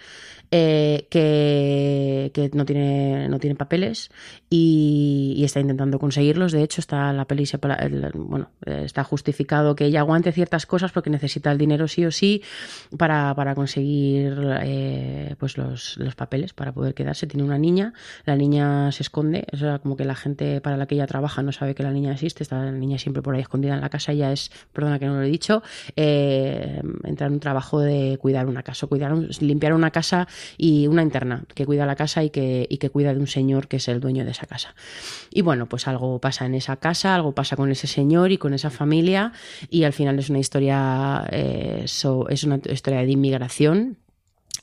Eh, que, que, no, tiene, no tiene papeles y, está intentando conseguirlos. De hecho, está la peli bueno, está justificado que ella aguante ciertas cosas porque necesita el dinero sí o sí para, para conseguir eh, pues los, los, papeles para poder quedarse. Tiene una niña, la niña se esconde, o sea, como que la gente para la que ella trabaja no sabe que la niña existe, está la niña siempre por ahí escondida en la casa. Ella es, perdona que no lo he dicho, eh, entra en un trabajo de cuidar una casa, cuidar un, limpiar una casa y una interna que cuida la casa y que, y que cuida de un señor que es el dueño de esa casa. Y bueno, pues algo pasa en esa casa, algo pasa con ese señor y con esa familia y al final es una historia, eh, so, es una historia de inmigración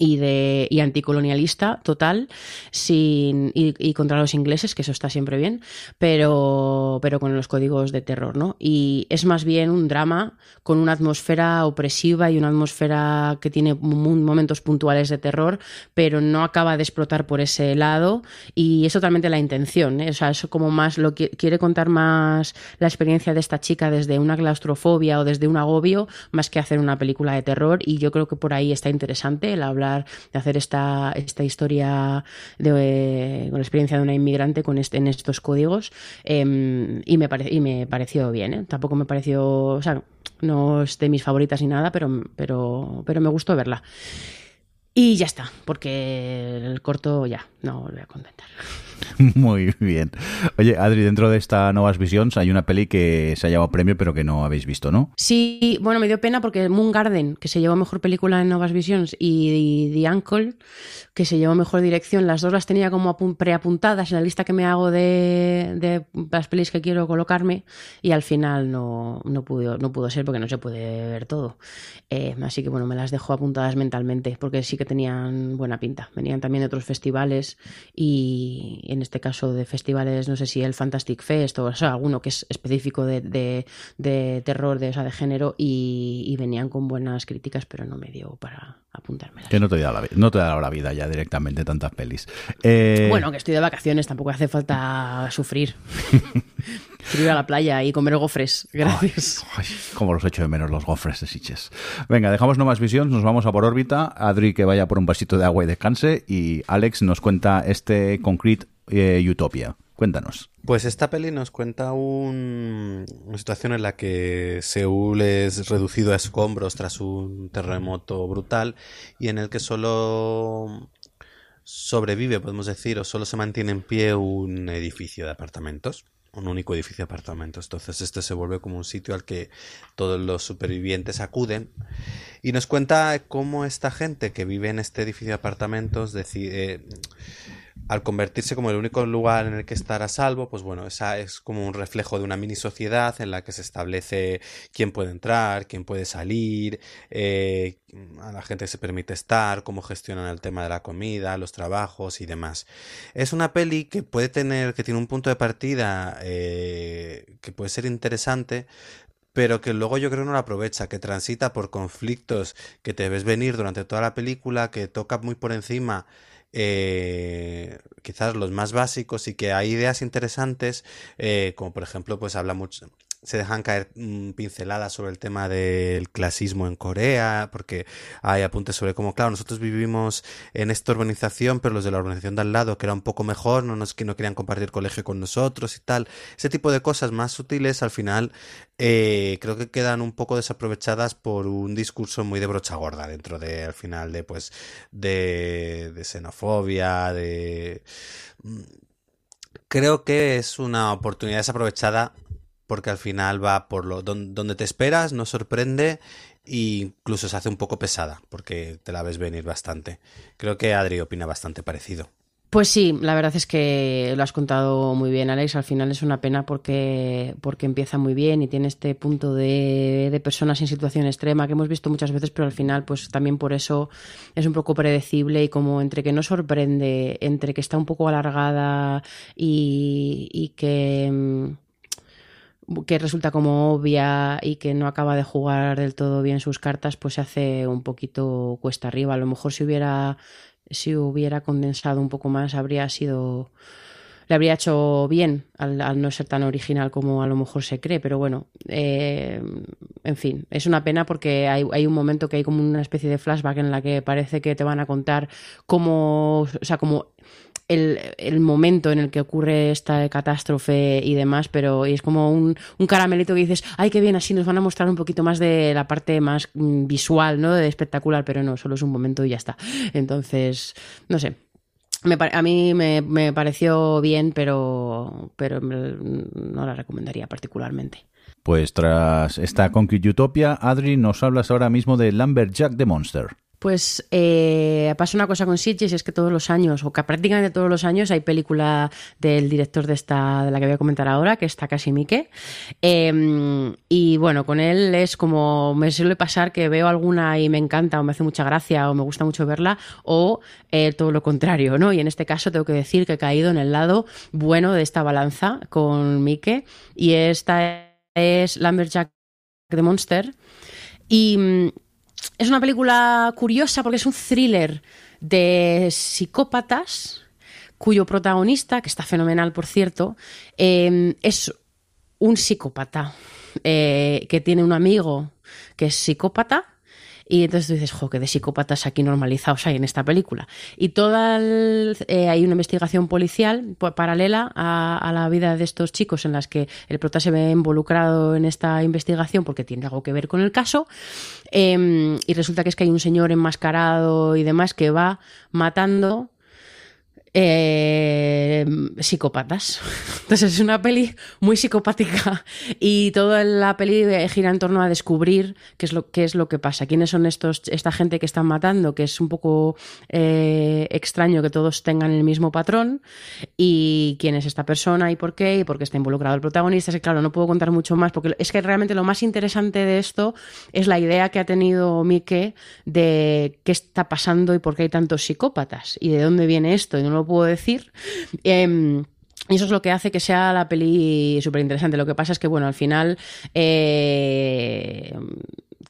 y de y anticolonialista total sin y, contra los ingleses que eso está siempre bien pero pero con los códigos de terror no y es más bien un drama con una atmósfera opresiva y una atmósfera que tiene momentos puntuales de terror pero no acaba de explotar por ese lado y es totalmente la intención ¿eh? o sea eso como más lo que quiere contar más la experiencia de esta chica desde una claustrofobia o desde un agobio más que hacer una película de terror y yo creo que por ahí está interesante el hablar de hacer esta, esta historia de, con la experiencia de una inmigrante con este, en estos códigos em, y, me y me pareció bien. ¿eh? Tampoco me pareció, o sea, no es de mis favoritas ni nada, pero, pero, pero me gustó verla. Y ya está, porque el corto ya, no lo a contentar. Muy bien. Oye, Adri, dentro de esta Novas Visions hay una peli que se ha llevado premio pero que no habéis visto, ¿no? Sí, bueno, me dio pena porque Moon Garden, que se llevó mejor película en Novas Visions, y The Uncle, que se llevó mejor dirección, las dos las tenía como preapuntadas en la lista que me hago de, las pelis que quiero colocarme y al final no, no, pudo, no pudo ser porque no se puede ver todo. Eh, así que bueno, me las dejo apuntadas mentalmente porque sí que tenían buena pinta. Venían también de otros festivales y en este caso de festivales, no sé si el Fantastic Fest o, sea, alguno que es específico de, de, terror, de, o sea, de género, y, venían con buenas críticas, pero no me dio para apuntármelas. Que no te da la, no te da la vida ya directamente tantas pelis. Eh, bueno, que estoy de vacaciones, tampoco hace falta sufrir. ir a la playa y comer gofres. Gracias. como los echo de menos los gofres de Siches. Venga, dejamos no más visión, nos vamos a por órbita. Adri que vaya por un vasito de agua y descanse. Y Alex nos cuenta este Concrete eh, Utopia. Cuéntanos. Pues esta peli nos cuenta una situación en la que Seúl es reducido a escombros tras un terremoto brutal y en el que solo sobrevive, podemos decir, o solo se mantiene en pie un edificio de apartamentos un único edificio de apartamentos. Entonces este se vuelve como un sitio al que todos los supervivientes acuden y nos cuenta cómo esta gente que vive en este edificio de apartamentos decide al convertirse como el único lugar en el que estar a salvo, pues bueno, esa es como un reflejo de una mini sociedad en la que se establece quién puede entrar, quién puede salir, eh, a la gente se permite estar, cómo gestionan el tema de la comida, los trabajos y demás. Es una peli que puede tener, que tiene un punto de partida eh, que puede ser interesante, pero que luego yo creo no la aprovecha, que transita por conflictos que te ves venir durante toda la película, que toca muy por encima eh, quizás los más básicos y que hay ideas interesantes, eh, como por ejemplo, pues habla mucho, se dejan caer mm, pinceladas sobre el tema del clasismo en Corea, porque hay apuntes sobre cómo, claro, nosotros vivimos en esta urbanización, pero los de la urbanización de al lado, que era un poco mejor, no nos no querían compartir colegio con nosotros y tal. Ese tipo de cosas más sutiles, al final, eh, creo que quedan un poco desaprovechadas por un discurso muy de brocha gorda dentro de, al final, de pues, de, de xenofobia, de mm, creo que es una oportunidad desaprovechada porque al final va por lo donde te esperas, no sorprende e incluso se hace un poco pesada, porque te la ves venir bastante. Creo que Adri opina bastante parecido. Pues sí, la verdad es que lo has contado muy bien, Alex. Al final es una pena porque, porque empieza muy bien y tiene este punto de, de, personas en situación extrema que hemos visto muchas veces, pero al final, pues también por eso es un poco predecible y como entre que no sorprende, entre que está un poco alargada y, y que mm, que resulta como obvia y que no acaba de jugar del todo bien sus cartas, pues se hace un poquito cuesta arriba. A lo mejor si hubiera, si hubiera condensado un poco más, habría sido. Le habría hecho bien al, no ser tan original como a lo mejor se cree, pero bueno, eh, en fin, es una pena porque hay, hay, un momento que hay como una especie de flashback en la que parece que te van a contar cómo, o sea, como el, momento en el que ocurre esta catástrofe y demás, pero es como un, caramelito que dices, ay, qué bien, así nos van a mostrar un poquito más de la parte más mm, visual, ¿no? De espectacular, pero no, solo es un momento y ya está. Entonces, no sé, a mí me, pareció bien, pero, pero no la recomendaría particularmente. Pues tras esta Concrete Utopia, Adri, nos hablas ahora mismo de Jack the Monster. Pues eh, pasa una cosa con Sitges es que todos los años, o que prácticamente todos los años, hay película del director de esta, de la que voy a comentar ahora, que es Takashi Miike. Em, y bueno, con él es como me suele pasar que veo alguna y me encanta, o me hace mucha gracia, o me gusta mucho verla, o eh, todo lo contrario, ¿no? Y en este caso tengo que decir que he caído en el lado bueno de esta balanza con Miike, y esta es Lumberjack the Monster. Y mm, es una película curiosa porque es un thriller de psicópatas cuyo protagonista, que está fenomenal por cierto, eh, es un psicópata eh, que tiene un amigo que es psicópata. Y entonces tú dices, jo, que de psicópatas aquí normalizados hay en esta película. Y toda el- eh, hay una investigación policial pa- paralela a, a la vida de estos chicos en las que el prota se ve involucrado en esta investigación porque tiene algo que ver con el caso. Eh, y resulta que es que hay un señor enmascarado y demás que va matando eh, psicópatas. Entonces es una peli muy psicopática y toda la peli gira en torno a descubrir qué es lo, qué es lo que pasa, quiénes son estos, esta gente que están matando, que es un poco eh, extraño que todos tengan el mismo patrón y quién es esta persona y por qué y por qué está involucrado el protagonista. Es claro, no puedo contar mucho más porque es que realmente lo más interesante de esto es la idea que ha tenido Mike de qué está pasando y por qué hay tantos psicópatas y de dónde viene esto y no puedo decir. Em, y eso es lo que hace que sea la peli súper interesante. Lo que pasa es que, bueno, al final, eh,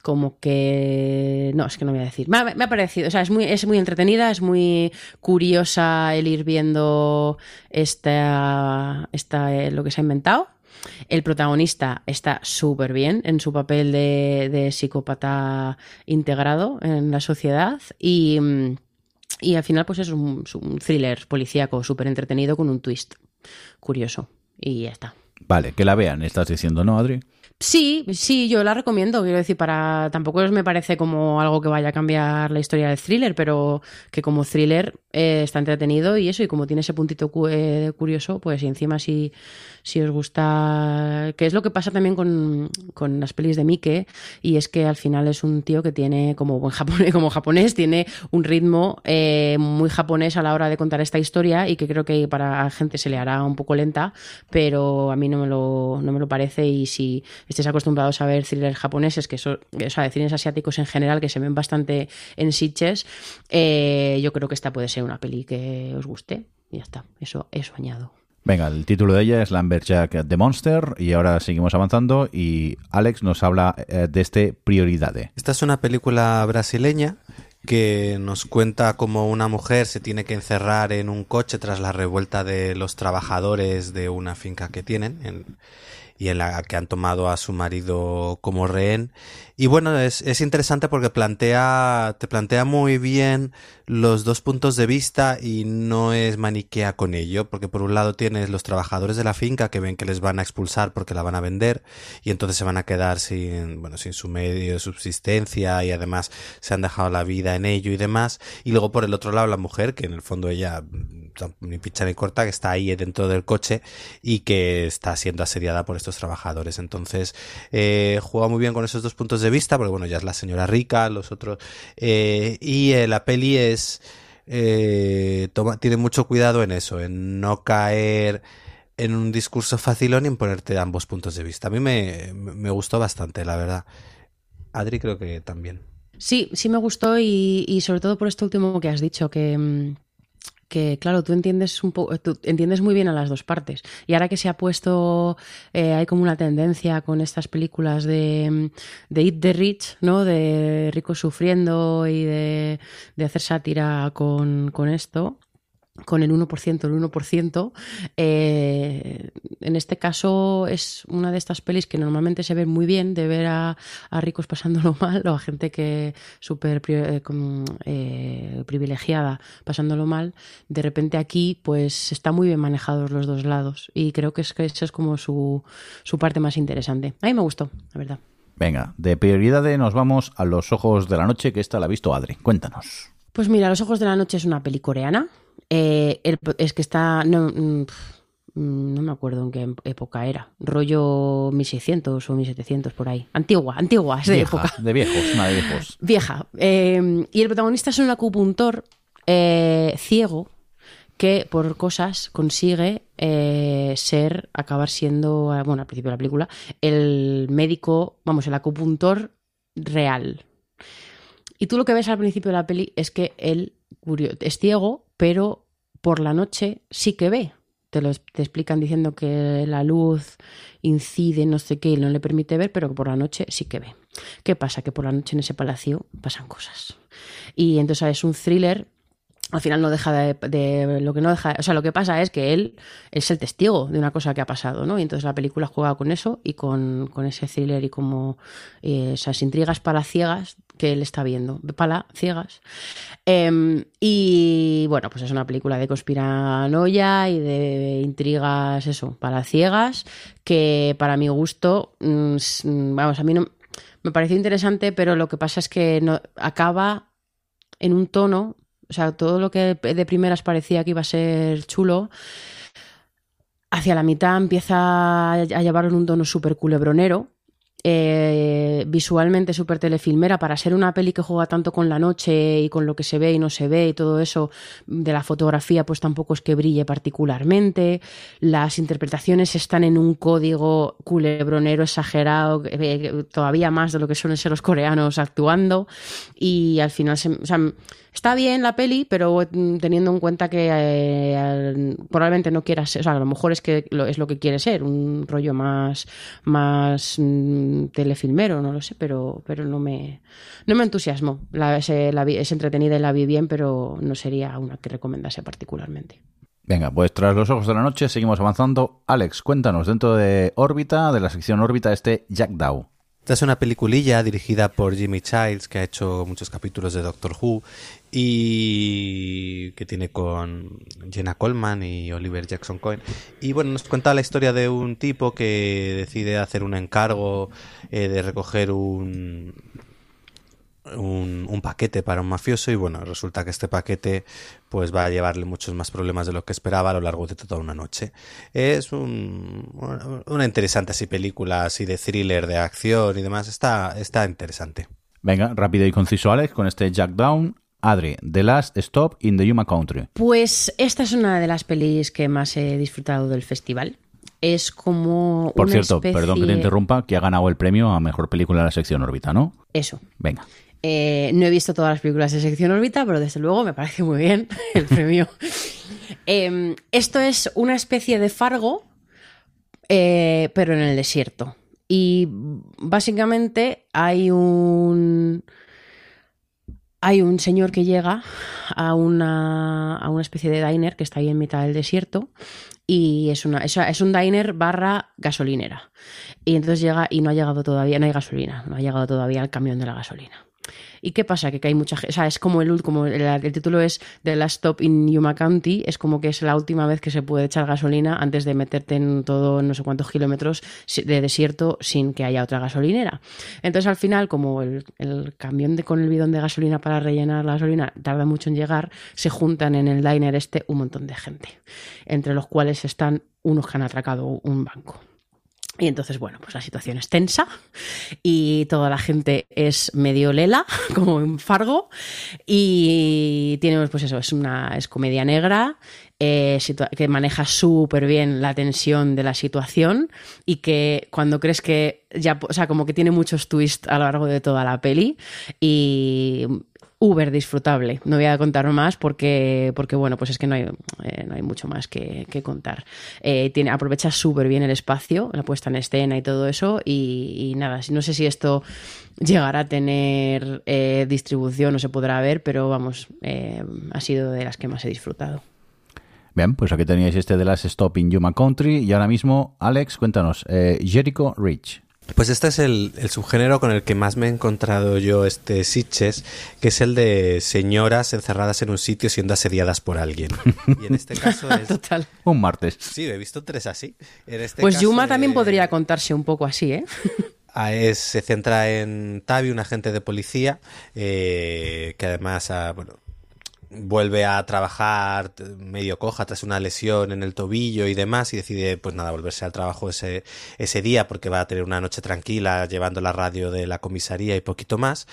como que. No, es que no voy a decir. Me ha, parecido, o sea, es muy, es muy entretenida, es muy curiosa el ir viendo esta, esta, eh, lo que se ha inventado. El protagonista está súper bien en su papel de, de psicópata integrado en la sociedad y. y al final, pues es un, thriller policíaco súper entretenido con un twist curioso. Y ya está. Vale, que la vean, estás diciendo, ¿no, Adri? Sí, sí, yo la recomiendo. Quiero decir, para. Tampoco me parece como algo que vaya a cambiar la historia del thriller, pero que como thriller eh, está entretenido y eso, y como tiene ese puntito cu- eh, curioso, pues y encima si, si os gusta. Que es lo que pasa también con, con las pelis de Mike, y es que al final es un tío que tiene, como buen japonés, como japonés, tiene un ritmo eh, muy japonés a la hora de contar esta historia y que creo que para gente se le hará un poco lenta, pero a mí no me lo, no me lo parece y si estéis acostumbrados a ver thrillers japoneses, que eso, o sea, cines asiáticos en general, que se ven bastante en sitches, eh, yo creo que esta puede ser una peli que os guste. Y ya está, eso, eso añado. Venga, el título de ella es Lumberjack the Monster y ahora seguimos avanzando y Alex nos habla eh, de este Prioridade. Esta es una película brasileña que nos cuenta cómo una mujer se tiene que encerrar en un coche tras la revuelta de los trabajadores de una finca que tienen en- y en la que han tomado a su marido como rehén. Y bueno, es, es interesante porque plantea, te plantea muy bien los dos puntos de vista y no es maniquea con ello, porque por un lado tienes los trabajadores de la finca que ven que les van a expulsar porque la van a vender y entonces se van a quedar sin, bueno, sin su medio de subsistencia y además se han dejado la vida en ello y demás. Y luego por el otro lado la mujer, que en el fondo ella mm, ni picha ni corta, que está ahí dentro del coche y que está siendo asediada por estos trabajadores. Entonces, eh, juega muy bien con esos dos puntos de vista, porque bueno, ya es la señora rica, los otros. eh, y eh, la peli es. eh, toma, tiene mucho cuidado en eso, en no caer en un discurso facilón y en ponerte ambos puntos de vista. A mí me, me gustó bastante, la verdad. Adri creo que también. Sí, sí me gustó y, sobre todo por esto último que has dicho, que, mm, que claro, tú entiendes un poco, tú entiendes muy bien a las dos partes. Y ahora que se ha puesto, eh, hay como una tendencia con estas películas de, mm, de Eat the Rich, ¿no? De ricos sufriendo y de, de hacer sátira con, con esto con el 1%, el 1%. eh, en este caso es una de estas pelis que normalmente se ven muy bien de ver a, a ricos pasándolo mal o a gente que súper eh, eh, privilegiada pasándolo mal. De repente aquí pues está muy bien manejados los dos lados y creo que, es, que esa es como su, su parte más interesante. A mí me gustó, la verdad. Venga, de Prioridade nos vamos a Los Ojos de la Noche, que esta la ha visto Adri. Cuéntanos. Pues mira, Los Ojos de la Noche es una peli coreana. Eh, el- es que está. No, mm, Mm, No me acuerdo en qué época era. Rollo 1600 o 1700 por ahí. Antigua, antigua, es de Vieja, época. de viejos, una de viejos. Vieja. Eh, y el protagonista es un acupuntor eh, ciego que por cosas consigue eh, ser, acabar siendo, bueno, al principio de la película, el médico, vamos, el acupuntor real. Y tú lo que ves al principio de la peli es que él es ciego, pero por la noche sí que ve. Te lo te explican diciendo que la luz incide, no sé qué, y no le permite ver, pero que por la noche sí que ve. ¿Qué pasa? Que por la noche en ese palacio pasan cosas. Y entonces es un thriller. Al final no deja de, lo que no deja, o sea, lo que pasa es que él es el testigo de una cosa que ha pasado, ¿no? Y entonces la película juega con eso y con, con ese thriller y como eh, esas intrigas palaciegas que él está viendo, palaciegas. Em, y bueno, pues es una película de conspiranoia y de intrigas, eso, palaciegas, que para mi gusto, mm, mm, vamos, a mí no me pareció interesante, pero lo que pasa es que no, acaba en un tono, o sea, todo lo que de primeras parecía que iba a ser chulo, hacia la mitad empieza a llevarlo en un tono súper culebronero. Eh, visualmente súper telefilmera para ser una peli que juega tanto con la noche y con lo que se ve y no se ve y todo eso de la fotografía pues tampoco es que brille particularmente. Las interpretaciones están en un código culebronero exagerado eh, todavía más de lo que suelen ser los coreanos actuando. Y al final se, o sea, está bien la peli pero mm, teniendo en cuenta que eh, probablemente no quiera ser o sea a lo mejor es que lo, es lo que quiere ser un rollo más más mm, telefilmero no lo sé pero pero no me no me entusiasmó la, la es entretenida y la vi bien pero no sería una que recomendase particularmente Venga, pues tras los ojos de la noche seguimos avanzando. Alex, cuéntanos, dentro de órbita, de la sección órbita, este Jack Dow. Esta es una peliculilla dirigida por Jimmy Childs, que ha hecho muchos capítulos de Doctor Who y que tiene con Jenna Coleman y Oliver Jackson Cohen. Y bueno, nos cuenta la historia de un tipo que decide hacer un encargo eh, de recoger un, un, un paquete para un mafioso y bueno, resulta que este paquete pues va a llevarle muchos más problemas de lo que esperaba a lo largo de toda una noche. Es un, una interesante así película así de thriller, de acción y demás, está, está interesante. Venga, rápido y conciso, Alex, con este Jack Down. Adri, The Last Stop in the Yuma Country. Pues esta es una de las pelis que más he disfrutado del festival. Es como. Por una cierto, especie- perdón que te interrumpa, que ha ganado el premio a mejor película de la sección órbita, ¿no? Eso. Venga. Eh, no he visto todas las películas de sección órbita, pero desde luego me parece muy bien el premio. Eh, esto es una especie de Fargo, eh, pero en el desierto. Y básicamente hay un. Hay un señor que llega a una, a una especie de diner que está ahí en mitad del desierto y es, una, es un diner barra gasolinera. Y entonces llega y no ha llegado todavía, no hay gasolina, no ha llegado todavía el camión de la gasolina. ¿Y qué pasa? Que, hay mucha gente, o sea, es como el último, el, el título es The Last Stop in Yuma County, es como que es la última vez que se puede echar gasolina antes de meterte en todo no sé cuántos kilómetros de desierto sin que haya otra gasolinera. Entonces al final, como el, el camión de, con el bidón de gasolina para rellenar la gasolina tarda mucho en llegar, se juntan en el diner este un montón de gente, entre los cuales están unos que han atracado un banco. Y entonces, bueno, pues la situación es tensa y toda la gente es medio lela, como en Fargo, y tiene, pues eso, es una es comedia negra eh, que maneja súper bien la tensión de la situación y que cuando crees que ya, o sea, como que tiene muchos twists a lo largo de toda la peli y uber disfrutable. No voy a contar más porque, porque bueno, pues es que no hay, eh, no hay mucho más que, que contar. Eh, tiene, aprovecha súper bien el espacio, la puesta en escena y todo eso. Y, nada, no sé si esto llegará a tener eh, distribución o se podrá ver, pero vamos, ha sido de las que más he disfrutado. Bien, pues aquí teníais este de las Stop in Yuma Country y ahora mismo, Alex, cuéntanos, Jericho Rich. Pues este es el, el, subgénero con el que más me he encontrado yo este Sitches, que es el de señoras encerradas en un sitio siendo asediadas por alguien. Y en este caso es... Total. Un martes. Sí, he visto tres así. En este pues caso Yuma también podría contarse un poco así, ¿eh? Es, se centra en Tavi, un agente de policía, eh, que además ha, bueno, vuelve a trabajar medio coja tras una lesión en el tobillo y demás y decide pues nada volverse al trabajo ese, ese día porque va a tener una noche tranquila llevando la radio de la comisaría y poquito más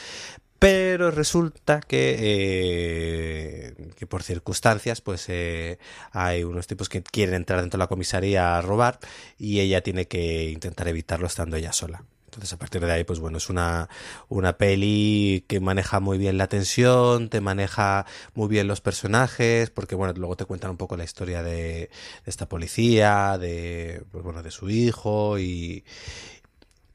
pero resulta que, eh, que por circunstancias, pues eh, hay unos tipos que quieren entrar dentro de la comisaría a robar y ella tiene que intentar evitarlo estando ella sola. Entonces, a partir de ahí, pues bueno, es una, una peli que maneja muy bien la tensión, te maneja muy bien los personajes, porque bueno, luego te cuentan un poco la historia de, de esta policía, de, pues bueno, de su hijo y,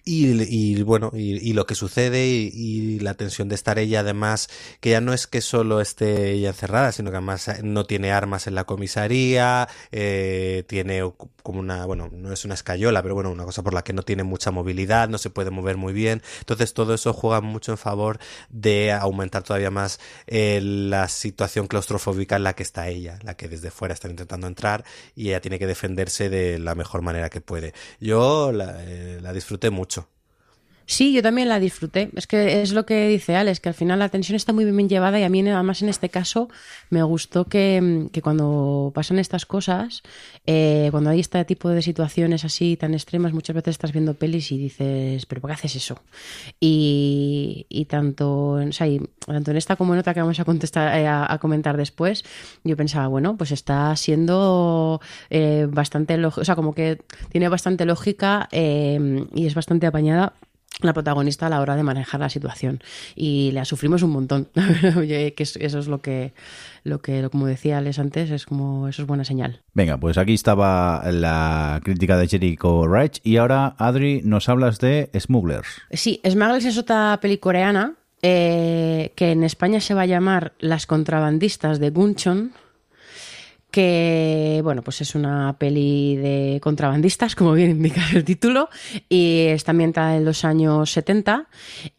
y, y, bueno, y, y, lo que sucede y, y, la tensión de estar ella, además, que ya no es que solo esté ella encerrada, sino que además no tiene armas en la comisaría, eh, tiene como una, bueno, no es una escayola, pero bueno, una cosa por la que no tiene mucha movilidad, no se puede mover muy bien. Entonces todo eso juega mucho en favor de aumentar todavía más eh, la situación claustrofóbica en la que está ella, la que desde fuera está intentando entrar y ella tiene que defenderse de la mejor manera que puede. Yo la, eh, la disfruté mucho. Sí, yo también la disfruté. Es que es lo que dice Alex, que al final la tensión está muy bien llevada y a mí además en este caso me gustó que, cuando pasan estas cosas, eh, cuando hay este tipo de situaciones así tan extremas, muchas veces estás viendo pelis y dices, pero ¿por qué haces eso? Y, tanto, tanto en esta como en otra que vamos a, contestar, eh, a, comentar después, yo pensaba, bueno, pues está siendo eh, bastante, o sea, como que tiene bastante lógica y es bastante apañada la protagonista a la hora de manejar la situación. Y la sufrimos un montón. Que eso es lo que lo que como decía Alex antes es como eso es buena señal. Venga pues aquí estaba la crítica de Jericho Reich y ahora Adri nos hablas de Smugglers. Sí Smugglers es otra peli coreana eh, que en España se va a llamar Las contrabandistas de Gunchon que bueno, pues es una peli de contrabandistas, como bien indica el título, y está ambientada en los años 70.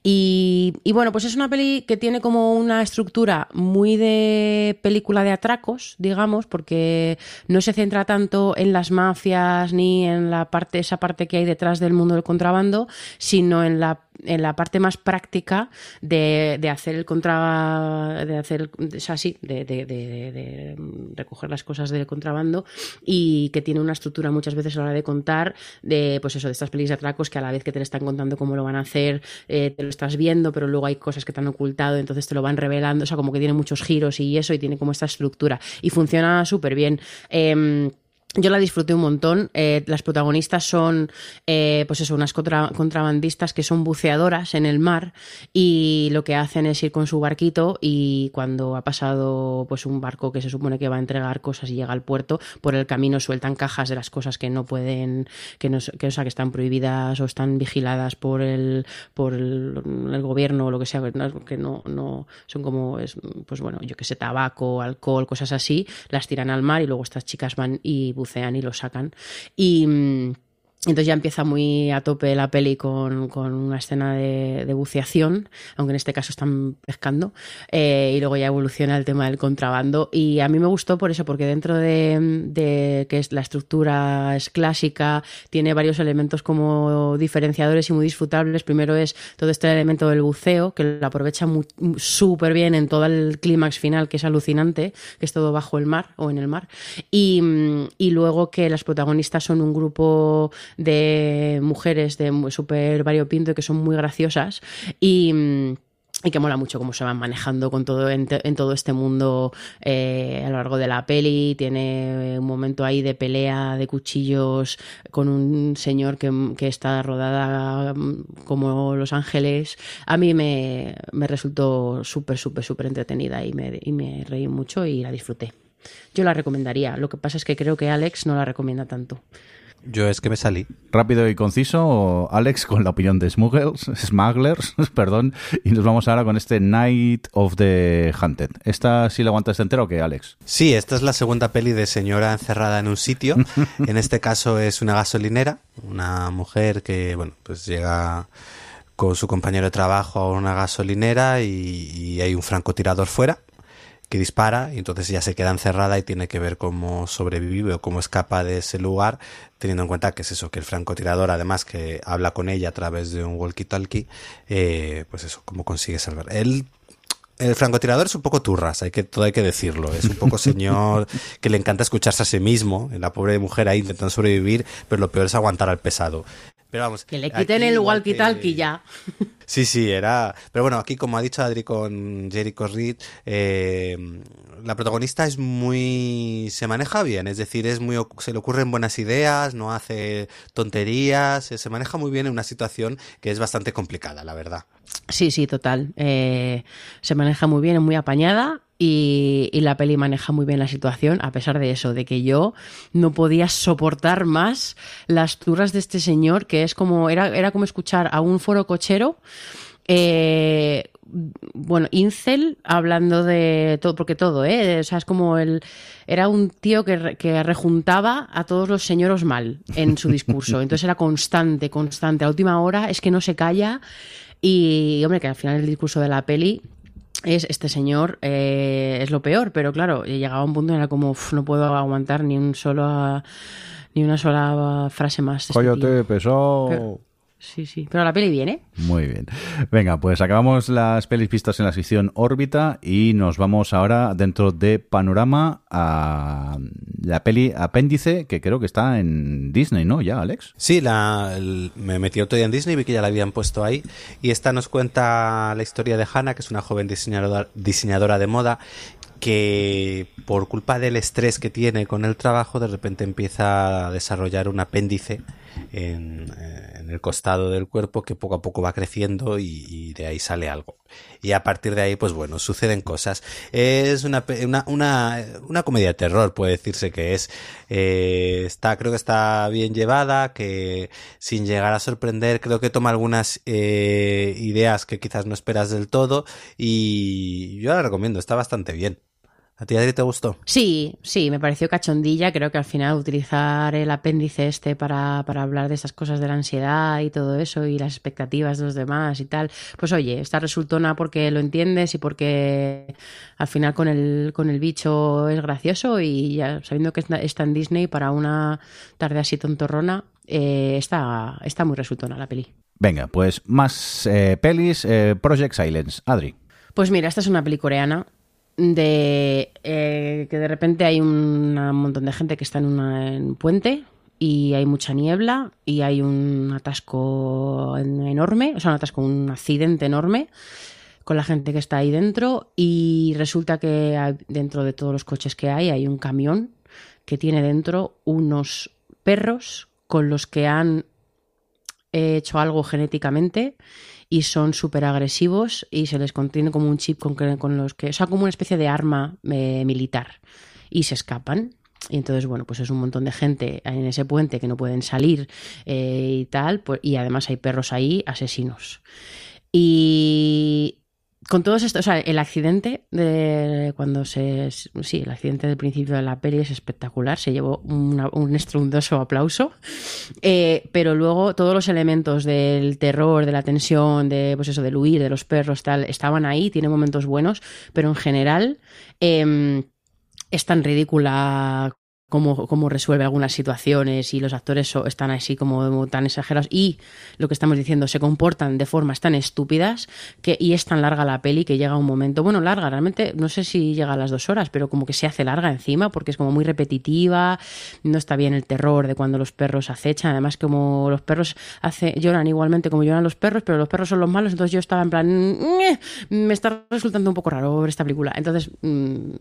Y, y, bueno, pues es una peli que tiene como una estructura muy de película de atracos, digamos, porque no se centra tanto en las mafias ni en la parte, esa parte que hay detrás del mundo del contrabando, sino en la en la parte más práctica de, de hacer el contra de hacer o sea, sí, de, de, de, recoger las cosas del contrabando y que tiene una estructura muchas veces a la hora de contar de pues eso de estas pelis de atracos que a la vez que te lo están contando cómo lo van a hacer eh, te lo estás viendo pero luego hay cosas que te han ocultado entonces te lo van revelando o sea como que tiene muchos giros y eso y tiene como esta estructura y funciona súper bien eh, yo la disfruté un montón. Eh, las protagonistas son, eh, pues eso, unas contra contrabandistas que son buceadoras en el mar y lo que hacen es ir con su barquito y cuando ha pasado, pues un barco que se supone que va a entregar cosas y llega al puerto, por el camino sueltan cajas de las cosas que no pueden, que no, que, o sea, que están prohibidas o están vigiladas por el, por el, el gobierno o lo que sea, que no, no son como, es, pues bueno, yo que sé, tabaco, alcohol, cosas así, las tiran al mar y luego estas chicas van y bucean y lo sacan. Y mm, entonces ya empieza muy a tope la peli con, con una escena de, buceación, aunque en este caso están pescando, eh, y luego ya evoluciona el tema del contrabando. Y a mí me gustó por eso, porque dentro de, de, que la estructura es clásica, tiene varios elementos como diferenciadores y muy disfrutables. Primero es todo este elemento del buceo, que lo aprovecha súper bien en todo el clímax final, que es alucinante, que es todo bajo el mar o en el mar. Y, y luego que las protagonistas son un grupo de mujeres de súper variopinto que son muy graciosas y y que mola mucho cómo se van manejando con todo en, en todo este mundo eh, a lo largo de la peli. Tiene un momento ahí de pelea de cuchillos con un señor que, que está rodada como Los Ángeles. A mí me, me resultó súper súper súper entretenida y me, y me reí mucho y la disfruté. Yo la recomendaría. Lo que pasa es que creo que Alex no la recomienda tanto yo es que me salí. Rápido y conciso, Alex, con la opinión de Smugglers, Smugglers, perdón, y nos vamos ahora con este Night of the Hunted. ¿Esta sí la aguantas entero o qué, Alex? Sí, esta es la segunda peli de señora encerrada en un sitio. en este caso es una gasolinera, una mujer que, bueno, pues llega con su compañero de trabajo a una gasolinera y, y hay un francotirador fuera que dispara y entonces ya se queda encerrada y tiene que ver cómo sobrevive o cómo escapa de ese lugar, teniendo en cuenta que es eso, que el francotirador además que habla con ella a través de un walkie-talkie, eh, pues eso, cómo consigue salvar. Él el francotirador es un poco turras, hay que, todo hay que decirlo. Es un poco señor que le encanta escucharse a sí mismo. La pobre mujer ahí intentando sobrevivir, pero lo peor es aguantar al pesado. Pero vamos. Que le quiten el walkie-talkie ya. Sí, sí, era. Pero bueno, aquí, como ha dicho Adri con Jericho Reed, eh, la protagonista es muy. se maneja bien, es decir, es muy se le ocurren buenas ideas, no hace tonterías, se maneja muy bien en una situación que es bastante complicada, la verdad. Sí, sí, total. Eh, se maneja muy bien, es muy apañada y, la peli maneja muy bien la situación, a pesar de eso, de que yo no podía soportar más las turras de este señor, que es como, era, era como escuchar a un foro cochero. Eh, bueno, Incel hablando de todo, porque todo, ¿eh? O sea, es como el. Era un tío que, que rejuntaba a todos los señoros mal en su discurso. Entonces era constante, constante. A última hora es que no se calla. Y, hombre, que al final el discurso de la peli es este señor eh, es lo peor, pero claro, llegaba a un punto en el que como no puedo aguantar ni un solo ni una sola frase más. Coyote, este pesó. Sí, sí. Pero la peli viene. Muy bien. Venga, pues acabamos las pelis pistas en la sección órbita y nos vamos ahora dentro de Panorama a la peli Apéndice, que creo que está en Disney, ¿no? Ya, Alex. Sí, la, me metí otro día en Disney, vi que ya la habían puesto ahí. Y esta nos cuenta la historia de Hannah, que es una joven diseñadora, diseñadora de moda que por culpa del estrés que tiene con el trabajo de repente empieza a desarrollar un apéndice en, eh, en el costado del cuerpo que poco a poco va creciendo y, de ahí sale algo. Y a partir de ahí, pues bueno, suceden cosas. Es una, una, una, comedia de terror, puede decirse que es. Eh, está, creo que está bien llevada, que sin llegar a sorprender, creo que toma algunas eh, ideas que quizás no esperas del todo y yo la recomiendo, está bastante bien. ¿A ti, Adri, te gustó? Sí, sí, me pareció cachondilla. Creo que al final utilizar el apéndice este para, para hablar de esas cosas de la ansiedad y todo eso y las expectativas de los demás y tal, pues oye, está resultona porque lo entiendes y porque al final con el, con el bicho es gracioso y ya sabiendo que está en Disney para una tarde así tontorrona, eh, está, está muy resultona la peli. Venga, pues más eh, pelis. Eh, Project Silence. Adri. Pues mira, esta es una peli coreana de eh, que de repente hay un montón de gente que está en, un puente y hay mucha niebla y hay un atasco enorme, o sea, un atasco, un accidente enorme con la gente que está ahí dentro y resulta que dentro de todos los coches que hay hay un camión que tiene dentro unos perros con los que han hecho algo genéticamente y son súper agresivos y se les contiene como un chip con, con, los que, o sea, como una especie de arma eh, militar y se escapan. Y entonces, bueno, pues es un montón de gente en ese puente que no pueden salir eh, y tal, pues, y además hay perros ahí asesinos. Y con todos estos, o sea, el accidente de cuando se. Sí, el accidente del principio de la peli es espectacular, se llevó un estruendoso aplauso. Eh, pero luego todos los elementos del terror, de la tensión, de pues eso, del huir, de los perros, tal, estaban ahí, tiene momentos buenos, pero en general. Em, es tan ridícula cómo, resuelve algunas situaciones y los actores están así como tan exagerados y lo que estamos diciendo, se comportan de formas tan estúpidas que, y es tan larga la peli que llega un momento, bueno, larga, realmente no sé si llega a las dos horas, pero como que se hace larga encima porque es como muy repetitiva, no está bien el terror de cuando los perros acechan, además como los perros hace, lloran igualmente como lloran los perros, pero los perros son los malos, entonces yo estaba en plan, me está resultando un poco raro ver esta película, entonces... Mm,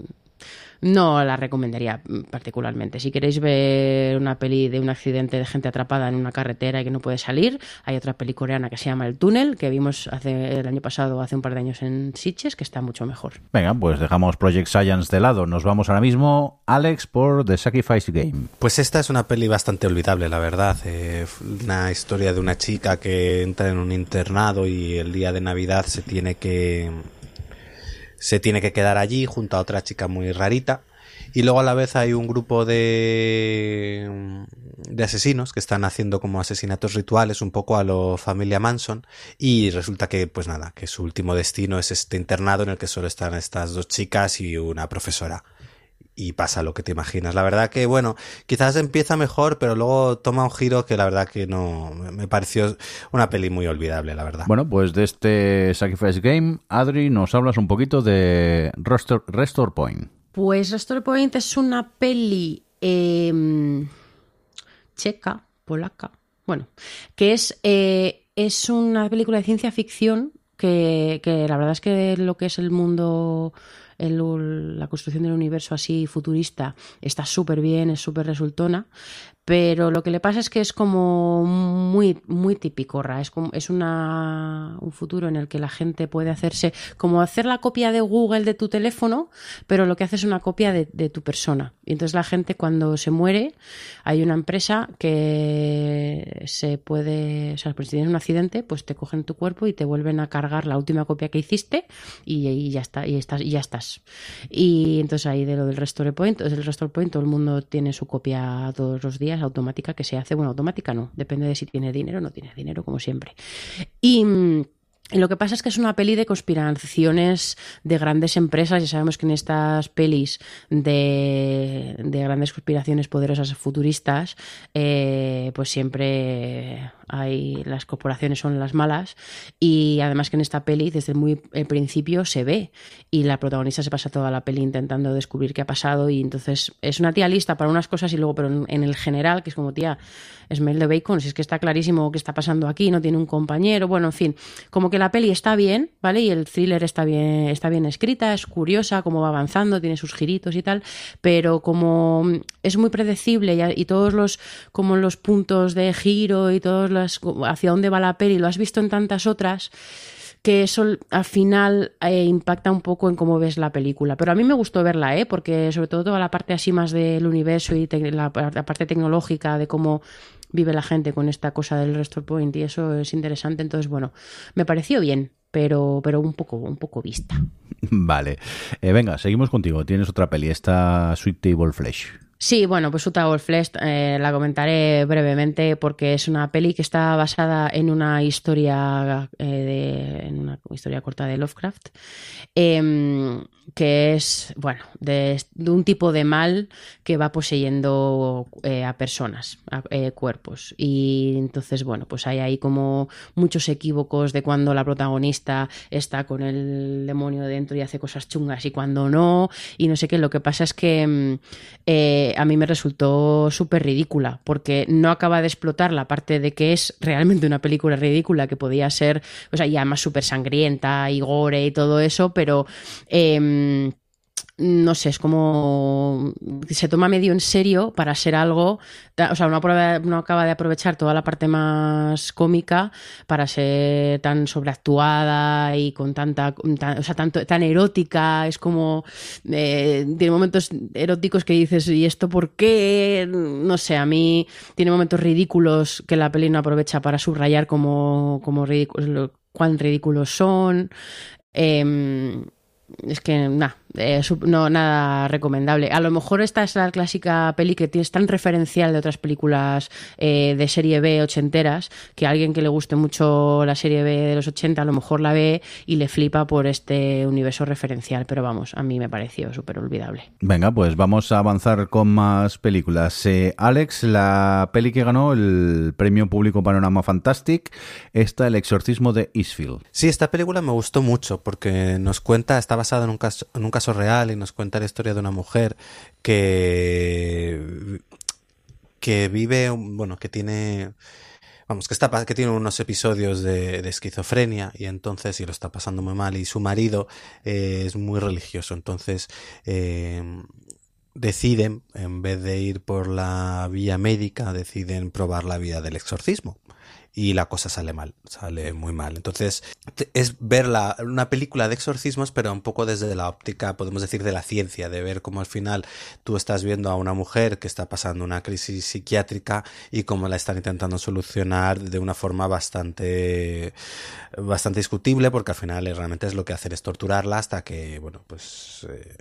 no la recomendaría particularmente. Si queréis ver una peli de un accidente de gente atrapada en una carretera y que no puede salir, hay otra peli coreana que se llama El túnel, que vimos hace el año pasado, hace un par de años en Sitges, que está mucho mejor. Venga, pues dejamos Project Science de lado. Nos vamos ahora mismo, Alex, por The Sacrifice Game. Pues esta es una peli bastante olvidable, la verdad. Eh, una historia de una chica que entra en un internado y el día de Navidad se tiene que se tiene que quedar allí junto a otra chica muy rarita. Y luego a la vez hay un grupo de, de asesinos que están haciendo como asesinatos rituales un poco a lo familia Manson. Y resulta que, pues nada, que su último destino es este internado en el que solo están estas dos chicas y una profesora. Y pasa lo que te imaginas. La verdad que, bueno, quizás empieza mejor, pero luego toma un giro que la verdad que no me pareció una peli muy olvidable, la verdad. Bueno, pues de este Sacrifice Game, Adri, nos hablas un poquito de Restore, Point. Pues Restore Point es una peli em, checa, polaca, bueno, que es, eh, es una película de ciencia ficción que, que la verdad es que lo que es el mundo la construcción del universo así futurista está súper bien, es súper resultona, pero lo que le pasa es que es como muy, muy típico, es, como, es una, un futuro en el que la gente puede hacerse, como hacer la copia de Google de tu teléfono, pero lo que hace es una copia de, tu persona. Y entonces la gente cuando se muere, hay una empresa que se puede, o sea, pues si tienes un accidente, pues te cogen tu cuerpo y te vuelven a cargar la última copia que hiciste y, ya está, y estás, y ya estás. Y entonces ahí de lo del Restore Point, el Restore Point todo el mundo tiene su copia todos los días automática que se hace, bueno, automática no, depende de si tiene dinero o no tiene dinero, como siempre. Y mm, lo que pasa es que es una peli de conspiraciones de grandes empresas. Ya sabemos que en estas pelis de, grandes conspiraciones poderosas futuristas, eh, pues siempre hay las corporaciones son las malas. Y además que en esta peli, desde muy el principio, se ve. Y la protagonista se pasa toda la peli intentando descubrir qué ha pasado. Y entonces es una tía lista para unas cosas y luego, pero en, el general, que es como tía, Smell de Bacon, si es que está clarísimo qué está pasando aquí, no tiene un compañero. Bueno, en fin, como que la peli está bien, ¿vale? Y el thriller está bien, está bien escrita, es curiosa, cómo va avanzando, tiene sus giritos y tal, pero como es muy predecible y, todos los, como los puntos de giro y todos los, hacia dónde va la peli, lo has visto en tantas otras, que eso al final eh, impacta un poco en cómo ves la película. Pero a mí me gustó verla, ¿eh? porque sobre todo toda la parte así más del universo y la, parte tecnológica de cómo vive la gente con esta cosa del Restore Point y eso es interesante. Entonces, bueno, me pareció bien, pero, pero un poco, un poco vista. Vale. Eh, venga, seguimos contigo. Tienes otra peli, esta Sweet Table Flesh. Sí, bueno, pues Utah Flesh eh, la comentaré brevemente porque es una peli que está basada en una historia eh, de, una historia corta de Lovecraft em, que es, bueno, de, un tipo de mal que va poseyendo eh, a personas, a eh, cuerpos. Y entonces, bueno, pues hay ahí como muchos equívocos de cuando la protagonista está con el demonio dentro y hace cosas chungas y cuando no, y no sé qué. Lo que pasa es que mm, eh, a mí me resultó súper ridícula, porque no acaba de explotar la parte de que es realmente una película ridícula, que podía ser, o sea, ya más súper sangrienta y gore y todo eso, pero... Mm, no sé, es como se toma medio en serio para ser algo, o sea, no, acaba de aprovechar toda la parte más cómica para ser tan sobreactuada y con tanta, o sea, tanto, tan erótica, es como, eh, tiene momentos eróticos que dices, ¿y esto por qué? No sé, a mí tiene momentos ridículos que la peli no aprovecha para subrayar como, como cuán ridículos son. Em, es que nada, eh, no, nada recomendable. A lo mejor esta es la clásica peli que es tan referencial de otras películas eh, de serie B ochenteras que alguien que le guste mucho la serie B de los 80 a lo mejor la ve y le flipa por este universo referencial. Pero vamos, a mí me pareció súper olvidable. Venga, pues vamos a avanzar con más películas. Eh, Alex, la peli que ganó el premio público Panorama Fantastic, está El exorcismo de Eastfield. Sí, esta película me gustó mucho porque nos cuenta, está basada en un caso, en un caso real y nos cuenta la historia de una mujer que que vive, bueno, que tiene vamos, que está que tiene unos episodios de, esquizofrenia y entonces y lo está pasando muy mal y su marido eh, es muy religioso, entonces eh, deciden en vez de ir por la vía médica deciden probar la vía del exorcismo y la cosa sale mal, sale muy mal. Entonces, es ver la, una película de exorcismos, pero un poco desde la óptica, podemos decir, de la ciencia, de ver cómo al final tú estás viendo a una mujer que está pasando una crisis psiquiátrica y cómo la están intentando solucionar de una forma bastante, bastante discutible, porque al final realmente es lo que hacen es torturarla hasta que, bueno, pues... Eh,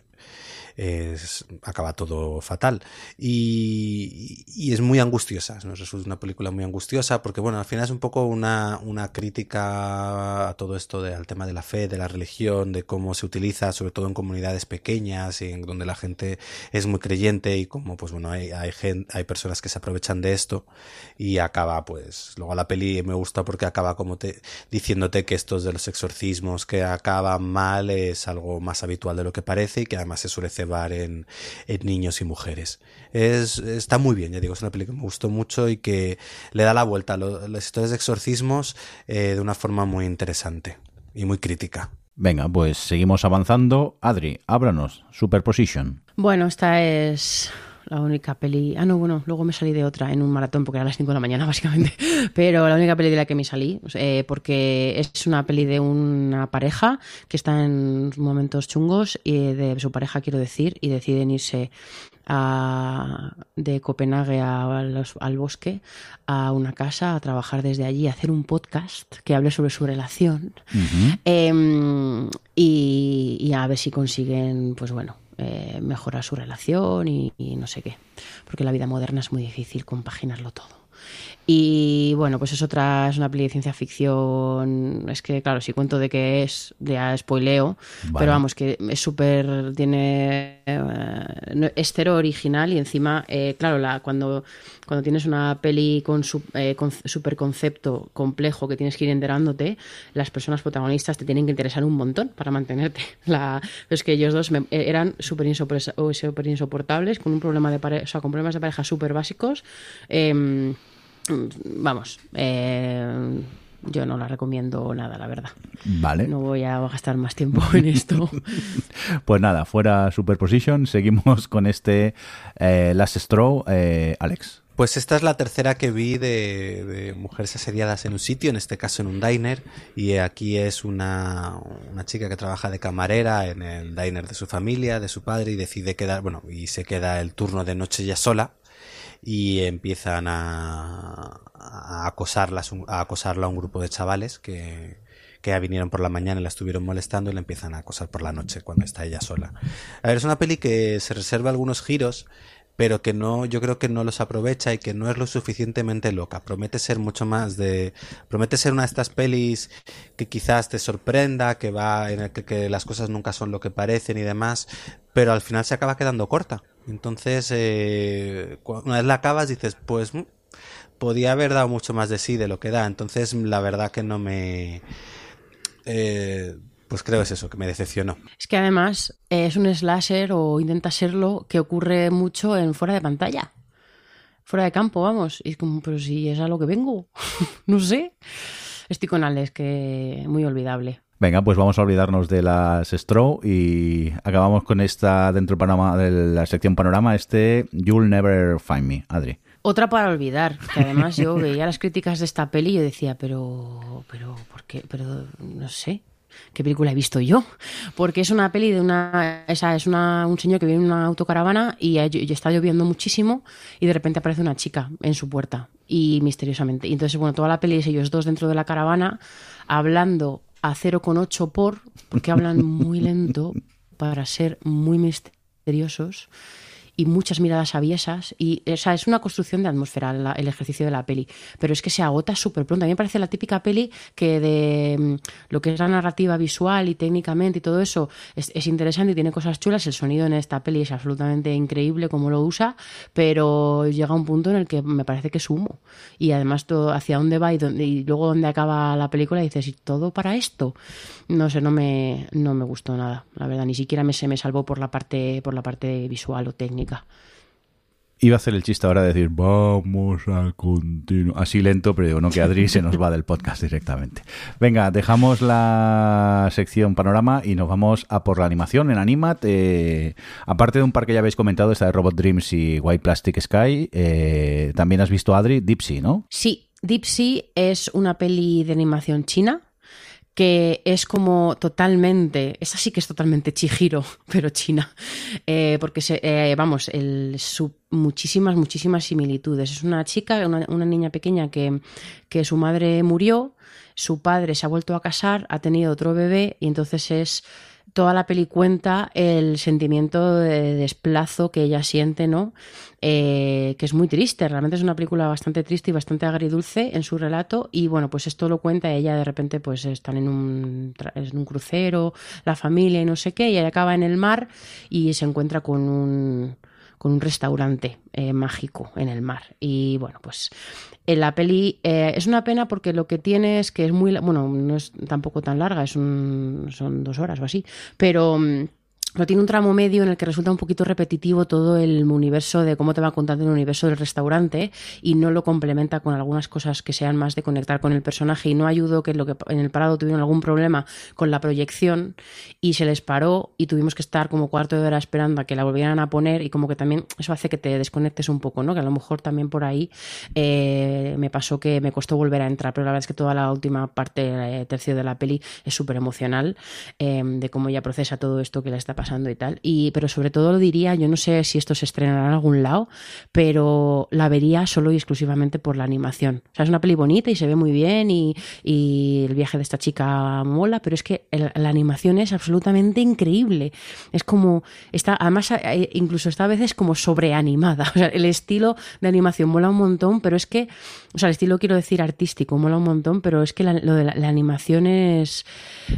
es, acaba todo fatal. Y, es muy angustiosa, nos resulta una película muy angustiosa porque, bueno, al final es un poco una, una crítica a todo esto de, al tema de la fe, de la religión, de cómo se utiliza, sobre todo en comunidades pequeñas y en donde la gente es muy creyente y como pues bueno, hay, hay, gente, hay personas que se aprovechan de esto y acaba pues, luego la peli me gusta porque acaba como te, diciéndote que estos de los exorcismos que acaban mal es algo más habitual de lo que parece y que además se suele cebar en, en niños y mujeres. Es, está muy bien, ya digo, es una peli que me gustó mucho y que le da la vuelta a lo, las historias de exorcismos eh, de una forma muy interesante y muy crítica. Venga, pues seguimos avanzando. Adri, ábranos, Superposition. Bueno, esta es la única peli. Ah, no, bueno, luego me salí de otra en un maratón porque era a las 5 de la mañana, básicamente. Pero la única peli de la que me salí, eh, porque es una peli de una pareja que está en momentos chungos, y de su pareja, quiero decir, y deciden irse a, de Copenhague a, los, al bosque a una casa a trabajar desde allí, a hacer un podcast que hable sobre su relación Uh -huh. eh, y, y, a ver si consiguen, pues bueno, eh, mejorar su relación y, y no sé qué, porque la vida moderna es muy difícil compaginarlo todo. Y bueno, pues es otra, es una peli de ciencia ficción. Es que, claro, si cuento de qué es, ya spoileo. Vale. Pero vamos, que es súper. Tiene. Eh, es cero original y encima, eh, claro, la, cuando, cuando tienes una peli con, su, eh, con super concepto complejo que tienes que ir enterándote, las personas protagonistas te tienen que interesar un montón para mantenerte. La, es que ellos dos me, eran súper insopor insoportables, con un problema de pareja, o sea, con problemas de pareja súper básicos. Eh, vamos, eh, yo no la recomiendo nada, la verdad. Vale. No voy a gastar más tiempo en esto. pues nada, fuera Superposition, seguimos con este eh, Last Straw, eh, Alex. Pues esta es la tercera que vi de, de, mujeres asediadas en un sitio, en este caso en un diner, y aquí es una, una chica que trabaja de camarera en el diner de su familia, de su padre, y decide quedar, bueno, y se queda el turno de noche ya sola, y empiezan a, a, acosarla, a acosarla a un grupo de chavales que, que ya vinieron por la mañana y la estuvieron molestando y la empiezan a acosar por la noche cuando está ella sola. A ver, es una peli que se reserva algunos giros, pero que no, yo creo que no los aprovecha y que no es lo suficientemente loca. Promete ser mucho más de, promete ser una de estas pelis que quizás te sorprenda, que va en el que, que las cosas nunca son lo que parecen y demás, pero al final se acaba quedando corta. Entonces, eh, una vez la acabas dices, pues podía haber dado mucho más de sí de lo que da. Entonces, la verdad que no me... Eh, pues creo es eso, que me decepcionó. Es que además eh, es un slasher o intenta serlo que ocurre mucho en fuera de pantalla. Fuera de campo, vamos. Y es como, pero si es a lo que vengo. no sé. Estoy con Alex, que muy olvidable. Venga, pues vamos a olvidarnos de las Straw y acabamos con esta dentro del panorama de la sección panorama, este You'll Never Find Me, Adri. Otra para olvidar, que además yo veía las críticas de esta peli y yo decía, pero, pero, ¿por qué? Pero, no sé, ¿qué película he visto yo? Porque es una peli de una, esa es una, un señor que vive en una autocaravana y, y está lloviendo muchísimo y de repente aparece una chica en su puerta y misteriosamente. Y entonces, bueno, toda la peli es ellos dos dentro de la caravana hablando a 0,8 por, porque hablan muy lento para ser muy misteriosos y muchas miradas aviesas y o sea, es una construcción de atmósfera la, el ejercicio de la peli. Pero es que se agota súper pronto a mí me parece la típica peli que de lo que es la narrativa visual y técnicamente y todo eso es, es interesante y tiene cosas chulas. El sonido en esta peli es absolutamente increíble como lo usa pero llega un punto en el que me parece que es humo. Y además todo hacia dónde va y, dónde, y luego dónde acaba la película y dices ¿y todo para esto? no sé, no me, no me gustó nada la verdad, ni siquiera me, se me salvó por la parte, por la parte visual o técnica Iba a hacer el chiste ahora de decir, vamos a continuar. Así lento, pero digo, no, que Adri se nos va del podcast directamente. Venga, dejamos la sección panorama y nos vamos a por la animación en Animat. Eh, aparte de un par que ya habéis comentado, esta de Robot Dreams y White Plastic Sky, eh, también has visto, Adri, Deep Sea, ¿no? Sí, Deep Sea es una peli de animación china que es como totalmente, esa sí que es totalmente Chihiro, pero china, eh, porque se, eh, vamos, el, su, muchísimas, muchísimas similitudes. Es una chica, una, una niña pequeña que, que su madre murió, su padre se ha vuelto a casar, ha tenido otro bebé y entonces es toda la peli cuenta el sentimiento de desplazo que ella siente, ¿no? Eh, que es muy triste, realmente es una película bastante triste y bastante agridulce en su relato y bueno, pues esto lo cuenta ella de repente pues están en un, en un crucero, la familia y no sé qué, y ella acaba en el mar y se encuentra con un con un restaurante eh, mágico en el mar. Y bueno, pues en la peli eh, es una pena porque lo que tiene es que es muy, bueno, no es tampoco tan larga, es un, son dos horas o así, pero mm, pero tiene un tramo medio en el que resulta un poquito repetitivo todo el universo de cómo te va contando el universo del restaurante y no lo complementa con algunas cosas que sean más de conectar con el personaje y no ayudó que lo que en el parado tuvieron algún problema con la proyección y se les paró y tuvimos que estar como cuarto de hora esperando a que la volvieran a poner y como que también eso hace que te desconectes un poco, ¿no? Que a lo mejor también por ahí eh, me pasó que me costó volver a entrar, pero la verdad es que toda la última parte, eh, tercio de la peli es súper emocional eh, de cómo ella procesa todo esto que le está pasando pasando y tal. Y, pero sobre todo lo diría, yo no sé si esto se estrenará en algún lado, pero la vería solo y exclusivamente por la animación. O sea, es una peli bonita y se ve muy bien y, y el viaje de esta chica mola, pero es que la animación es absolutamente increíble. Es como, está, además, eh, incluso está a veces como sobreanimada. O sea, el estilo de animación mola un montón, pero es que, o sea, el estilo quiero decir artístico mola un montón, pero es que lo de la, animación es,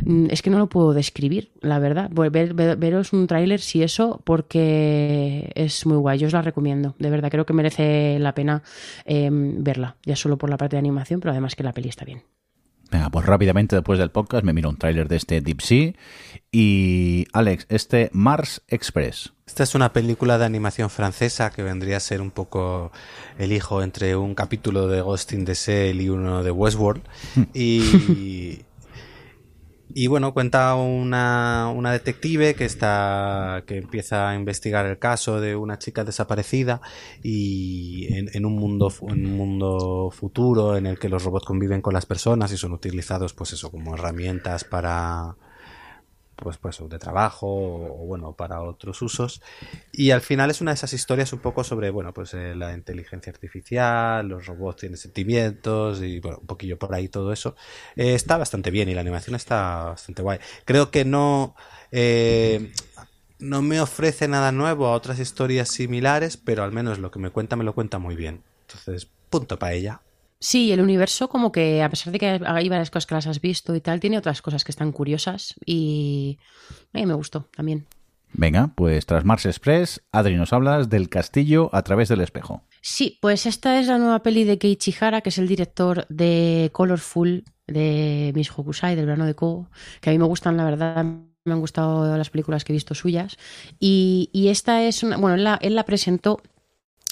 mm, es que no lo puedo describir, la verdad. Ver, ver, ver veros un tráiler si eso, porque es muy guay. Yo os la recomiendo. De verdad, creo que merece la pena eh, verla. Ya solo por la parte de animación, pero además que la peli está bien. Venga, pues rápidamente después del podcast me miro un tráiler de este Deep Sea. Y Alex, este Mars Express. Esta es una película de animación francesa que vendría a ser un poco el hijo entre un capítulo de Ghost in the Shell y uno de Westworld. y, y bueno, cuenta una, una, detective que está. que empieza a investigar el caso de una chica desaparecida y en, en, un mundo en un mundo futuro en el que los robots conviven con las personas y son utilizados, pues eso, como herramientas para pues, pues de trabajo o, bueno para otros usos. Y al final es una de esas historias un poco sobre bueno pues eh, la inteligencia artificial los robots tienen sentimientos y bueno un poquillo por ahí todo eso. Eh, está bastante bien y la animación está bastante guay. Creo que no eh, no me ofrece nada nuevo a otras historias similares pero al menos lo que me cuenta me lo cuenta muy bien. Entonces punto para ella Sí, el universo como que a pesar de que hay varias cosas que las has visto y tal, tiene otras cosas que están curiosas y a mí me gustó también. Venga, pues tras Mars Express, Adri, nos hablas del castillo a través del espejo. Sí, pues esta es la nueva peli de Keiichi Hara, que es el director de Colorful, de Miss Hokusai, del verano de Ko, que a mí me gustan, la verdad, me han gustado las películas que he visto suyas. Y, y esta es una, bueno, él la, él la presentó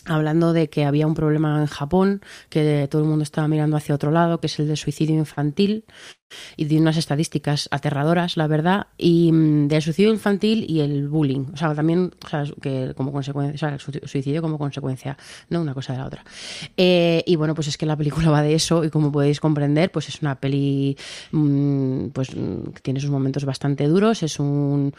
hablando de que había un problema en Japón, que todo el mundo estaba mirando hacia otro lado, que es el de suicidio infantil, y de unas estadísticas aterradoras, la verdad, y mm, del suicidio infantil y el bullying, o sea, también o sea, que como consecuencia, o sea, el suicidio como consecuencia, no una cosa de la otra. Eh, y bueno, pues es que la película va de eso y como podéis comprender, pues es una peli mmm, pues que tiene sus momentos bastante duros, es un,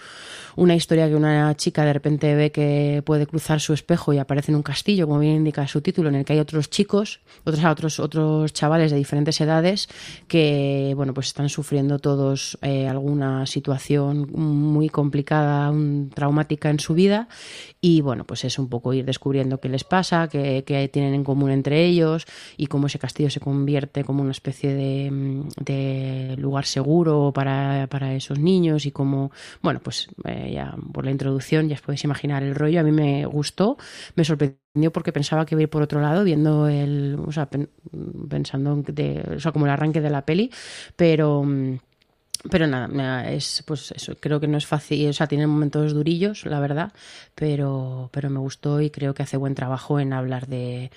una historia que una chica de repente ve que puede cruzar su espejo y aparece en un castillo, como bien indica su título, en el que hay otros chicos, otros otros otros chavales de diferentes edades que bueno, pues están sufriendo todos eh, alguna situación muy complicada, un, traumática en su vida. Y bueno, pues es un poco ir descubriendo qué les pasa, qué, qué, tienen en común entre ellos y cómo ese castillo se convierte como una especie de, de lugar seguro para, para, esos niños y cómo, bueno, pues eh, ya por la introducción ya os podéis imaginar el rollo, a mí me gustó, me sorprendió porque pensaba que iba a ir por otro lado viendo el o sea pensando o sea como el arranque de la peli pero pero nada, es pues eso, creo que no es fácil, o sea, tiene momentos durillos, la verdad, pero, pero me gustó y creo que hace buen trabajo en hablar de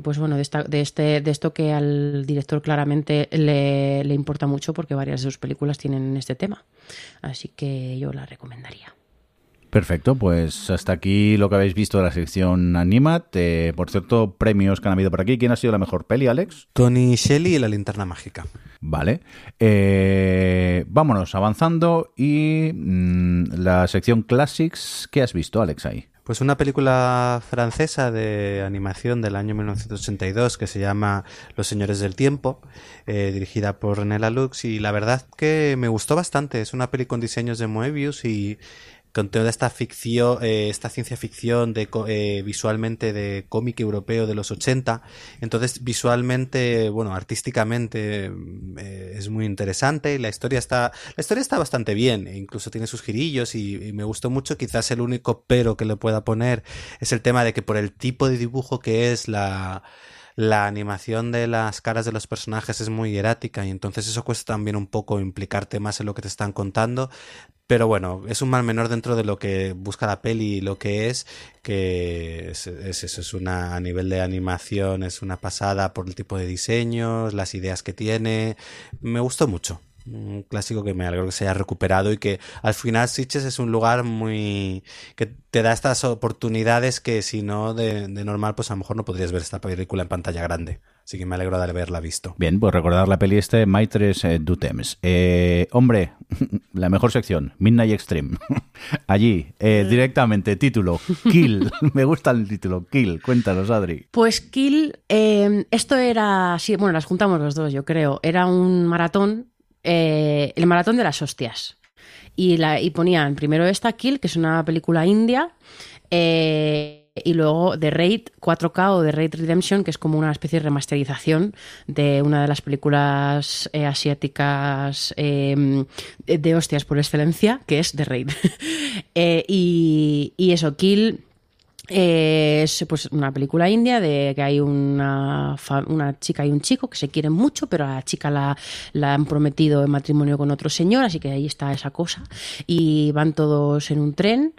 pues bueno, de esta, de este, de esto que al director claramente le, le importa mucho porque varias de sus películas tienen este tema. Así que yo la recomendaría. Perfecto, pues hasta aquí lo que habéis visto de la sección Animat. Eh, por cierto, premios que han habido por aquí. ¿Quién ha sido la mejor peli, Alex? Tony Shelley y La Linterna Mágica. Vale. Eh, vámonos avanzando y mmm, la sección Classics. ¿Qué has visto, Alex, ahí? Pues una película francesa de animación del año 1982 que se llama Los Señores del Tiempo, eh, dirigida por René Laloux y la verdad que me gustó bastante. Es una peli con diseños de Moebius y con toda esta ficción, eh, esta ciencia ficción de eh, visualmente de cómic europeo de los 80. Entonces, visualmente, bueno, artísticamente eh, es muy interesante y la historia está, la historia está bastante bien, e incluso tiene sus girillos y, me gustó mucho. Quizás el único pero que le pueda poner es el tema de que por el tipo de dibujo que es la la animación de las caras de los personajes es muy hierática y entonces eso cuesta también un poco implicarte más en lo que te están contando, pero bueno, es un mal menor dentro de lo que busca la peli y lo que es, que es, es eso, es una, a nivel de animación, es una pasada por el tipo de diseños, las ideas que tiene. Me gustó mucho. Un clásico que me alegro que se haya recuperado y que al final Sitges es un lugar muy que te da estas oportunidades que si no de, de normal pues a lo mejor no podrías ver esta película en pantalla grande. Así que me alegro de haberla visto. Bien, pues recordar la peli este Maitres eh, du Temps. Eh, hombre, la mejor sección, Midnight Extreme. Allí, eh, directamente, título, Kill. Me gusta el título, Kill. Cuéntanos, Adri. Pues Kill, eh, esto era, sí, bueno, las juntamos los dos, yo creo. Era un maratón, eh, el maratón de las hostias. Y, la, y ponían primero esta, Kill, que es una película india. Eh, y luego The Raid 4K o The Raid Redemption, que es como una especie de remasterización de una de las películas eh, asiáticas eh, de hostias por excelencia, que es The Raid. y, y, eso, Kill. Eh, es pues una película india de que hay una, una, chica y un chico que se quieren mucho, pero a la chica la, han prometido en matrimonio con otro señor, así que ahí está esa cosa. Y van todos en un tren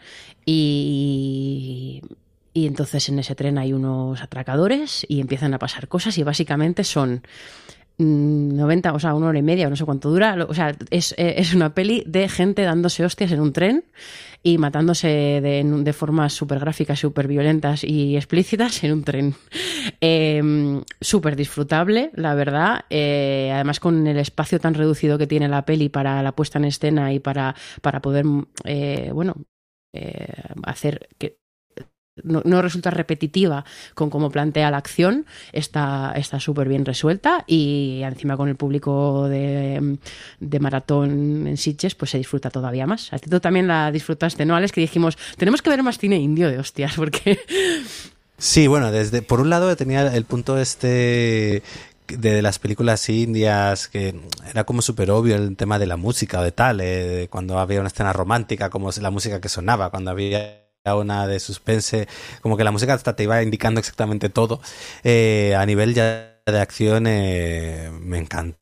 y y entonces en ese tren hay unos atracadores y empiezan a pasar cosas y básicamente son 90, o sea, una hora y media, o no sé cuánto dura. O sea, es, es una peli de gente dándose hostias en un tren y matándose de, formas súper gráficas, súper violentas y explícitas en un tren. Eh, súper disfrutable, la verdad. Eh, además, con el espacio tan reducido que tiene la peli para la puesta en escena y para, para poder, eh, bueno, hacer que no, resulta repetitiva con cómo plantea la acción, está súper bien resuelta y encima con el público de, de maratón en Sitges pues se disfruta todavía más. A ti tú también la disfrutaste, ¿no, Alex? Que dijimos, tenemos que ver más cine indio de hostias, porque... Sí, bueno, desde por un lado tenía el punto este de las películas indias que era como súper obvio el tema de la música o de tal, eh, cuando había una escena romántica, como la música que sonaba, cuando había una de suspense, como que la música hasta te iba indicando exactamente todo. Eh, a nivel ya de acción eh, me encantó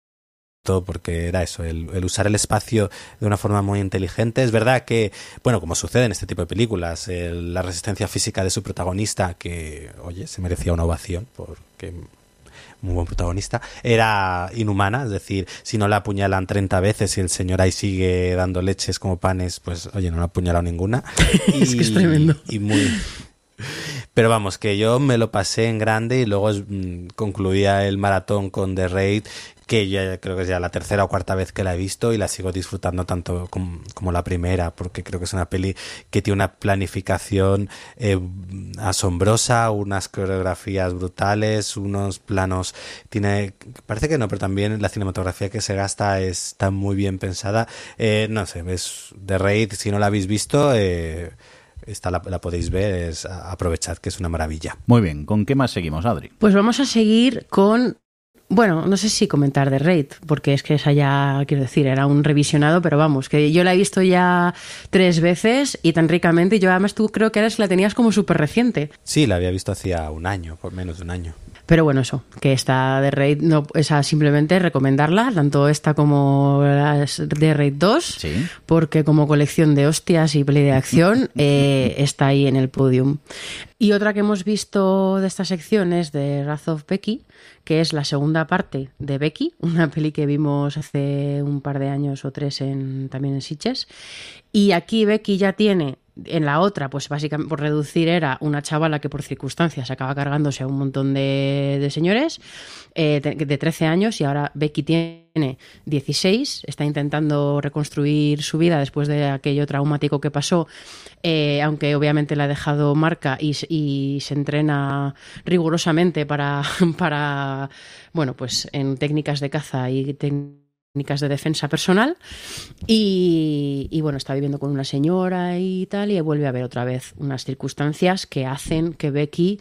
porque era eso, el, el, usar el espacio de una forma muy inteligente. Es verdad que, bueno, como sucede en este tipo de películas, el, la resistencia física de su protagonista, que, oye, se merecía una ovación, porque muy buen protagonista, era inhumana, es decir, si no la apuñalan 30 veces y el señor ahí sigue dando leches como panes, pues oye, no la apuñalado ninguna. Y, es que es tremendo. Y muy... Pero vamos, que yo me lo pasé en grande y luego mmm, concluía el maratón con The Raid que ya creo que es ya la tercera o cuarta vez que la he visto y la sigo disfrutando tanto como, como la primera, porque creo que es una peli que tiene una planificación eh, asombrosa, unas coreografías brutales, unos planos, tiene, parece que no, pero también la cinematografía que se gasta está muy bien pensada. Eh, no sé, es de Raid, si no la habéis visto, eh, esta la, la, podéis ver, es aprovechad que es una maravilla. Muy bien, ¿con qué más seguimos, Adri? Pues vamos a seguir con bueno, no sé si comentar de Raid, porque es que esa ya, quiero decir, era un revisionado, pero vamos, que yo la he visto ya tres veces y tan ricamente. Yo además tú creo que eres, la tenías como súper reciente. Sí, la había visto hacía un año, por menos de un año. Pero bueno, eso, que esta de Raid, no, esa simplemente recomendarla, tanto esta como la de Raid 2, ¿Sí? porque como colección de hostias y play de acción eh, está ahí en el podium. Y otra que hemos visto de esta sección es de Wrath of Becky, que es la segunda parte de Becky, una peli que vimos hace un par de años o tres en, también en Sitges. Y aquí Becky ya tiene en la otra, pues básicamente por reducir, era una chavala que por circunstancias acaba cargándose a un montón de, de señores eh, de, de 13 años y ahora Becky tiene 16, está intentando reconstruir su vida después de aquello traumático que pasó, eh, aunque obviamente le ha dejado marca y, y se entrena rigurosamente para, para, bueno, pues en técnicas de caza y técnicas de defensa personal. Y, bueno, está viviendo con una señora y tal, y vuelve a ver otra vez unas circunstancias que hacen que Becky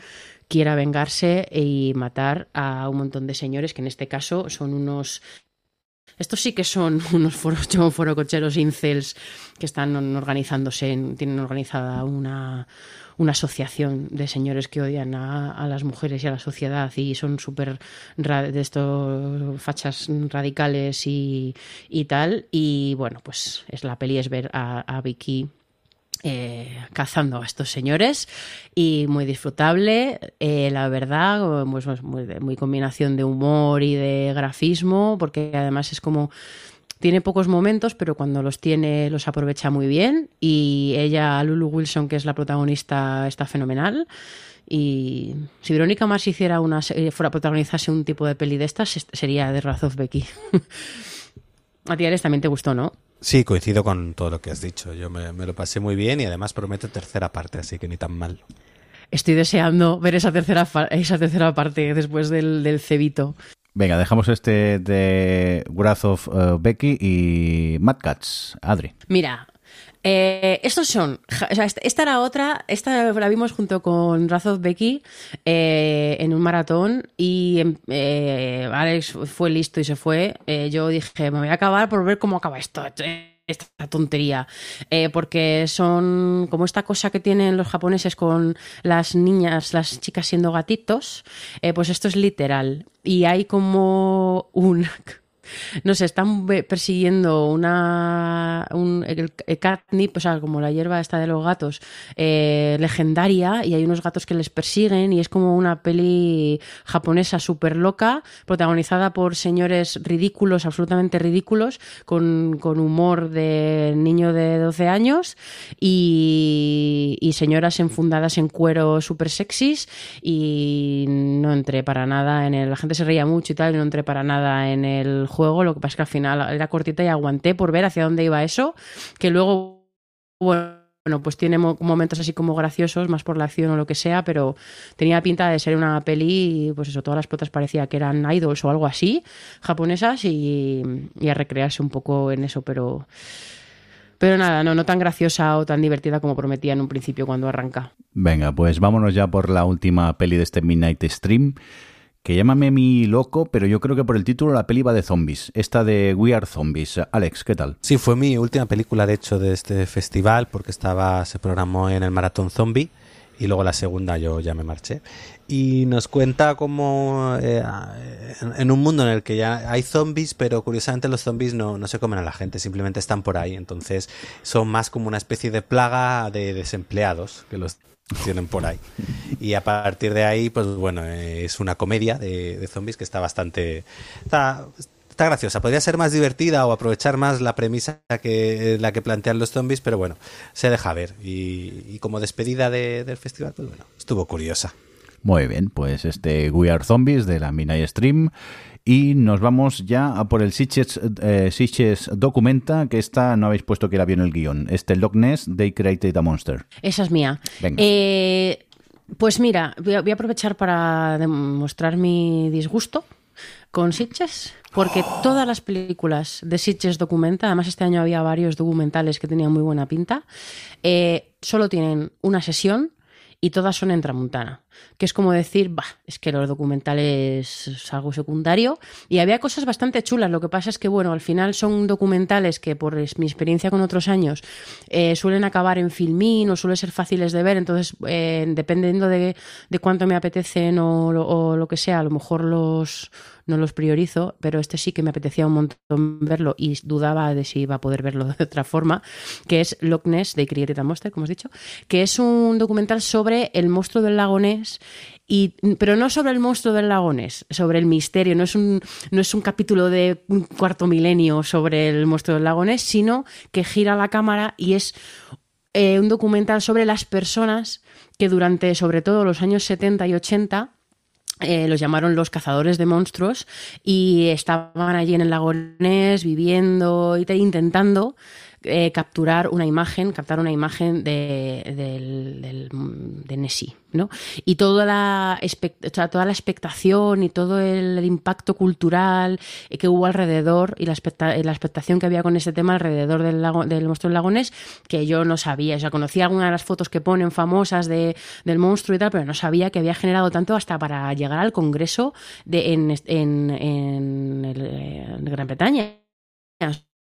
quiera vengarse y matar a un montón de señores, que en este caso son unos... Estos sí que son unos foros, forococheros incels que están organizándose, en- tienen organizada una, una asociación de señores que odian a, las mujeres y a la sociedad y son súper de estos fachas radicales y, y tal. Y bueno, pues es la peli es ver a, Vicky eh, cazando a estos señores y muy disfrutable eh, la verdad pues, pues, muy combinación de humor y de grafismo porque además es como tiene pocos momentos, pero cuando los tiene los aprovecha muy bien. Y ella, Lulu Wilson, que es la protagonista, está fenomenal. Y si Verónica Mars hiciera una, se- fuera protagonizase un tipo de peli de estas, es- sería de of Becky. A ti, Ares, también te gustó, ¿no? Sí, coincido con todo lo que has dicho. Yo me, me lo pasé muy bien y además prometo tercera parte, así que ni tan mal. Estoy deseando ver esa tercera, esa tercera parte después del, del cebito. Venga, dejamos este de Wrath of eh, Becky y Mad Cats. Adri. Mira, eh, estos son. o sea, esta, era otra. Esta la vimos junto con of Becky eh, en un maratón. Y em, eh, Alex fue listo y se fue. Yo dije, me voy a acabar por ver cómo acaba esto. Esta tontería. Eh, porque son como esta cosa que tienen los japoneses con las niñas, las chicas siendo gatitos. eh, pues esto es literal. Y hay como un. No sé, están persiguiendo una. Un, el, catnip, o sea, como la hierba esta de los gatos, eh, legendaria, y hay unos gatos que les persiguen, y es como una peli japonesa súper loca, protagonizada por señores ridículos, absolutamente ridículos, con, con humor de niño de 12 años, y, y señoras enfundadas en cuero súper sexys, y no entré para nada en el. La gente se reía mucho y tal, y no entré para nada en el. Lo que pasa es que al final era cortita y aguanté por ver hacia dónde iba eso, que luego, bueno, pues tiene mo- momentos así como graciosos, más por la acción o lo que sea, pero tenía pinta de ser una peli, y, pues eso, todas las protas parecía que eran idols o algo así, japonesas, y, y a recrearse un poco en eso, pero. Pero nada, no, no tan graciosa o tan divertida como prometía en un principio cuando arranca. Venga, pues vámonos ya por la última peli de este Midnight Stream. Que llámame mi loco, pero yo creo que por el título la peli va de zombies. Esta de We Are Zombies. Alex, ¿qué tal? Sí, fue mi última película, de hecho, de este festival, porque estaba, se programó en el Maratón Zombie y luego la segunda yo ya me marché. Y nos cuenta cómo eh, en, en un mundo en el que ya hay zombies, pero curiosamente los zombies no, no se comen a la gente, simplemente están por ahí. Entonces son más como una especie de plaga de desempleados que los tienen por ahí. Y a partir de ahí, pues bueno, eh, es una comedia de, de zombies que está bastante... Está, graciosa. Podría ser más divertida o aprovechar más la premisa que la que plantean los zombies, pero bueno, se deja ver. Y, como despedida de- del festival, pues bueno, estuvo curiosa. Muy bien, pues este We Are Zombies de la Midnight Stream. Y nos vamos ya a por el Sitches, eh, Documenta, que esta no habéis puesto que la vio en el guion. Este Loch Ness, They Created a Monster. Esa es mía. Venga. Eh, pues mira, voy a, voy a aprovechar para demostrar mi disgusto con Sitges, porque todas las películas de Sitges Documenta, además este año había varios documentales que tenían muy buena pinta, eh, solo tienen una sesión y todas son en Tramuntana. Que es como decir, bah, es que los documentales es algo secundario. Y había cosas bastante chulas. Lo que pasa es que, bueno, al final son documentales que, por mi experiencia con otros años, eh, suelen acabar en filmín o suelen ser fáciles de ver. Entonces, eh, dependiendo de, de cuánto me apetecen o, o lo que sea, a lo mejor los no los priorizo, pero este sí que me apetecía un montón verlo y dudaba de si iba a poder verlo de otra forma, que es Loch Ness de Created a Monster, como has dicho, que es un documental sobre el monstruo del lago Ness, y, pero no sobre el monstruo del lago Ness, sobre el misterio, no es un, no es un capítulo de un cuarto milenio sobre el monstruo del lago Ness, sino que gira la cámara y es eh, un documental sobre las personas que durante, sobre todo, los años 70 y 80, eh, los llamaron los cazadores de monstruos y estaban allí en el lago Ness viviendo y te- intentando eh, capturar una imagen, captar una imagen de, del, del- de Nessie, ¿no? Y toda la, o sea, toda la expectación y todo el, impacto cultural eh, que hubo alrededor y la, eh, la expectación que había con ese tema alrededor del, lago, del monstruo del lago Ness, que yo no sabía. O sea, conocía algunas de las fotos que ponen famosas de, del monstruo y tal, pero no sabía que había generado tanto hasta para llegar al Congreso de, en, en, el- en Gran Bretaña.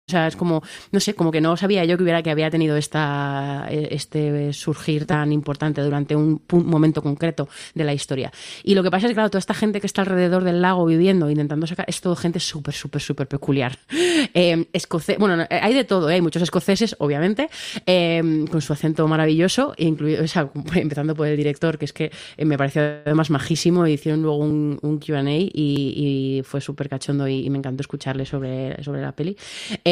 O sea, es como, no sé, como que no sabía yo que hubiera que había tenido esta, este surgir tan importante durante un momento concreto de la historia. Y lo que pasa es que, claro, toda esta gente que está alrededor del lago viviendo, intentando sacar, es todo gente súper, súper, súper peculiar. Eh, bueno, no, hay de todo, ¿eh? hay muchos escoceses, obviamente, eh, con su acento maravilloso, incluido, o empezando por el director, que es que eh, me pareció además majísimo, y hicieron luego un, un QA y, fue súper cachondo y, y me encantó escucharle sobre, sobre la peli.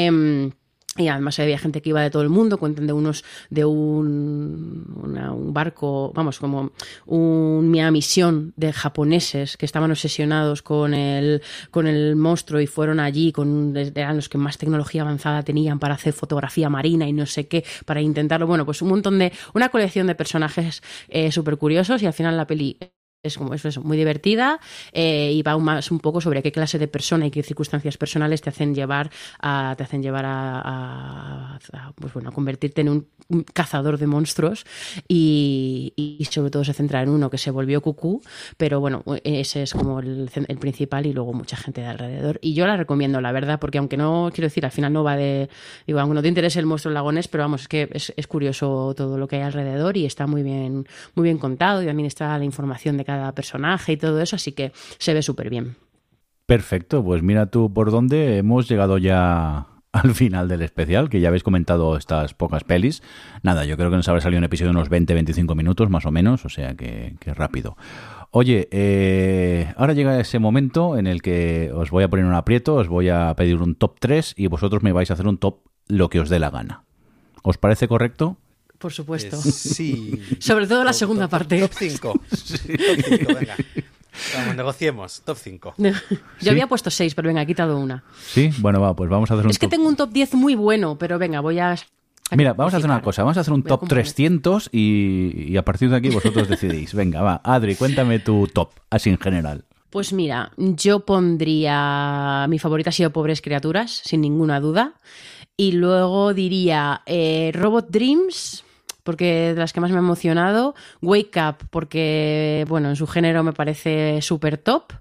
Em, y además había gente que iba de todo el mundo, cuentan de unos, de un, un barco, vamos, como una misión de japoneses que estaban obsesionados con el, con el monstruo y fueron allí, con, eran los que más tecnología avanzada tenían para hacer fotografía marina y no sé qué, para intentarlo. Bueno, pues un montón de, una colección de personajes eh, súper curiosos y al final la peli es eso, eso, muy divertida eh, y va más un poco sobre qué clase de persona y qué circunstancias personales te hacen llevar a te hacen llevar a, pues bueno a convertirte en un, cazador de monstruos y, sobre todo se centra en uno que se volvió cucú pero bueno ese es como el, el principal y luego mucha gente de alrededor. Y yo la recomiendo la verdad porque aunque no quiero decir al final no va de digo aunque no te interese el monstruo lagones pero vamos es que es, es curioso todo lo que hay alrededor y está muy bien muy bien contado y también está la información de cada personaje y todo eso así que se ve súper bien Perfecto, pues mira tú por dónde hemos llegado ya al final del especial, que ya habéis comentado estas pocas pelis. Nada, yo creo que nos habrá salido un episodio de unos 20-25 minutos más o menos, o sea que, que rápido. Oye, eh, ahora llega ese momento en el que os voy a poner un aprieto, os voy a pedir un top 3 y vosotros me vais a hacer un top lo que os dé la gana. ¿Os parece correcto? Por supuesto Eh, sí. Sobre todo la Top- segunda top- parte. Top 5. Top 5, venga. Vamos, negociemos. Top 5. yo ¿Sí? había puesto seis pero venga he quitado una Sí, bueno, va, pues vamos a hacer un es que top. tengo un top 10 muy bueno pero venga voy a Mira, vamos a hacer una cosa, vamos a hacer un top componer. 300 y, y a partir de aquí vosotros decidís. Venga, va, Adri, cuéntame tu top, así en general. Pues mira, yo pondría. Mi favorita ha sido Pobres Criaturas, sin ninguna duda. Y luego diría eh, Robot Dreams, porque de las que más me ha emocionado. Wake Up, porque, bueno, en su género me parece súper top.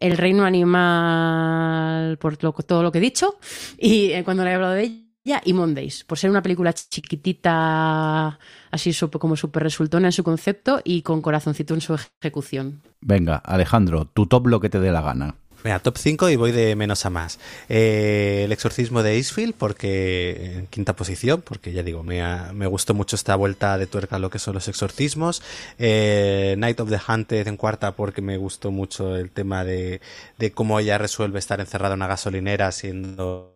El Reino Animal, por lo- todo lo que he dicho. Y eh, cuando le he hablado de ella. Y Mondays, por ser una película chiquitita, así como súper resultona en su concepto y con corazoncito en su ejecución. Venga, Alejandro, tu top lo que te dé la gana. Top 5 y voy de menos a más. Eh, el exorcismo de Acefield, porque en quinta posición, porque ya digo, me, ha- me gustó mucho esta vuelta de tuerca a lo que son los exorcismos. Eh, Night of the Hunted en cuarta, porque me gustó mucho el tema de, de cómo ella resuelve estar encerrada en una gasolinera siendo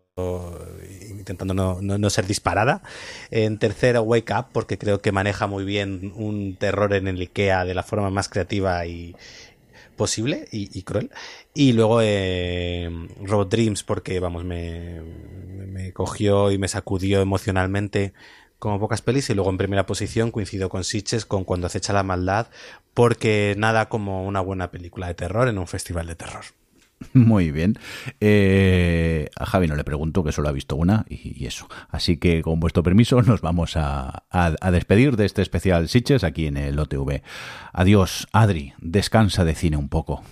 intentando no, no- no ser disparada. En tercero, Wake Up, porque creo que maneja muy bien un terror en el IKEA de la forma más creativa y posible y, cruel. Y luego eh, Robot Dreams, porque vamos, me, me cogió y me sacudió emocionalmente como pocas pelis. Y luego en primera posición coincido con Sitches con Cuando acecha la maldad, porque nada como una buena película de terror en un festival de terror. Muy bien. Eh, a Javi no le pregunto, que solo ha visto una y, eso. Así que, con vuestro permiso, nos vamos a, a- despedir de este especial Sitches aquí en el OTV. Adiós, Adri. Descansa de cine un poco.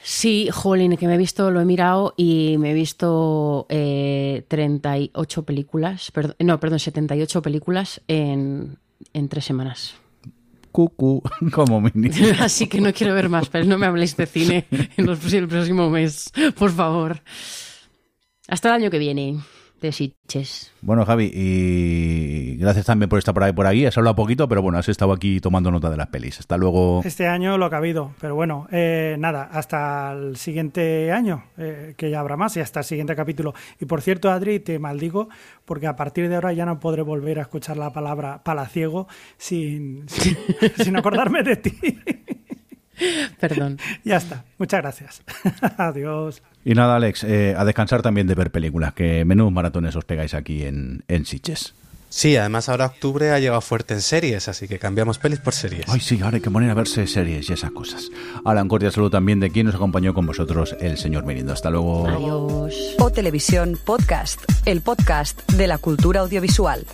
Sí, jolín, que me he visto, lo he mirado y me he visto eh, 38 películas, perd- no, perdón, 78 películas en, en tres semanas. Cucu, como mínimo. Así que no quiero ver más, pero no me habléis de cine en los- el próximo mes, por favor. Hasta el año que viene. De Sitges. Bueno, Javi, y gracias también por estar por ahí por aquí. Has hablado poquito, pero bueno, has estado aquí tomando nota de las pelis. Hasta luego. Este año lo que ha habido, pero bueno, eh, nada, hasta el siguiente año, eh, que ya habrá más, y hasta el siguiente capítulo. Y por cierto, Adri, te maldigo, porque a partir de ahora ya no podré volver a escuchar la palabra palaciego sin, sin, sin acordarme de ti. Perdón. ya está. Muchas gracias. Adiós. Y nada, Alex, eh, a descansar también de ver películas, que menudos maratones os pegáis aquí en, en Sitges. Sí, además ahora octubre ha llegado fuerte en series, así que cambiamos pelis por series. Ay, sí, ahora hay que poner a verse series y esas cosas. Ahora, un cordial saludo también de quien nos acompañó con vosotros, el señor Merindo. Hasta luego. Adiós. O Televisión Podcast, el podcast de la cultura audiovisual.